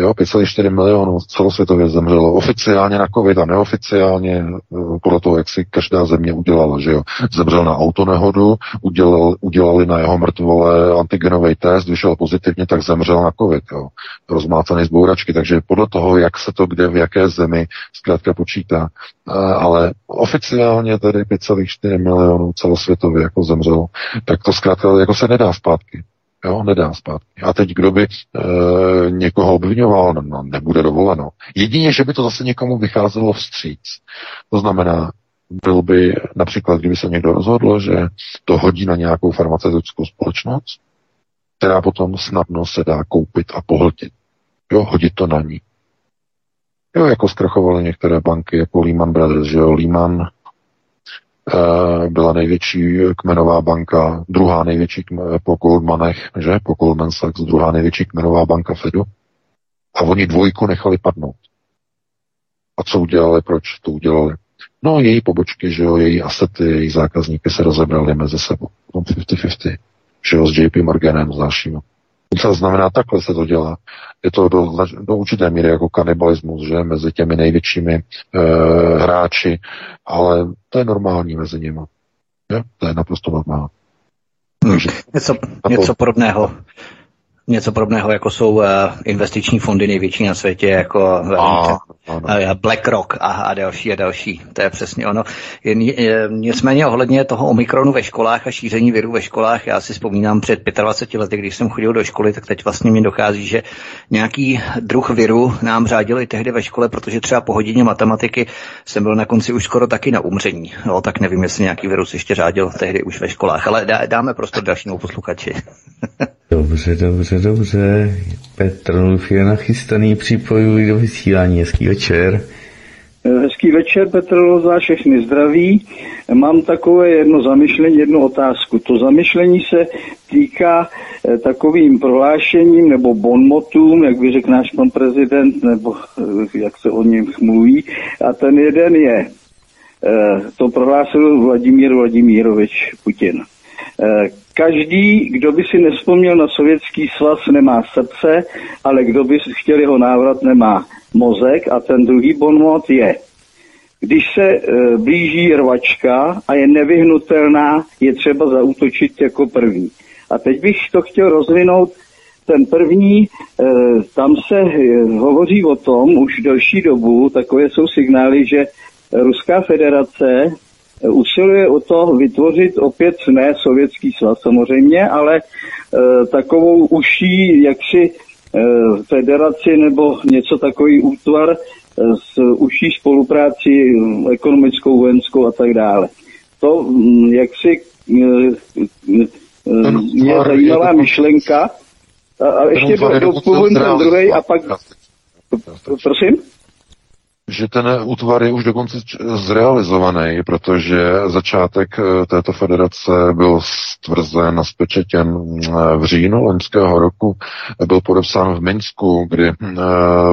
Jo, 5,4 milionů celosvětově zemřelo oficiálně na covid a neoficiálně eh, podle toho, jak si každá země udělala, že jo. Zemřel na autonehodu, udělal, udělali na jeho mrtvole antigenový test, vyšel pozitivně, tak zemřel na covid, jo. Rozmácaný z bouračky, takže podle toho, jak se to kde, v jaké zemi zkrátka počítá. Eh, ale oficiálně tedy 5,4 milionů celosvětově jako zemřelo, tak to zkrátka jako se nedá zpátky. Jo, nedá zpátky. A teď kdo by e, někoho obvinoval, no, no, nebude dovoleno. Jedině, že by to zase někomu vycházelo vstříc. To znamená, byl by například, kdyby se někdo rozhodl, že to hodí na nějakou farmaceutickou společnost, která potom snadno se dá koupit a pohltit. Jo, hodit to na ní. Jo, jako zkrachovaly některé banky, jako Lehman Brothers, že jo, Lehman Eh, byla největší kmenová banka, druhá největší po Goldmanech, že? Po Goldman Sachs, druhá největší kmenová banka Fedu. A oni dvojku nechali padnout. A co udělali, proč to udělali? No, její pobočky, že jo, její asety, její zákazníky se rozebrali mezi sebou. 50-50, že jo, s JP Morganem, s dalšími. To znamená, takhle se to dělá. Je to do, do určité míry jako kanibalismus, že, mezi těmi největšími e, hráči, ale to je normální mezi nimi. Je? To je naprosto normální. Hmm. Něco, něco podobného něco podobného, jako jsou uh, investiční fondy největší na světě, jako uh, uh, BlackRock a, a další a další. To je přesně ono. Nicméně ohledně toho omikronu ve školách a šíření viru ve školách, já si vzpomínám před 25 lety, když jsem chodil do školy, tak teď vlastně mi dochází, že nějaký druh viru nám řádili tehdy ve škole, protože třeba po hodině matematiky jsem byl na konci už skoro taky na umření. No, tak nevím, jestli nějaký virus ještě řádil tehdy už ve školách, ale dá, dáme prostor dalšímu posluchači. Dobře, dobře, dobře. Petr Nulf je nachystaný, připojuji do vysílání. Hezký večer. Hezký večer, Petr za všechny zdraví. Mám takové jedno zamyšlení, jednu otázku. To zamyšlení se týká eh, takovým prohlášením nebo bonmotům, jak by řekl náš pan prezident, nebo eh, jak se o něm mluví. A ten jeden je, eh, to prohlásil Vladimír Vladimírovič Putin. Každý, kdo by si nespomněl na sovětský svaz, nemá srdce, ale kdo by chtěl jeho návrat, nemá mozek. A ten druhý bonmot je, když se e, blíží rvačka a je nevyhnutelná, je třeba zaútočit jako první. A teď bych to chtěl rozvinout. Ten první, e, tam se e, hovoří o tom už delší dobu, takové jsou signály, že Ruská federace usiluje o to vytvořit opět ne sovětský svaz samozřejmě, ale e, takovou užší jaksi e, federaci nebo něco takový útvar e, s užší spolupráci ekonomickou, vojenskou a tak dále. To mm, jaksi e, e, je zajímavá myšlenka. A, a ještě do, do ten druhý a pak... Prosím? Že ten útvar je už dokonce zrealizovaný, protože začátek eh, této federace byl stvrzen a spečetěn eh, v říjnu loňského roku. Byl podepsán v Minsku, kdy eh,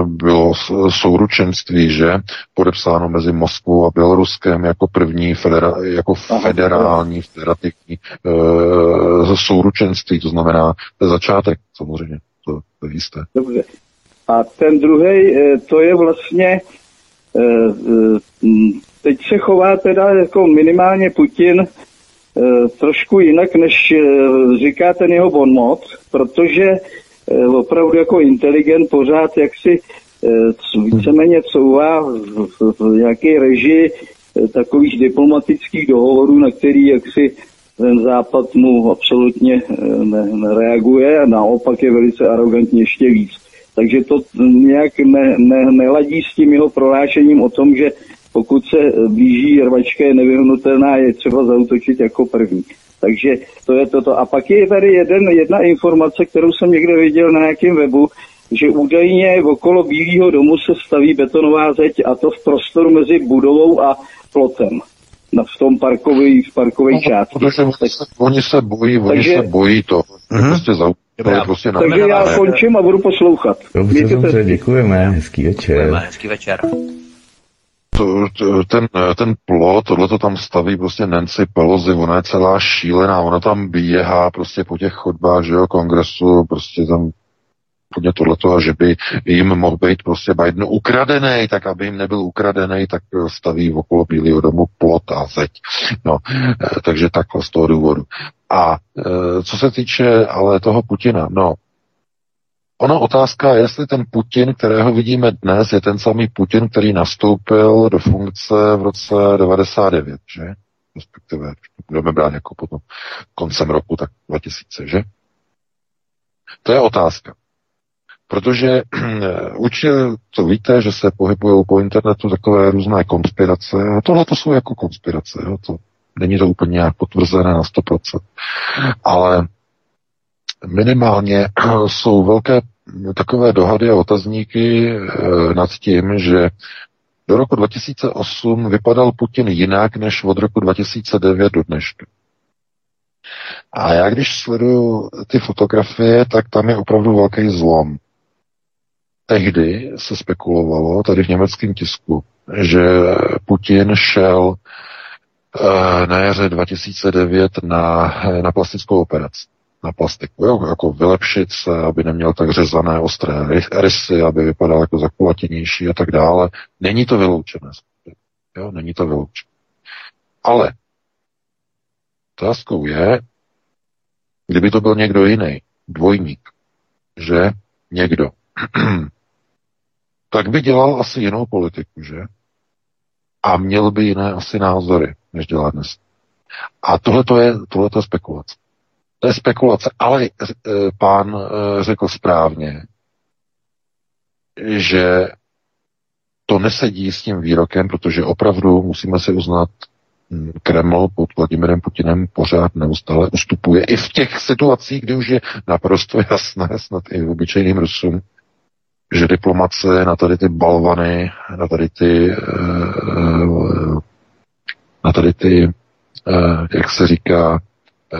bylo souručenství, že podepsáno mezi Moskvou a Běloruskem jako první federa, jako federální, federativní souručenství, to znamená, to je začátek samozřejmě, to, to je jisté. Dobře. A ten druhý, to je vlastně teď se chová teda jako minimálně Putin eh, trošku jinak, než říká ten jeho bonmot, protože opravdu jako inteligent pořád jaksi víceméně couvá v nějaké režii takových diplomatických dohovorů, na který jaksi ten západ mu absolutně nereaguje a naopak je velice arrogantně ještě víc. Takže to nějak ne, ne, neladí s tím jeho prohlášením o tom, že pokud se blíží rvačka je nevyhnutelná, je třeba zautočit jako první. Takže to je toto. A pak je tady jeden, jedna informace, kterou jsem někde viděl na nějakém webu, že údajně okolo Bílého domu se staví betonová zeď a to v prostoru mezi budovou a plotem na, v tom parkový, v parkové no, části. Protože oni se, oni se bojí, oni takže, se bojí to. Uh-huh. Prostě za, Dobrá, prostě takže já ne. končím a budu poslouchat. Dobře, dobře, děkujeme, hezký večer. Děkujeme, hezký večer. To, to, ten, ten plot, tohle to tam staví prostě Nancy Pelosi, ona je celá šílená, ona tam běhá prostě po těch chodbách, že jo, kongresu, prostě tam podně tohleto, a že by jim mohl být prostě Biden ukradený, tak aby jim nebyl ukradený, tak staví okolo Bílého domu plot a zeď. No, eh, takže takhle z toho důvodu. A eh, co se týče ale toho Putina, no, Ono otázka je, jestli ten Putin, kterého vidíme dnes, je ten samý Putin, který nastoupil do funkce v roce 99, že? Respektive, budeme brát jako potom koncem roku, tak 2000, že? To je otázka. Protože určitě to víte, že se pohybují po internetu takové různé konspirace. A tohle to jsou jako konspirace. Jo? To, není to úplně nějak potvrzené na 100%. Ale minimálně jsou velké takové dohady a otazníky eh, nad tím, že do roku 2008 vypadal Putin jinak než od roku 2009 do dneška. A já když sleduju ty fotografie, tak tam je opravdu velký zlom tehdy se spekulovalo tady v německém tisku, že Putin šel uh, na jaře 2009 na, na plastickou operaci na plastiku, jo, jako vylepšit se, aby neměl tak řezané ostré rysy, aby vypadal jako zakulatěnější a tak dále. Není to vyloučené. Jo, není to vyloučené. Ale otázkou je, kdyby to byl někdo jiný, dvojník, že někdo, tak by dělal asi jinou politiku, že? A měl by jiné asi názory, než dělá dnes. A tohle je, tohleto je spekulace. To je spekulace, ale e, pán e, řekl správně, že to nesedí s tím výrokem, protože opravdu musíme si uznat, Kreml pod Vladimirem Putinem pořád neustále ustupuje. I v těch situacích, kdy už je naprosto jasné, snad i obyčejným Rusům, že diplomace na tady ty balvany, na tady ty, eh, na tady ty, eh, jak se říká, eh,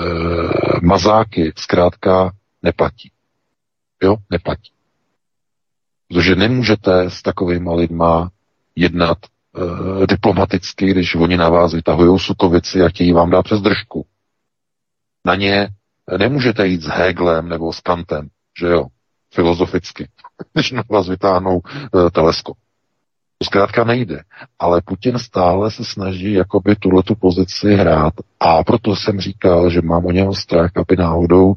mazáky, zkrátka neplatí. Jo, neplatí. Protože nemůžete s takovými lidma jednat uh, diplomaticky, když oni na vás vytahují sukovici a chtějí vám dát přes držku. Na ně nemůžete jít s Heglem nebo s Kantem, že jo, filozoficky, když na vás vytáhnou uh, teleskop. To zkrátka nejde. Ale Putin stále se snaží jakoby tuhle tu pozici hrát a proto jsem říkal, že mám o něho strach, aby náhodou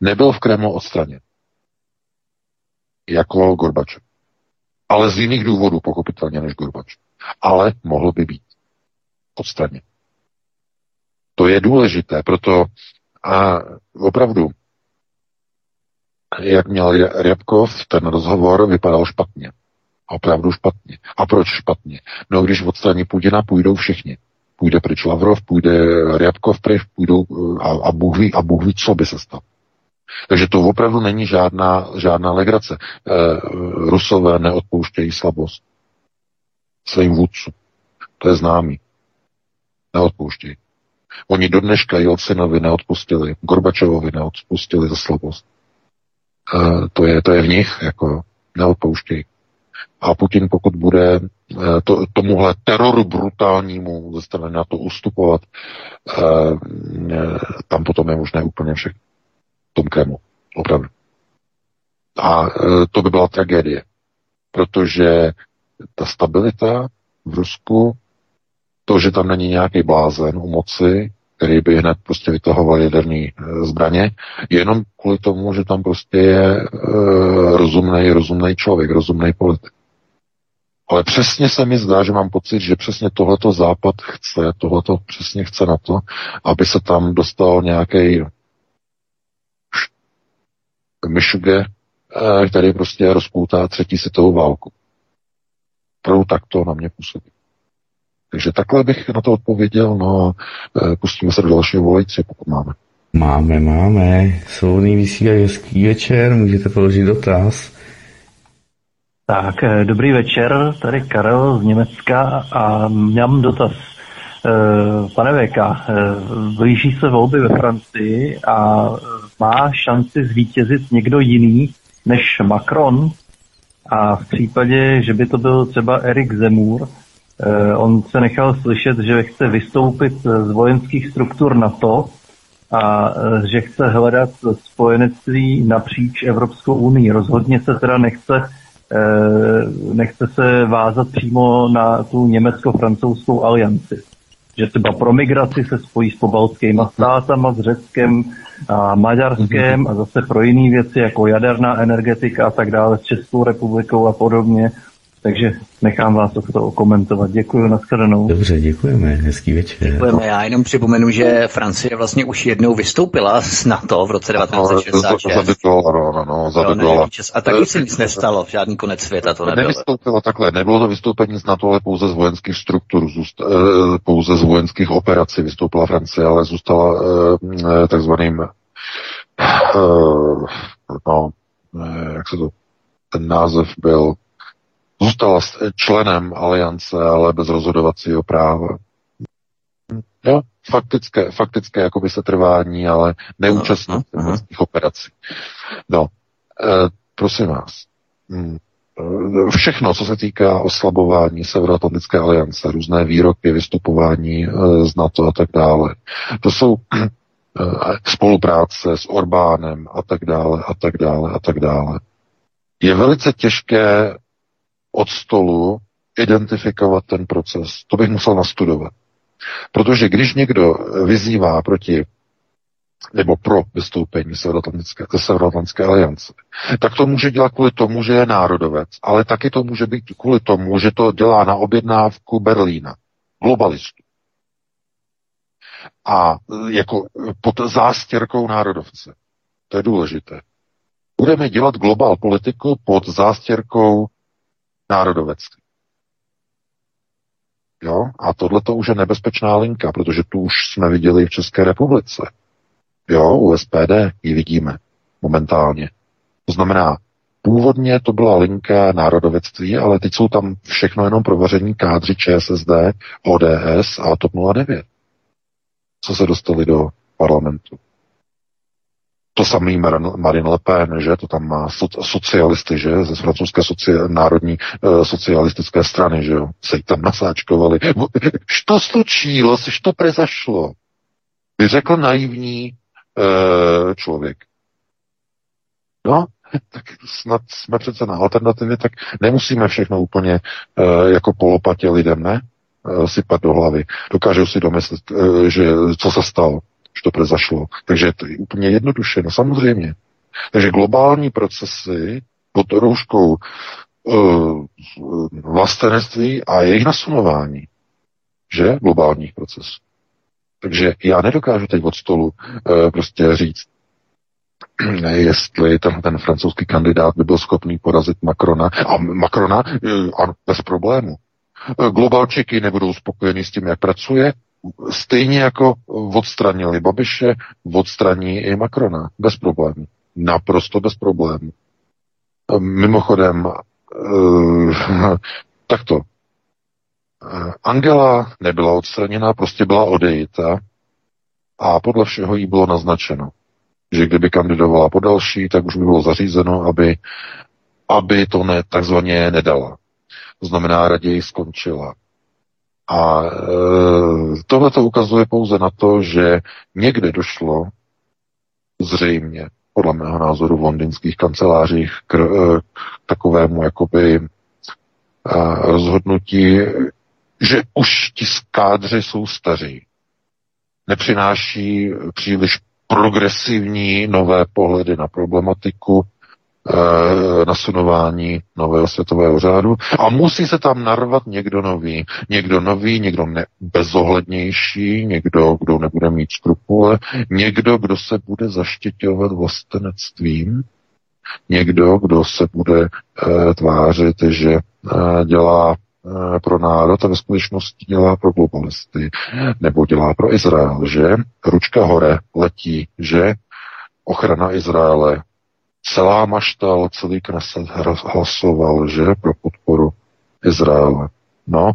nebyl v Kremlu odstraněn. Jako Gorbačov. Ale z jiných důvodů, pochopitelně, než Gorbačov. Ale mohl by být odstraněn. To je důležité, proto a opravdu jak měl Rybkov, ten rozhovor vypadal špatně. Opravdu špatně. A proč špatně? No, když odstraní Putina, půjdou všichni. Půjde pryč Lavrov, půjde Rybkov pryč, půjdou eh, a, a, Bůh ví, a Bůh ví, co by se stalo. Takže to opravdu není žádná, žádná legrace. E, Rusové neodpouštějí slabost svým vůdcům. To je známý. Neodpouštějí. Oni do dneška Jelcinovi neodpustili, Gorbačovovi neodpustili za slabost. Eh, to, je, to je v nich, jako neodpouštějí. A Putin, pokud bude eh, to, tomuhle teroru brutálnímu ze strany na to ustupovat, eh, tam potom je možné úplně všechno. Tom Kremlu. Opravdu. A to by byla tragédie. Protože ta stabilita v Rusku, to, že tam není nějaký blázen u moci, který by hned prostě vytahoval jaderný eh, zbraně, jenom kvůli tomu, že tam prostě je rozumný, rozumný člověk, rozumný politik. Ale přesně se mi zdá, že mám pocit, že přesně tohleto Západ chce, tohleto přesně chce na to, aby se tam dostal nějaký myšuge, eh, který prostě rozpoutá třetí světovou válku. Opravdu tak to na mě působí. Takže takhle bych na to odpověděl, no e, pustíme se do dalšího volající, pokud máme. Máme, máme. Svobodný vysílají hezký večer, můžete položit dotaz. Tak, eh, dobrý večer, tady Karel z Německa a mám dotaz. Eh, pane Veka, blíží se volby ve Francii a má šanci zvítězit někdo jiný než Macron? A v případě, že by to byl třeba Erik Zemur, on se nechal slyšet, že chce vystoupit z vojenských struktur NATO a že chce hledat spojenectví napříč Evropskou unii. Rozhodně se teda nechce Eh, nechce se vázat přímo na tu německo-francouzskou alianci. Že třeba pro migraci se spojí s pobaltskými státama, s Řeckem a Maďarskem a zase pro jiné věci jako jaderná energetika a tak dále s Českou republikou a podobně. Takže nechám vás to komentovat. Děkuji, nashledanou. Dobře, děkujeme, hezký večer. Děkujeme, já jenom připomenu, že Francie vlastně už jednou vystoupila z NATO v roce 1966. No, ano, zabytovala. A taky se nic nestalo, žádný konec světa to nebylo. Nevystoupila takhle, nebylo to vystoupení z NATO, ale pouze z vojenských struktur, zůst, eh, pouze z vojenských operací vystoupila Francie, ale zůstala eh, takzvaným eh, no, jak se to, ten název byl Zůstala členem aliance, ale bez rozhodovacího práva. Jo, faktické, faktické jakoby se trvání, ale neúčastní těch operací. No, e, prosím vás, hm, e, všechno, co se týká oslabování Severoatlantické aliance, různé výroky, vystupování e, z NATO a tak dále, to jsou spolupráce s Orbánem a tak dále a tak dále a tak dále. Je velice těžké od stolu identifikovat ten proces. To bych musel nastudovat. Protože když někdo vyzývá proti nebo pro vystoupení Severoatlantické, Severoatlantické aliance, tak to může dělat kvůli tomu, že je národovec, ale taky to může být kvůli tomu, že to dělá na objednávku Berlína, globalistů. A jako pod zástěrkou národovce. To je důležité. Budeme dělat global politiku pod zástěrkou národovectví. Jo? A tohle to už je nebezpečná linka, protože tu už jsme viděli v České republice. Jo, u SPD ji vidíme momentálně. To znamená, původně to byla linka národovectví, ale teď jsou tam všechno jenom provaření kádři ČSSD, ODS a TOP 09. Co se dostali do parlamentu. To samý Marine Le Pen, že to tam má socialisty, že ze francouzské soci- národní e, socialistické strany, že jo, se tam nasáčkovali. Što slučilo, to prezašlo? By řekl naivní e, člověk. No, tak snad jsme přece na alternativě, tak nemusíme všechno úplně e, jako polopatě lidem, ne? E, sypat do hlavy. Dokážou si domyslet, e, že co se stalo už to prezašlo. Takže to je úplně jednoduše, no samozřejmě. Takže globální procesy pod rouškou uh, vlastenectví a jejich nasunování, že? Globálních procesů. Takže já nedokážu teď od stolu uh, prostě říct, jestli ten, ten francouzský kandidát by byl schopný porazit Macrona. A Macrona, uh, ano, bez problému. Globalčiky nebudou spokojeni s tím, jak pracuje, stejně jako odstranili Babiše, odstraní i Macrona. Bez problémů. Naprosto bez problémů. Mimochodem, uh, takto. Angela nebyla odstraněna, prostě byla odejita a podle všeho jí bylo naznačeno, že kdyby kandidovala po další, tak už by bylo zařízeno, aby, aby to ne, takzvaně nedala. To znamená, raději skončila. A e, tohle to ukazuje pouze na to, že někde došlo zřejmě, podle mého názoru v londýnských kancelářích, k, e, k takovému jakoby e, rozhodnutí, že už ti skádři jsou staří. Nepřináší příliš progresivní nové pohledy na problematiku, nasunování nového světového řádu. A musí se tam narvat někdo nový. Někdo nový, někdo ne, bezohlednější, někdo, kdo nebude mít skrupule, někdo, kdo se bude zaštěťovat vlastenectvím, někdo, kdo se bude e, tvářit, že e, dělá pro národ a ve skutečnosti dělá pro globalisty, nebo dělá pro Izrael, že? Ručka hore letí, že? Ochrana Izraele, celá maštal, celý Kneset hlasoval, že pro podporu Izraele. No,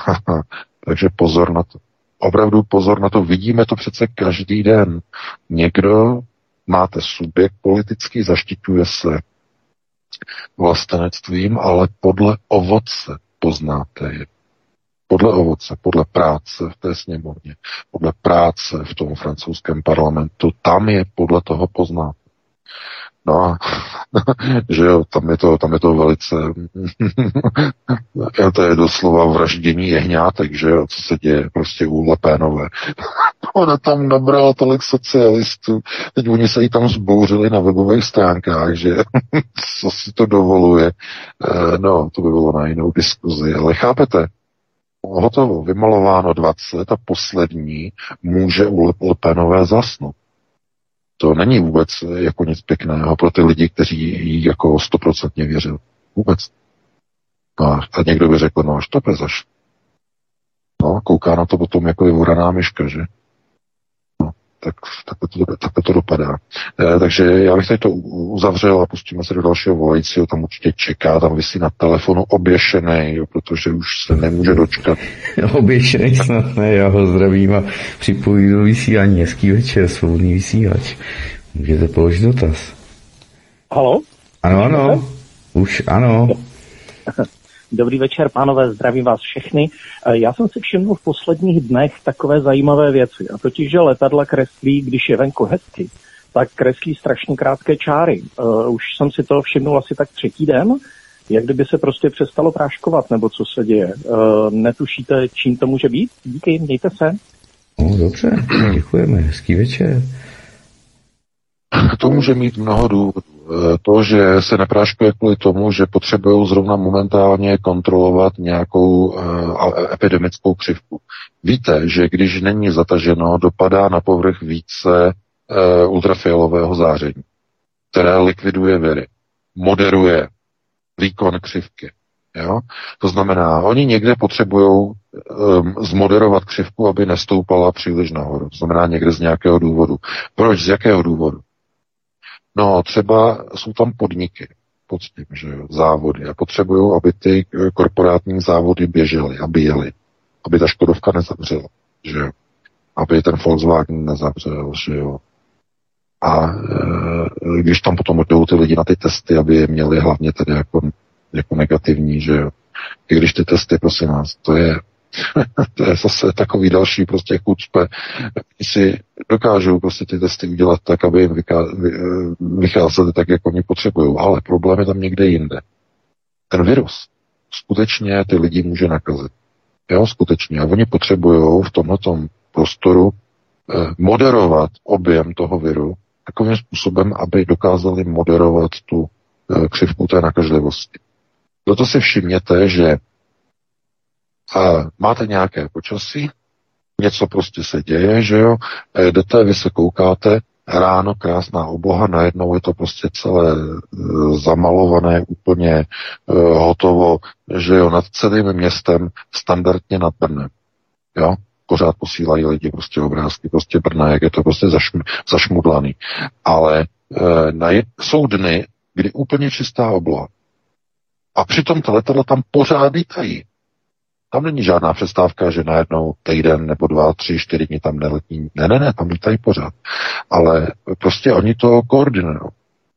takže pozor na to. Opravdu pozor na to. Vidíme to přece každý den. Někdo máte subjekt politický, zaštiťuje se vlastenectvím, ale podle ovoce poznáte je. Podle ovoce, podle práce v té sněmovně, podle práce v tom francouzském parlamentu, tam je podle toho poznáte. No a že jo, tam je to, tam je to velice, to je doslova vraždění jehňátek, že jo, co se děje prostě u Lepénové. Ona tam nabrala tolik socialistů, teď oni se jí tam zbouřili na webových stránkách, že co si to dovoluje. Eh, no, to by bylo na jinou diskuzi, ale chápete, hotovo, vymalováno 20 a poslední může u Lepénové zasnout. To není vůbec jako nic pěkného pro ty lidi, kteří jí jako stoprocentně věřili. Vůbec. No a někdo by řekl, no až to pezaš. No, kouká na to potom jako vyvoraná myška, že? Tak, tak, to, tak to dopadá. E, takže já bych tady to uzavřel a pustíme se do dalšího volajícího, tam určitě čeká, tam vysí na telefonu oběšený, jo, protože už se nemůže dočkat. oběšený snad ne, já ho zdravím a připojí do vysílání. Hezký večer, svobodný vysílač. Můžete položit dotaz. Halo? Ano, ano. Už ano. Dobrý večer, pánové, zdravím vás všechny. E, já jsem si všiml v posledních dnech takové zajímavé věci, a totiž, že letadla kreslí, když je venku hezky, tak kreslí strašně krátké čáry. Uh, už jsem si to všiml asi tak třetí den, jak kdyby se prostě přestalo práškovat, nebo co se děje. Uh, netušíte, čím to může být? Díky, mějte se. No, dobře, děkujeme, hezký večer. To může mít mnoho důvodů. Eh, to, že se nepráškuje kvůli tomu, že potřebují zrovna momentálně kontrolovat nějakou uh, epidemickou křivku. Víte, že když není zataženo, dopadá na povrch více uh, ultrafialového záření, které likviduje viry, moderuje výkon křivky. Jo? To znamená, oni někde potřebují um, zmoderovat křivku, aby nestoupala příliš nahoru. To znamená někde z nějakého důvodu. Proč? Z jakého důvodu? No, třeba jsou tam podniky pod tím, že jo, závody a potřebují, aby ty eh, korporátní závody běžely, aby jeli, aby ta Škodovka nezavřela, že jo, aby ten Volkswagen nezavřel, že jo. A e, když tam potom jdou ty lidi na ty testy, aby je měli hlavně tedy jako, jako negativní, že jo. I když ty testy, prosím vás, to je to je zase takový další prostě. Oni si dokážou prostě ty testy udělat tak, aby jim vycházely tak, jak oni potřebují. Ale problém je tam někde jinde. Ten virus skutečně ty lidi může nakazit. Jo, skutečně. A oni potřebují v tomto prostoru eh, moderovat objem toho viru takovým způsobem, aby dokázali moderovat tu eh, křivku té nakažlivosti. Proto si všimněte, že a máte nějaké počasí, něco prostě se děje, že jo, e, jdete, vy se koukáte, ráno krásná obloha, najednou je to prostě celé e, zamalované, úplně e, hotovo, že jo, nad celým městem, standardně nad Brnem, jo, pořád posílají lidi prostě obrázky, prostě Brna, jak je to prostě zašm, zašmudlaný. Ale e, na jsou dny, kdy úplně čistá obloha. A přitom ta letadla tam pořád lítají. Tam není žádná přestávka, že najednou týden nebo dva, tři, čtyři dny tam neletí. Ne, ne, ne, tam lítají pořád. Ale prostě oni to koordinují.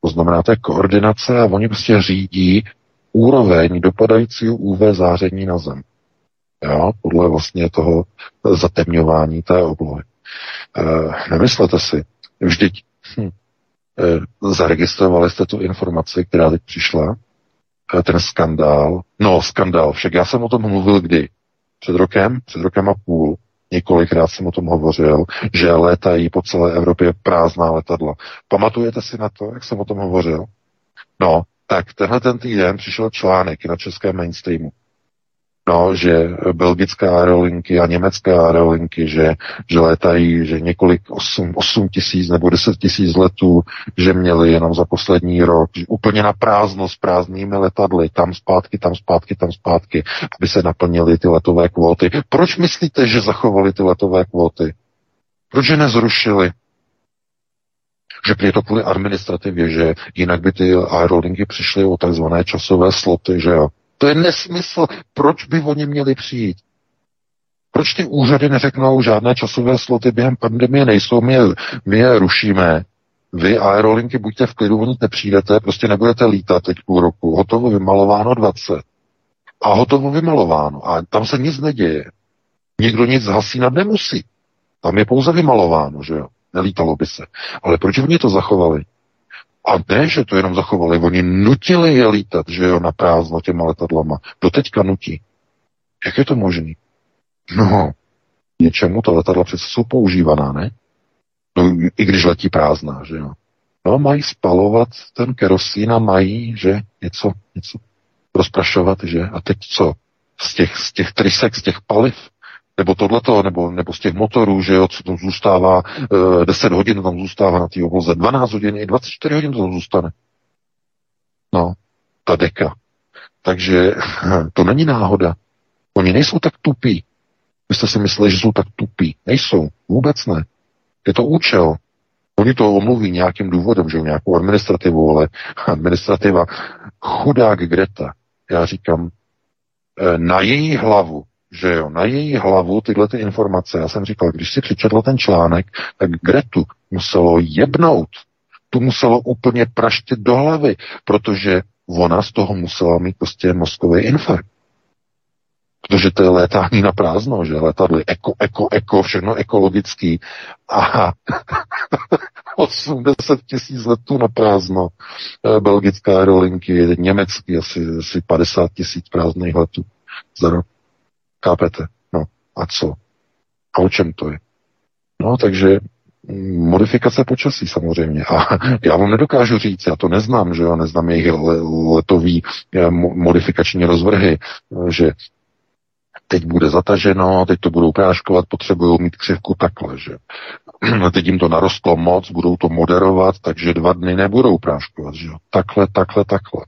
To znamená, to je koordinace a oni prostě řídí úroveň dopadajícího UV záření na zem. Jo, podle vlastně toho zatemňování té oblohy. E, nemyslete si, vždyť hm, e, zaregistrovali jste tu informaci, která teď přišla, ten skandál. No, skandál, však já jsem o tom mluvil kdy? Před rokem, před rokem a půl. Několikrát jsem o tom hovořil, že létají po celé Evropě prázdná letadla. Pamatujete si na to, jak jsem o tom hovořil? No, tak tenhle ten týden přišel článek na českém mainstreamu no, že belgická aerolinky a německá aerolinky, že, že létají, že několik 8, 8 tisíc nebo 10 tisíc letů, že měli jenom za poslední rok, že úplně na prázdno s prázdnými letadly, tam zpátky, tam zpátky, tam zpátky, aby se naplnily ty letové kvóty. Proč myslíte, že zachovali ty letové kvóty? Proč je nezrušili? Že je to kvůli administrativě, že jinak by ty aerolinky přišly o takzvané časové sloty, že jo. To je nesmysl. Proč by oni měli přijít? Proč ty úřady neřeknou, žádné časové sloty během pandemie nejsou, my je, my je rušíme, vy aerolinky buďte v klidu, oni nepřijdete, prostě nebudete lítat teď půl roku, hotovo vymalováno 20 a hotovo vymalováno a tam se nic neděje. Nikdo nic hasínat nemusí. Tam je pouze vymalováno, že jo. Nelítalo by se. Ale proč oni to zachovali? A ne, že to jenom zachovali, oni nutili je lítat, že jo, na prázdno těma letadlama. teďka nutí. Jak je to možné? No, něčemu to letadla přece jsou používaná, ne? No, i když letí prázdná, že jo. No, mají spalovat ten kerosín a mají, že něco, něco rozprašovat, že? A teď co? Z těch, z těch trysek, z těch paliv, nebo tohleto, nebo, nebo z těch motorů, že jo, co tam zůstává, e, 10 hodin tam zůstává na té obloze, 12 hodin, i 24 hodin to tam zůstane. No, ta deka. Takže to není náhoda. Oni nejsou tak tupí. Vy jste si mysleli, že jsou tak tupí. Nejsou. Vůbec ne. Je to účel. Oni to omluví nějakým důvodem, že nějakou administrativu, ale administrativa chudák Greta, já říkám, eh, na její hlavu, že jo, na její hlavu tyhle ty informace, já jsem říkal, když si přečetl ten článek, tak Gretu muselo jebnout, tu muselo úplně praštit do hlavy, protože ona z toho musela mít prostě mozkový infarkt. Protože to je létání na prázdno, že letadly eko, eko, eko, všechno ekologický. A 80 tisíc letů na prázdno. Eh, belgická aerolinky, německý asi, asi 50 tisíc prázdných letů za rok. Kápete? No a co? A o čem to je? No, takže modifikace počasí samozřejmě. A já vám nedokážu říct, já to neznám, že jo, neznám jejich letový eh, modifikační rozvrhy, eh, že teď bude zataženo, teď to budou práškovat, potřebují mít křivku takhle, že. Teď jim to narostlo moc, budou to moderovat, takže dva dny nebudou práškovat, že Takhle, takhle, takhle.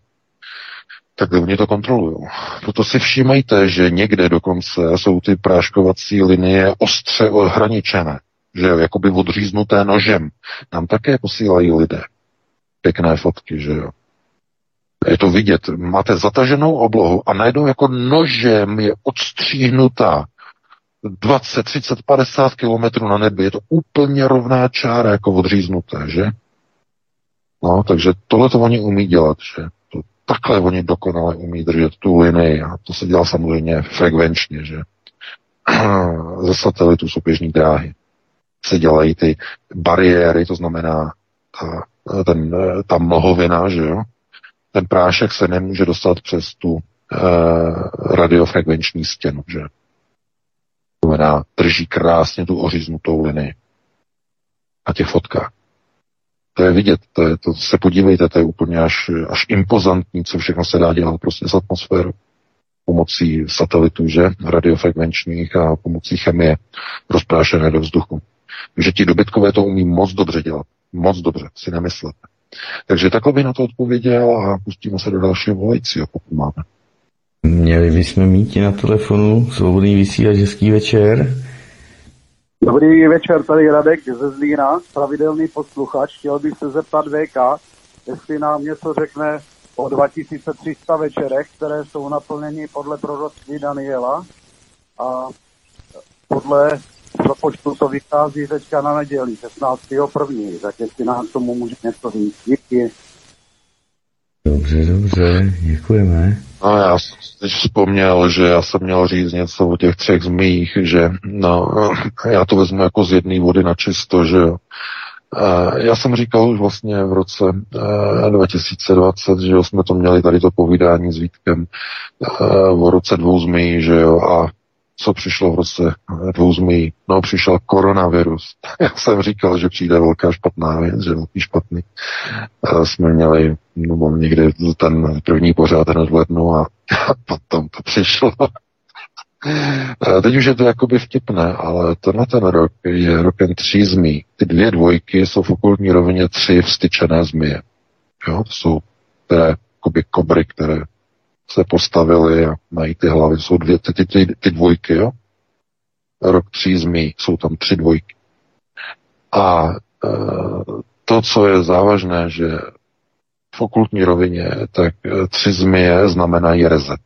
Tak oni to kontrolují. Proto si všímejte, že někde dokonce jsou ty práškovací linie ostře ohraničené, že jo, jakoby odříznuté nožem. Nám také posílají lidé pěkné fotky, že jo. Je to vidět. Máte zataženou oblohu a najednou jako nožem je odstříhnutá 20, 30, 50 kilometrů na nebi. Je to úplně rovná čára, jako odříznuté, že? No, takže tohle to oni umí dělat, že? Takhle oni dokonale umí držet tu linii a to se dělá samozřejmě frekvenčně, že? Ze satelitu jsou běžní dráhy. Se dělají ty bariéry, to znamená ta, ten, ta mlhovina, že jo? ten prášek se nemůže dostat přes tu uh, radiofrekvenční stěnu, že? To znamená, drží krásně tu oříznutou linii. Na těch fotkách. To je vidět, to, je, to se podívejte, to je úplně až, až impozantní, co všechno se dá dělat prostě s atmosférou. Pomocí satelitů, že? Radiofrekvenčních a pomocí chemie rozprášené do vzduchu. Takže ti dobytkové to umí moc dobře dělat. Moc dobře, si nemyslete. Takže takhle by na to odpověděl a pustíme se do dalšího volajícího, pokud máme. Měli bychom mít na telefonu svobodný vysílač hezký večer. Dobrý večer, tady Radek ze Zlína, pravidelný posluchač. Chtěl bych se zeptat VK, jestli nám něco řekne o 2300 večerech, které jsou naplněny podle proroctví Daniela a podle do počtu to vychází teďka na neděli, 16. první, tak jestli nám tomu může něco říct. Díky. Dobře, dobře, děkujeme. No já jsem teď vzpomněl, že já jsem měl říct něco o těch třech zmích, že no, já to vezmu jako z jedné vody na čisto, že jo. Já jsem říkal už vlastně v roce 2020, že jo, jsme to měli tady to povídání s Vítkem o roce dvou zmí, že jo, a co přišlo v roce dvou zmí. No, přišel koronavirus. Já jsem říkal, že přijde velká špatná věc, že velký špatný. A jsme měli no, někdy ten první pořád hned v lednu a, a potom to přišlo. A teď už je to jakoby vtipné, ale tenhle ten rok je rokem tří zmí. Ty dvě dvojky jsou v okolní rovině tři vstyčené zmije. Jo, to jsou které, jakoby kobry, které se postavili a mají ty hlavy. Jsou dvě, ty, ty, ty, ty dvojky, jo? Rok tří zmí, jsou tam tři dvojky. A e, to, co je závažné, že v okultní rovině, tak eh, tři zmije znamenají rezet.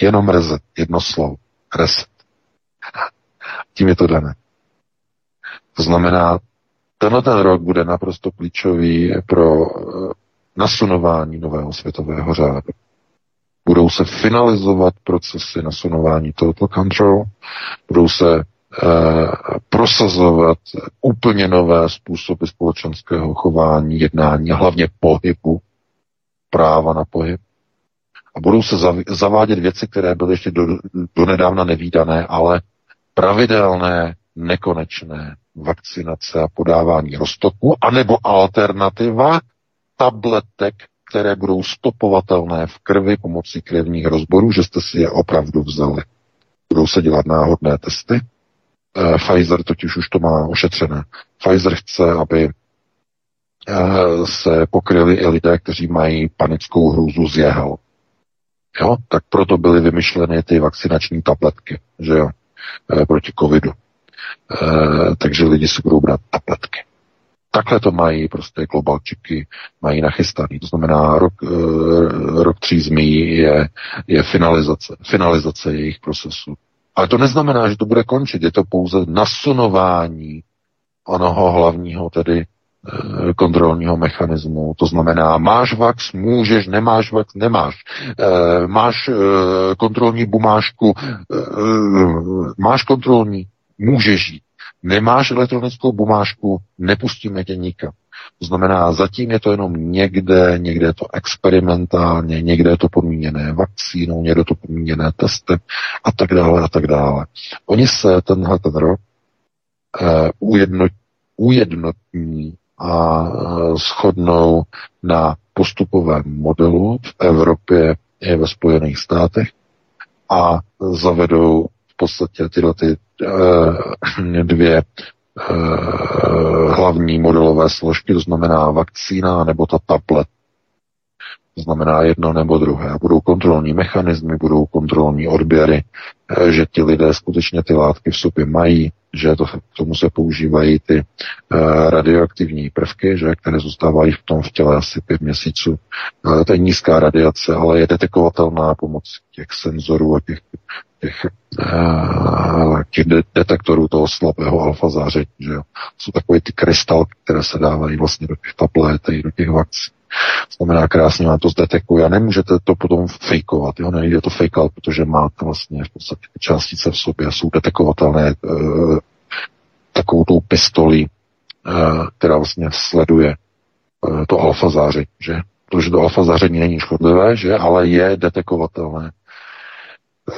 Jenom rezet, jedno slovo. Reset. Tím je to dané. To znamená, tenhle ten rok bude naprosto klíčový pro eh, nasunování nového světového řádu. Budou se finalizovat procesy nasunování total control, budou se Eh, prosazovat úplně nové způsoby společenského chování, jednání hlavně pohybu, práva na pohyb. A budou se zavádět věci, které byly ještě do, do nedávna nevýdané, ale pravidelné, nekonečné vakcinace a podávání roztoku, anebo alternativa tabletek, které budou stopovatelné v krvi pomocí krevních rozborů, že jste si je opravdu vzali. Budou se dělat náhodné testy, Eh, Pfizer totiž už to má ošetřené. Pfizer chce, aby eh, se pokryli i lidé, kteří mají panickou hrůzu z jehel. Jo? Tak proto byly vymyšleny ty vakcinační tabletky, že jo, e, proti covidu. E, takže lidi si budou brát tabletky. Takhle to mají prostě globalčiky, mají nachystaný. To znamená, rok, e, rok tří zmí je, je finalizace, finalizace jejich procesu. Ale to neznamená, že to bude končit. Je to pouze nasunování onoho hlavního tedy e, kontrolního mechanismu. To znamená, máš vax, můžeš, nemáš vax, nemáš. E, máš e, kontrolní bumášku, e, máš kontrolní, můžeš jít. Nemáš elektronickou bumášku, nepustíme tě nikam. To znamená, zatím je to jenom někde, někde je to experimentálně, někde je to podmíněné vakcínou, někde je to podmíněné testem a tak dále a tak dále. Oni se tenhle ten rok uh, ujednot, ujednotní a uh, shodnou na postupovém modelu v Evropě i ve Spojených státech a zavedou v podstatě tyhle ty dvě Eh, hlavní modelové složky, to znamená vakcína nebo ta tablet. To znamená jedno nebo druhé. Budou kontrolní mechanismy, budou kontrolní odběry, eh, že ti lidé skutečně ty látky v sobě mají, že to, k tomu se používají ty uh, radioaktivní prvky, že, které zůstávají v tom v těle asi pět měsíců. To je nízká radiace, ale je detekovatelná pomocí těch senzorů a těch těch, uh, těch de- detektorů toho slabého alfa záření. Jsou takové ty krystalky, které se dávají vlastně do těch tablet do těch vakcín. Znamená, krásně vám to zdetekuje a nemůžete to potom fejkovat, jo, nejde to fejkovat, protože máte vlastně v podstatě částice v sobě, jsou detekovatelné uh, takovou tou pistolí, uh, která vlastně sleduje uh, to alfa záření, že? Protože to alfa záření není škodlivé, že? Ale je detekovatelné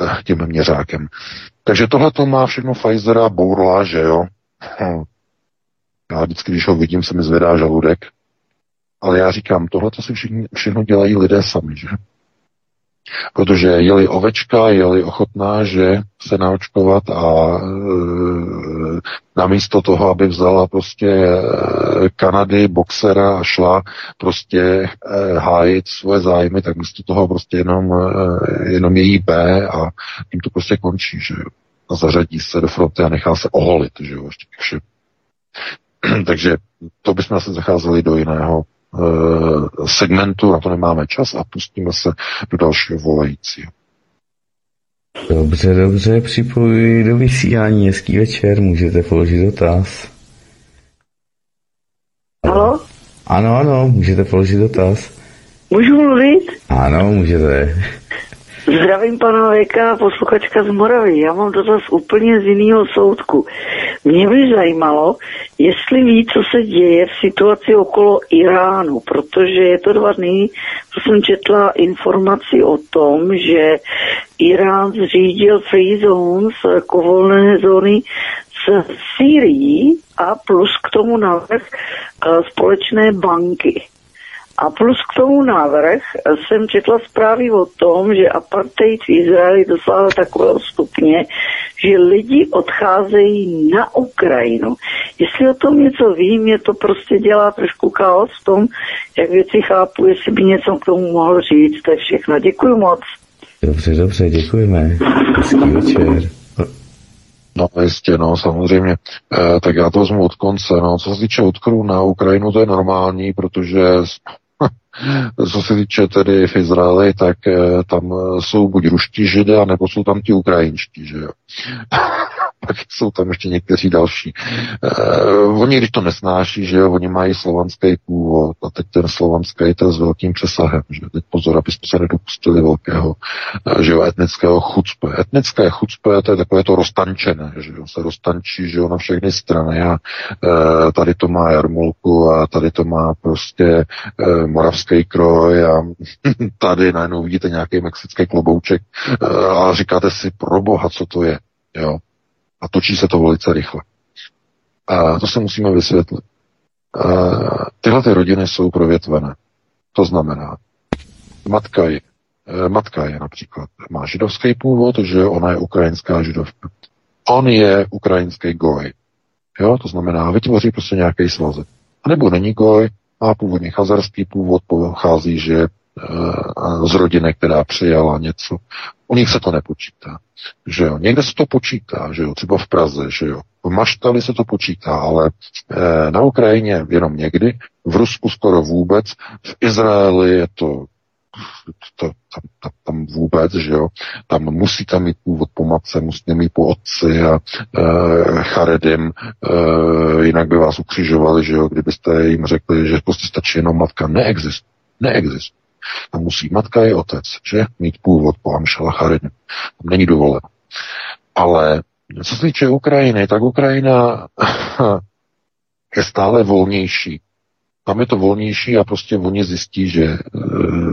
Eh, tím měřákem. Takže tohle to má všechno Pfizera bourla, že jo. Hm. Já vždycky, když ho vidím, se mi zvedá žaludek. Ale já říkám, tohle to si všechno, všechno dělají lidé sami, že? Protože jeli ovečka, jeli ochotná, že se naočkovat a e, namísto toho, aby vzala prostě e, Kanady, boxera a šla prostě e, hájit svoje zájmy, tak místo toho prostě jenom, e, jenom její B a tím to prostě končí, že. A zařadí se do fronty a nechá se oholit, že jo, ještě. Takže to bychom asi zacházeli do jiného segmentu, na to nemáme čas a pustíme se do dalšího volajícího. Dobře, dobře, připojuji do vysílání. Hezký večer, můžete položit dotaz. Halo? Ano, ano, můžete položit dotaz. Můžu mluvit? Ano, můžete. Zdravím pana Věka, posluchačka z Moravy. Já mám dotaz úplně z jiného soudku. Mě by zajímalo, jestli ví, co se děje v situaci okolo Iránu, protože je to dva dny, co jsem četla informaci o tom, že Irán zřídil free zones, jako volné zóny s Syrií a plus k tomu navrh eh, společné banky. A plus k tomu návrh jsem četla zprávy o tom, že apartheid v Izraeli dosáhl takového stupně, že lidi odcházejí na Ukrajinu. Jestli o tom něco vím, je to prostě dělá trošku chaos v tom, jak věci chápu, jestli by něco k tomu mohl říct. To je všechno. Děkuji moc. Dobře, dobře, děkujeme. Hezký večer. No jistě, no samozřejmě. E, tak já to vezmu od konce. No. Co se týče odchodu na Ukrajinu, to je normální, protože co se týče tedy v Izraeli, tak e, tam jsou buď ruští židé, nebo jsou tam ti ukrajinští, že jo. Pak jsou tam ještě někteří další. Uh, oni, když to nesnáší, že jo, oni mají slovanský původ a teď ten slovanský je s velkým přesahem, že teď pozor, aby jsme se nedopustili velkého, uh, že jo, etnického chucpe. Etnické chucpe, to je takové to roztančené, že jo, se roztančí, že jo, na všechny strany a uh, tady to má jarmulku a tady to má prostě uh, moravský kroj a tady najednou vidíte nějaký mexický klobouček a říkáte si, pro boha, co to je, jo. A točí se to velice rychle. A to se musíme vysvětlit. A tyhle ty rodiny jsou provětvené. To znamená, matka je, eh, matka je například, má židovský původ, že ona je ukrajinská židovka. On je ukrajinský goj. Jo, to znamená, vytvoří prostě nějaký svazek. A nebo není goj, má původně chazarský původ, pochází, že z rodiny, která přijala něco. U nich se to nepočítá. Že jo. Někde se to počítá, že jo, třeba v Praze, že jo. V Maštali se to počítá, ale e, na Ukrajině jenom někdy, v Rusku skoro vůbec, v Izraeli je to to, tam, tam, tam vůbec, že jo, tam musí tam mít původ po matce, musíte mít po otci a e, charedim, e, jinak by vás ukřižovali, že jo, kdybyste jim řekli, že prostě stačí jenom matka. Neexistuje. Neexistuje. Tam musí matka i otec, že? Mít původ po. Tam není dovoleno. Ale co se týče Ukrajiny, tak Ukrajina je stále volnější. Tam je to volnější a prostě oni zjistí, že e,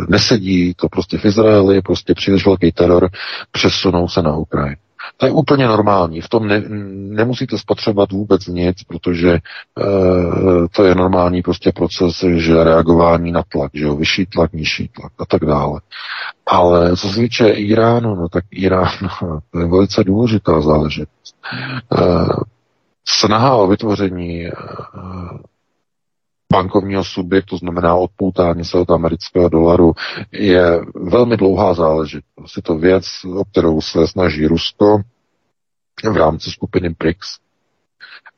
nesedí to prostě v Izraeli, prostě příliš velký teror, přesunou se na Ukrajinu. To je úplně normální. V tom ne, nemusíte spotřebovat vůbec nic, protože e, to je normální prostě proces, že reagování na tlak, že jo, vyšší tlak, nižší tlak a tak dále. Ale co se týče Iránu, no tak Irán to je velice důležitá záležitost. E, snaha o vytvoření e, bankovního subjektu, znamená odpoutání se od amerického dolaru, je velmi dlouhá záležitost. Je to věc, o kterou se snaží Rusko v rámci skupiny BRICS.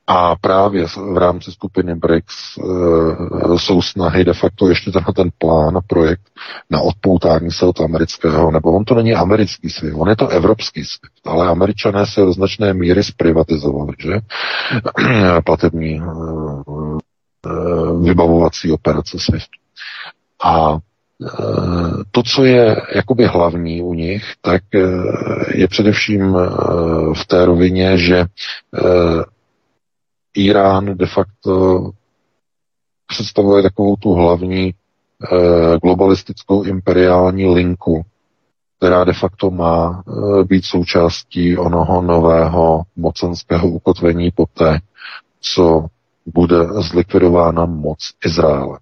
A právě v rámci skupiny BRICS e, jsou snahy de facto ještě tenhle ten plán, projekt na odpoutání se od amerického, nebo on to není americký svět, on je to evropský svět, ale američané se do značné míry zprivatizovali, že? Platební e, vybavovací operace SWIFT. A eh, to, co je jakoby hlavní u nich, tak eh, je především v té rovině, že Irán de facto představuje takovou tu hlavní globalistickou imperiální linku, která de facto má být součástí onoho nového mocenského ukotvení poté, co bude zlikvidována moc Izraele.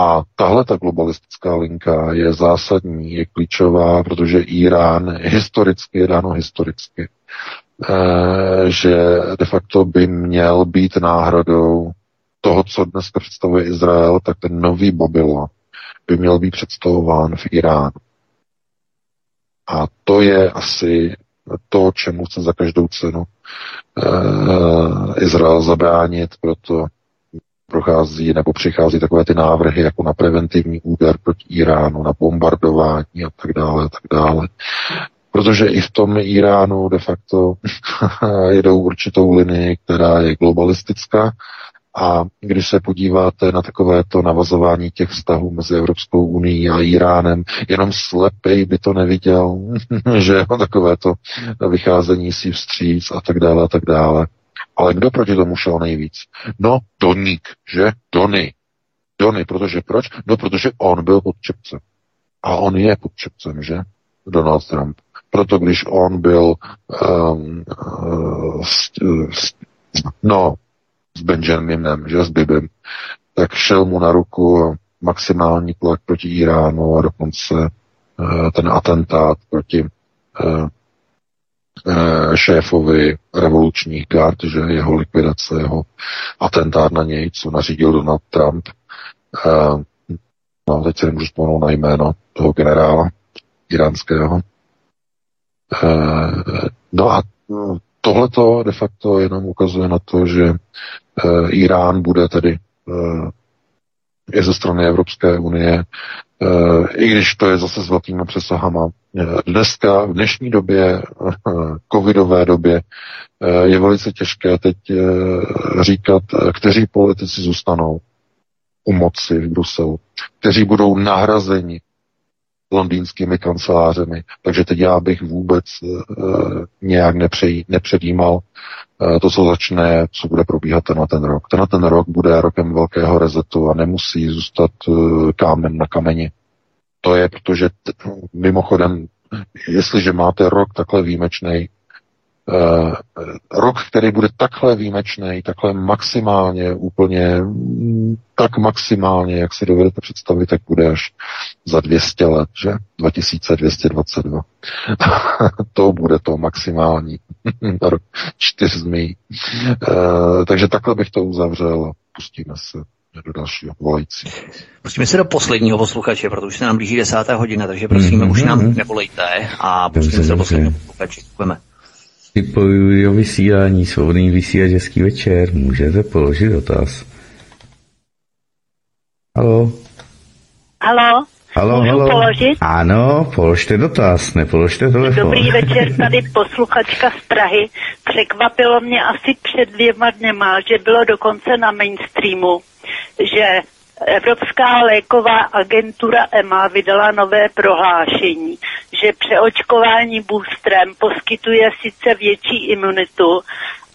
A tahle ta globalistická linka je zásadní, je klíčová, protože Irán historicky je dáno historicky, eh, že de facto by měl být náhradou toho, co dneska představuje Izrael, tak ten nový Babylon by měl být představován v Iránu. A to je asi to, čemu chce za každou cenu uh, Izrael zabránit, proto prochází nebo přichází takové ty návrhy jako na preventivní úder proti Iránu, na bombardování a tak dále, a tak dále. Protože i v tom Iránu de facto jedou určitou linii, která je globalistická a když se podíváte na takovéto navazování těch vztahů mezi Evropskou unii a Iránem, jenom slepej by to neviděl, že takovéto vycházení si vstříc a tak dále a tak dále. Ale kdo proti tomu šel nejvíc? No, Doník, že? Dony. Dony, protože proč? No, protože on byl pod čepcem. A on je pod čepcem, že? Donald Trump. Proto když on byl um, uh, st, st, no, s Benjaminem, že s Bibem, tak šel mu na ruku maximální tlak proti Iránu a dokonce uh, ten atentát proti uh, uh, šéfovi revolučních gard, že jeho likvidace, jeho atentát na něj, co nařídil Donald Trump. No, teď se nemůžu vzpomenout na jméno toho generála iránského. No a tohleto de facto jenom ukazuje na to, že e, Irán bude tedy e, ze strany Evropské unie, e, i když to je zase s velkými přesahama. Dneska, v dnešní době, covidové době, je velice těžké teď říkat, kteří politici zůstanou u moci v Bruselu, kteří budou nahrazeni londýnskými kancelářemi. Takže teď já bych vůbec uh, nějak nepřejí, nepředjímal uh, to, co začne, co bude probíhat tenhle ten rok. Tenhle ten rok bude rokem velkého rezetu a nemusí zůstat uh, kámen na kameni. To je, protože t- mimochodem, jestliže máte rok takhle výjimečný, rok, který bude takhle výjimečný, takhle maximálně, úplně mm, tak maximálně, jak si dovedete představit, tak bude až za 200 let, že? 2222. to bude to maximální. rok čtyř zmí. Uh, takže takhle bych to uzavřel a pustíme se do dalšího volající. Pustíme se do posledního posluchače, protože se nám blíží desátá hodina, takže prosím, mm-hmm. už nám nevolejte a pustíme se do posledního posluchače. Děkujeme. Připojuji o vysílání, svobodný vysílač, hezký večer. Můžete položit dotaz. Halo. Halo. Halo, Můžu halo. položit? Ano, položte dotaz, nepoložte telefon. Dobrý večer, tady posluchačka z Prahy. Překvapilo mě asi před dvěma dněma, že bylo dokonce na mainstreamu, že Evropská léková agentura EMA vydala nové prohlášení, že přeočkování boostrem poskytuje sice větší imunitu,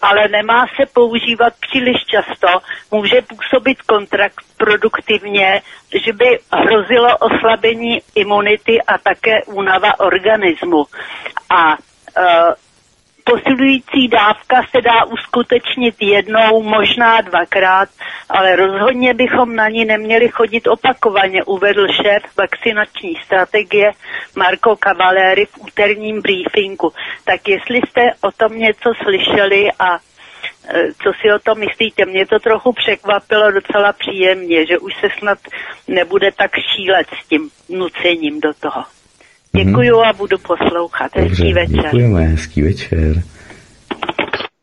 ale nemá se používat příliš často, může působit kontraproduktivně, že by hrozilo oslabení imunity a také únava organismu. A uh, posilující dávka se dá uskutečnit jednou, možná dvakrát, ale rozhodně bychom na ní neměli chodit opakovaně, uvedl šéf vakcinační strategie Marco Cavaleri v úterním briefingu. Tak jestli jste o tom něco slyšeli a e, co si o tom myslíte? Mě to trochu překvapilo docela příjemně, že už se snad nebude tak šílet s tím nucením do toho. Děkuju a budu poslouchat. Hezký Dobře, večer. děkujeme, hezký večer.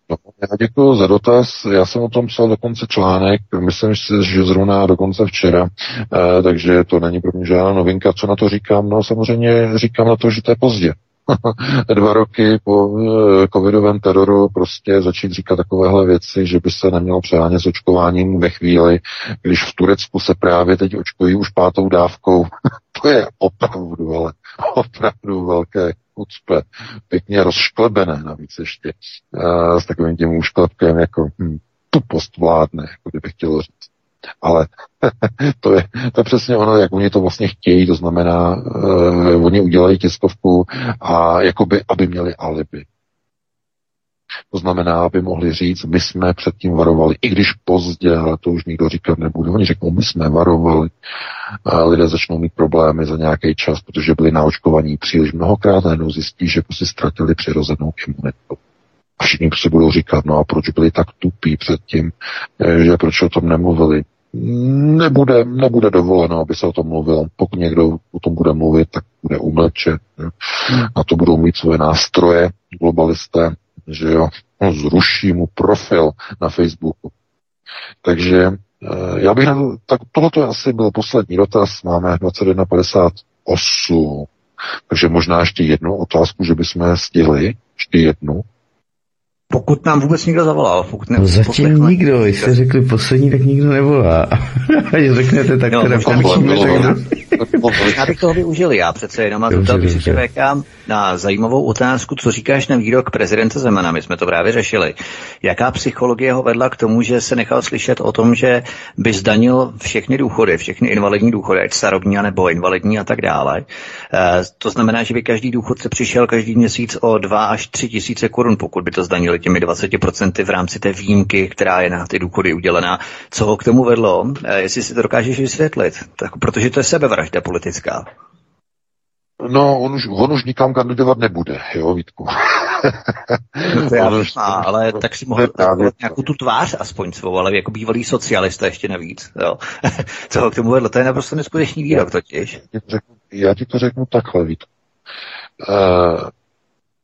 No, já děkuji za dotaz. Já jsem o tom psal dokonce článek, myslím si, že zrovna dokonce včera, eh, takže to není pro mě žádná novinka. Co na to říkám? No samozřejmě říkám na to, že to je pozdě. Dva roky po eh, covidovém teroru prostě začít říkat takovéhle věci, že by se nemělo přehánět s očkováním ve chvíli, když v Turecku se právě teď očkují už pátou dávkou. to je opravdu, ale opravdu velké kucpe, pěkně rozšklebené navíc ještě uh, s takovým tím úšklepkem jako hm, tupost vládne, jako kdybych chtěl říct. Ale to je, to je přesně ono, jak oni to vlastně chtějí, to znamená, uh, oni udělají tiskovku a jakoby, aby měli alibi. To znamená, aby mohli říct, my jsme předtím varovali, i když pozdě, ale to už nikdo říkat nebude. Oni řeknou, my jsme varovali. A lidé začnou mít problémy za nějaký čas, protože byli naočkovaní příliš mnohokrát, najednou zjistí, že prostě ztratili přirozenou imunitu. A všichni si budou říkat, no a proč byli tak tupí předtím, eh, že proč o tom nemluvili. Nebude, nebude dovoleno, aby se o tom mluvilo. Pokud někdo o tom bude mluvit, tak bude umlčet. Na to budou mít svoje nástroje globalisté, že jo, no, zruší mu profil na Facebooku. Takže eh, já bych, na- tak tohle asi byl poslední dotaz, máme 21.58, takže možná ještě jednu otázku, že bychom stihli, ještě jednu. Pokud nám vůbec někdo zavolal, pokud ne, No zatím nikdo, když jste řekli poslední, tak nikdo nevolá. Až řeknete, tak Jo, teda možná končíme, Já bych toho využil já přece jenom a zeptal bych se dobře. Na zajímavou otázku, co říkáš na výrok prezidenta Zemana, my jsme to právě řešili. Jaká psychologie ho vedla k tomu, že se nechal slyšet o tom, že by zdanil všechny důchody, všechny invalidní důchody, ať starobní nebo invalidní a tak dále. Eh, To znamená, že by každý důchodce přišel každý měsíc o 2 až 3 tisíce korun, pokud by to zdanili těmi 20% v rámci té výjimky, která je na ty důchody udělená. Co ho k tomu vedlo, Eh, jestli si to dokážeš vysvětlit, tak, protože to je sebevražda politická. No, on už, on už nikam kandidovat nebude, jo, Vítku. To já už- a, ale tak si mohl zachovat nějakou tu tvář aspoň svou, ale jako bývalý socialista ještě navíc. Jo. Co ho k tomu vedlo? To je naprosto neskutečný výrok totiž. Já ti to řeknu, já ti to řeknu takhle, Vítku. Uh,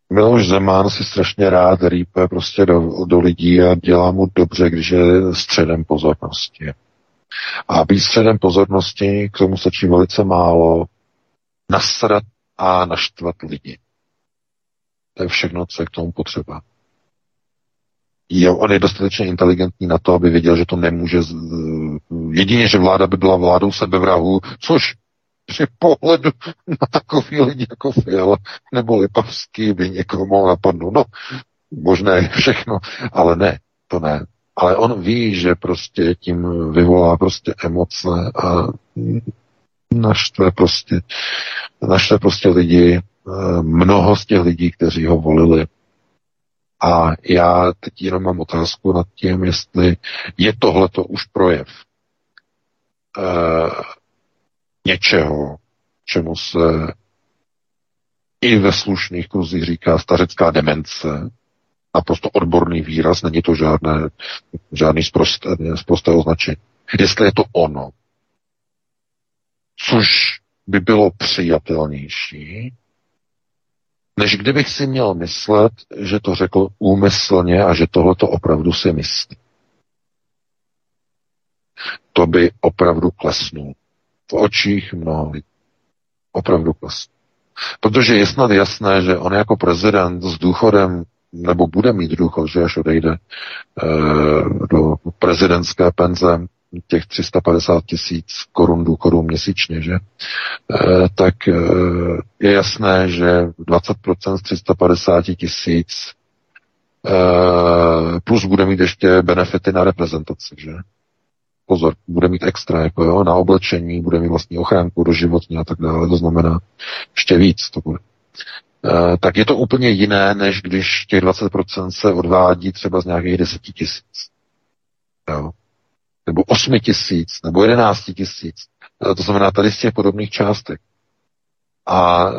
Miloš Zeman si strašně rád rýpe prostě do, do lidí a dělá mu dobře, když je středem pozornosti. A být středem pozornosti, k tomu stačí velice málo, nasrat a naštvat lidi. To je všechno, co je k tomu potřeba. Jo, on je dostatečně inteligentní na to, aby věděl, že to nemůže. Z... Jedině, že vláda by byla vládou sebevrahu, což při pohledu na takový lidi jako Fiala nebo Lipavský by někoho mohl napadnout. No, možné všechno, ale ne, to ne. Ale on ví, že prostě tím vyvolá prostě emoce a naštve prostě, naštve prostě lidi, eh, mnoho z těch lidí, kteří ho volili. A já teď jenom mám otázku nad tím, jestli je tohleto už projev uh, něčeho, čemu se i ve slušných kruzích říká stařecká demence, naprosto odborný výraz, není to žádné, žádný zprosté, zprosté označení. Jestli je to ono, což by bylo přijatelnější, než kdybych si měl myslet, že to řekl úmyslně a že tohle to opravdu si myslí. To by opravdu klesnul v očích mnoha lidí. Opravdu klesnul. Protože je snad jasné, že on jako prezident s důchodem nebo bude mít důchod, že až odejde e, do prezidentské penze, těch 350 tisíc korun důchodu měsíčně, že, e, tak e, je jasné, že 20% z 350 tisíc e, plus bude mít ještě benefity na reprezentaci, že? Pozor, bude mít extra, jako jo, na oblečení, bude mít vlastní ochránku do životní a tak dále, to znamená ještě víc to bude. Tak je to úplně jiné, než když těch 20% se odvádí třeba z nějakých 10 tisíc. Jo nebo 8 tisíc, nebo 11 tisíc. E, to znamená tady z těch podobných částek. A e,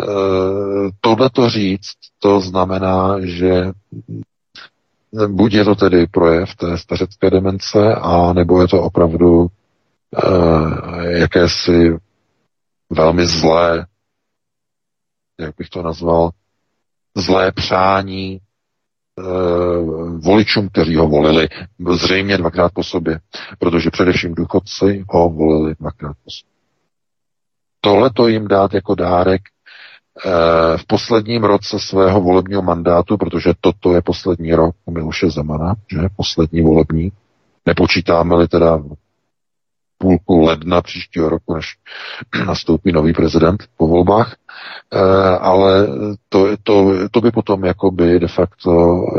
tohle to říct, to znamená, že buď je to tedy projev té stařecké demence, a nebo je to opravdu e, jakési velmi zlé, jak bych to nazval, zlé přání voličům, kteří ho volili, zřejmě dvakrát po sobě, protože především důchodci ho volili dvakrát po sobě. Tohle to jim dát jako dárek eh, v posledním roce svého volebního mandátu, protože toto je poslední rok Miloše Zemana, že poslední volební, nepočítáme-li teda půlku ledna příštího roku, než nastoupí nový prezident po volbách, eh, ale to, to, to by potom jakoby de facto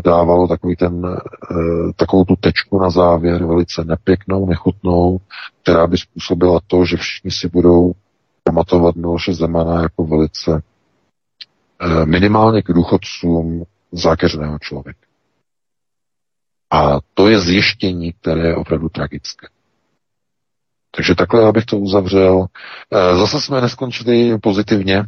dávalo takový ten, eh, takovou tu tečku na závěr, velice nepěknou, nechutnou, která by způsobila to, že všichni si budou pamatovat Miloše Zemana jako velice eh, minimálně k důchodcům zákeřného člověka. A to je zjištění, které je opravdu tragické. Takže takhle abych to uzavřel. Eh, zase jsme neskončili pozitivně.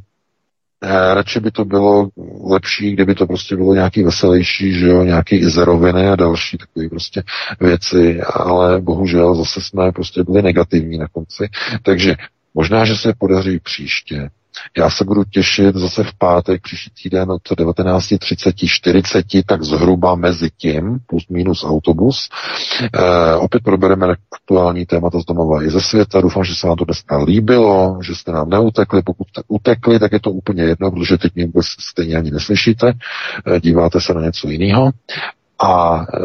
Eh, radši by to bylo lepší, kdyby to prostě bylo nějaký veselější, že jo, nějaký izeroviny a další takové prostě věci, ale bohužel zase jsme prostě byli negativní na konci. Takže možná, že se podaří příště já se budu těšit zase v pátek příští týden od 19.30, 40, tak zhruba mezi tím, plus minus autobus. E, opět probereme aktuální témata z domova i ze světa. Doufám, že se vám to dneska líbilo, že jste nám neutekli. Pokud jste utekli, tak je to úplně jedno, protože teď mě vůbec stejně ani neslyšíte. E, díváte se na něco jiného. A e,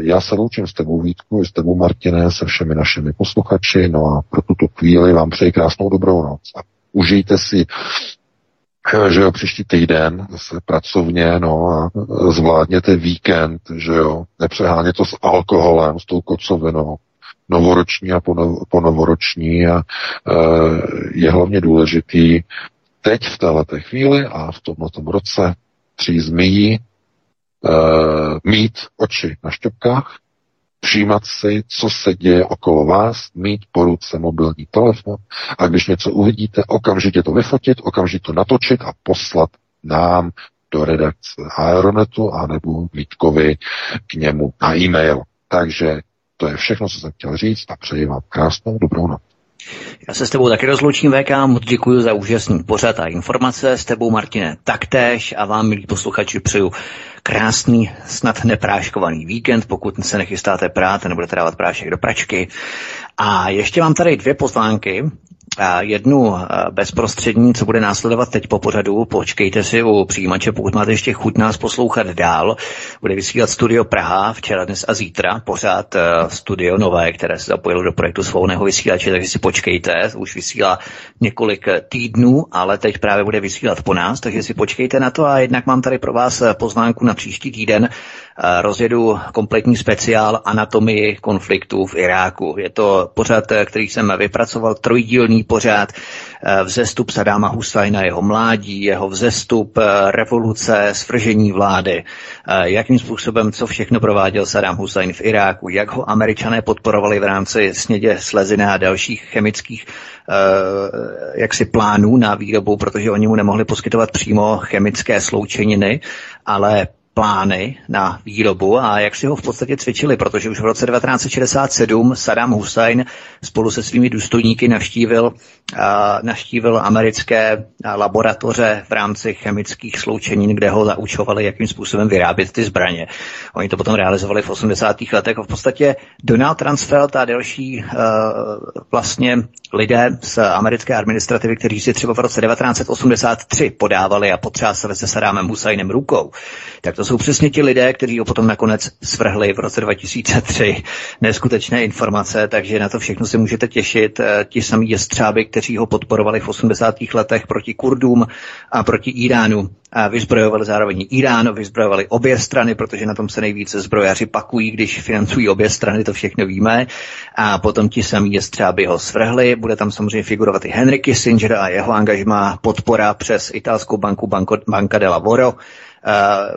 já se loučím s tebou Vítku, s tebou Martine, se všemi našimi posluchači, no a pro tuto chvíli vám přeji krásnou dobrou noc. Užijte si že jo, příští týden zase pracovně, no a zvládněte víkend, že jo, nepřeháně to s alkoholem, s tou kocovinou, novoroční a po novoroční a e, je hlavně důležitý teď v této chvíli a v tomto roce tří zmijí e, mít oči na šťopkách, všímat si, co se děje okolo vás, mít po ruce mobilní telefon a když něco uvidíte, okamžitě to vyfotit, okamžitě to natočit a poslat nám do redakce Aeronetu anebo Vítkovi k němu na e-mail. Takže to je všechno, co jsem chtěl říct a přeji vám krásnou dobrou noc. Já se s tebou taky rozloučím, VK, moc děkuji za úžasný pořad a informace. S tebou, Martine, taktéž a vám, milí posluchači, přeju krásný, snad nepráškovaný víkend, pokud se nechystáte prát, nebudete dávat prášek do pračky. A ještě mám tady dvě pozvánky jednu bezprostřední, co bude následovat teď po pořadu. Počkejte si u přijímače, pokud máte ještě chuť nás poslouchat dál. Bude vysílat Studio Praha včera, dnes a zítra. Pořád uh, studio nové, které se zapojilo do projektu svobodného vysílače, takže si počkejte. Už vysílá několik týdnů, ale teď právě bude vysílat po nás, takže si počkejte na to a jednak mám tady pro vás pozvánku na příští týden. Rozjedu kompletní speciál anatomii konfliktu v Iráku. Je to pořad, který jsem vypracoval trojdílný pořád, eh, vzestup Sadáma Husajna, jeho mládí, jeho vzestup, eh, revoluce, svržení vlády, eh, jakým způsobem, co všechno prováděl Saddam Husajn v Iráku, jak ho američané podporovali v rámci snědě sleziny a dalších chemických jaksi plánů na výrobu, protože oni mu nemohli poskytovat přímo chemické sloučeniny, ale plány na výrobu a jak si ho v podstatě cvičili, protože už v roce 1967 Saddam Hussein spolu se svými důstojníky navštívil, navštívil americké laboratoře v rámci chemických sloučenin, kde ho zaučovali, jakým způsobem vyrábět ty zbraně. Oni to potom realizovali v 80. letech a v podstatě Donald Transfeld a další uh, vlastně lidé z americké administrativy, kteří si třeba v roce 1983 podávali a potřásali se Sadámem Husajnem rukou, tak to jsou přesně ti lidé, kteří ho potom nakonec svrhli v roce 2003. Neskutečné informace, takže na to všechno si můžete těšit. Eh, ti samí jestřáby, kteří ho podporovali v 80. letech proti Kurdům a proti Iránu, a vyzbrojovali zároveň Irán, vyzbrojovali obě strany, protože na tom se nejvíce zbrojaři pakují, když financují obě strany, to všechno víme. A potom ti samí jestřáby ho svrhli. Bude tam samozřejmě figurovat i Henry Kissinger a jeho angažma podpora přes italskou banku Banco, Banca de Lavoro Eh,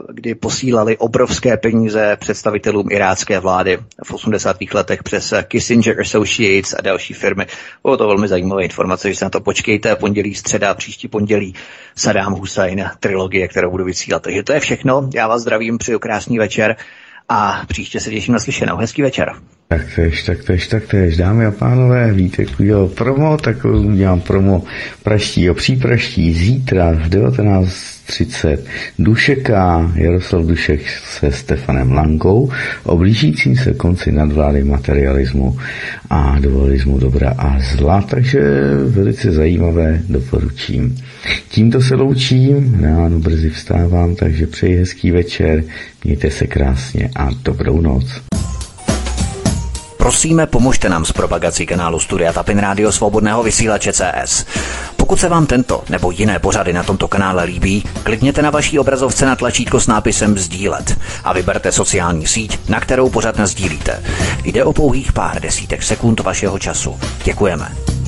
kdy posílali obrovské peníze představitelům irácké vlády v 80. letech přes Kissinger Associates a další firmy. Bylo to velmi zajímavé informace, že se na to počkejte. Pondělí, středa, příští pondělí Saddam Hussein trilogie, kterou budu vysílat. Takže to je všechno. Já vás zdravím, přeju krásný večer a příště se těším na slyšenou. Hezký večer. Tak tež, tak tež, tak tež, dámy a pánové, víte, udělal promo, tak udělám promo praští a přípraští zítra v 19.30 Dušeka, Jaroslav Dušek se Stefanem Lankou o blížícím se konci nadvlády materialismu a dualismu dobra a zla, takže velice zajímavé doporučím. Tímto se loučím, ráno brzy vstávám, takže přeji hezký večer, mějte se krásně a dobrou noc. Prosíme, pomožte nám s propagací kanálu Studia Tapin Rádio Svobodného vysílače CS. Pokud se vám tento nebo jiné pořady na tomto kanále líbí, klikněte na vaší obrazovce na tlačítko s nápisem Sdílet a vyberte sociální síť, na kterou pořad sdílíte. Jde o pouhých pár desítek sekund vašeho času. Děkujeme.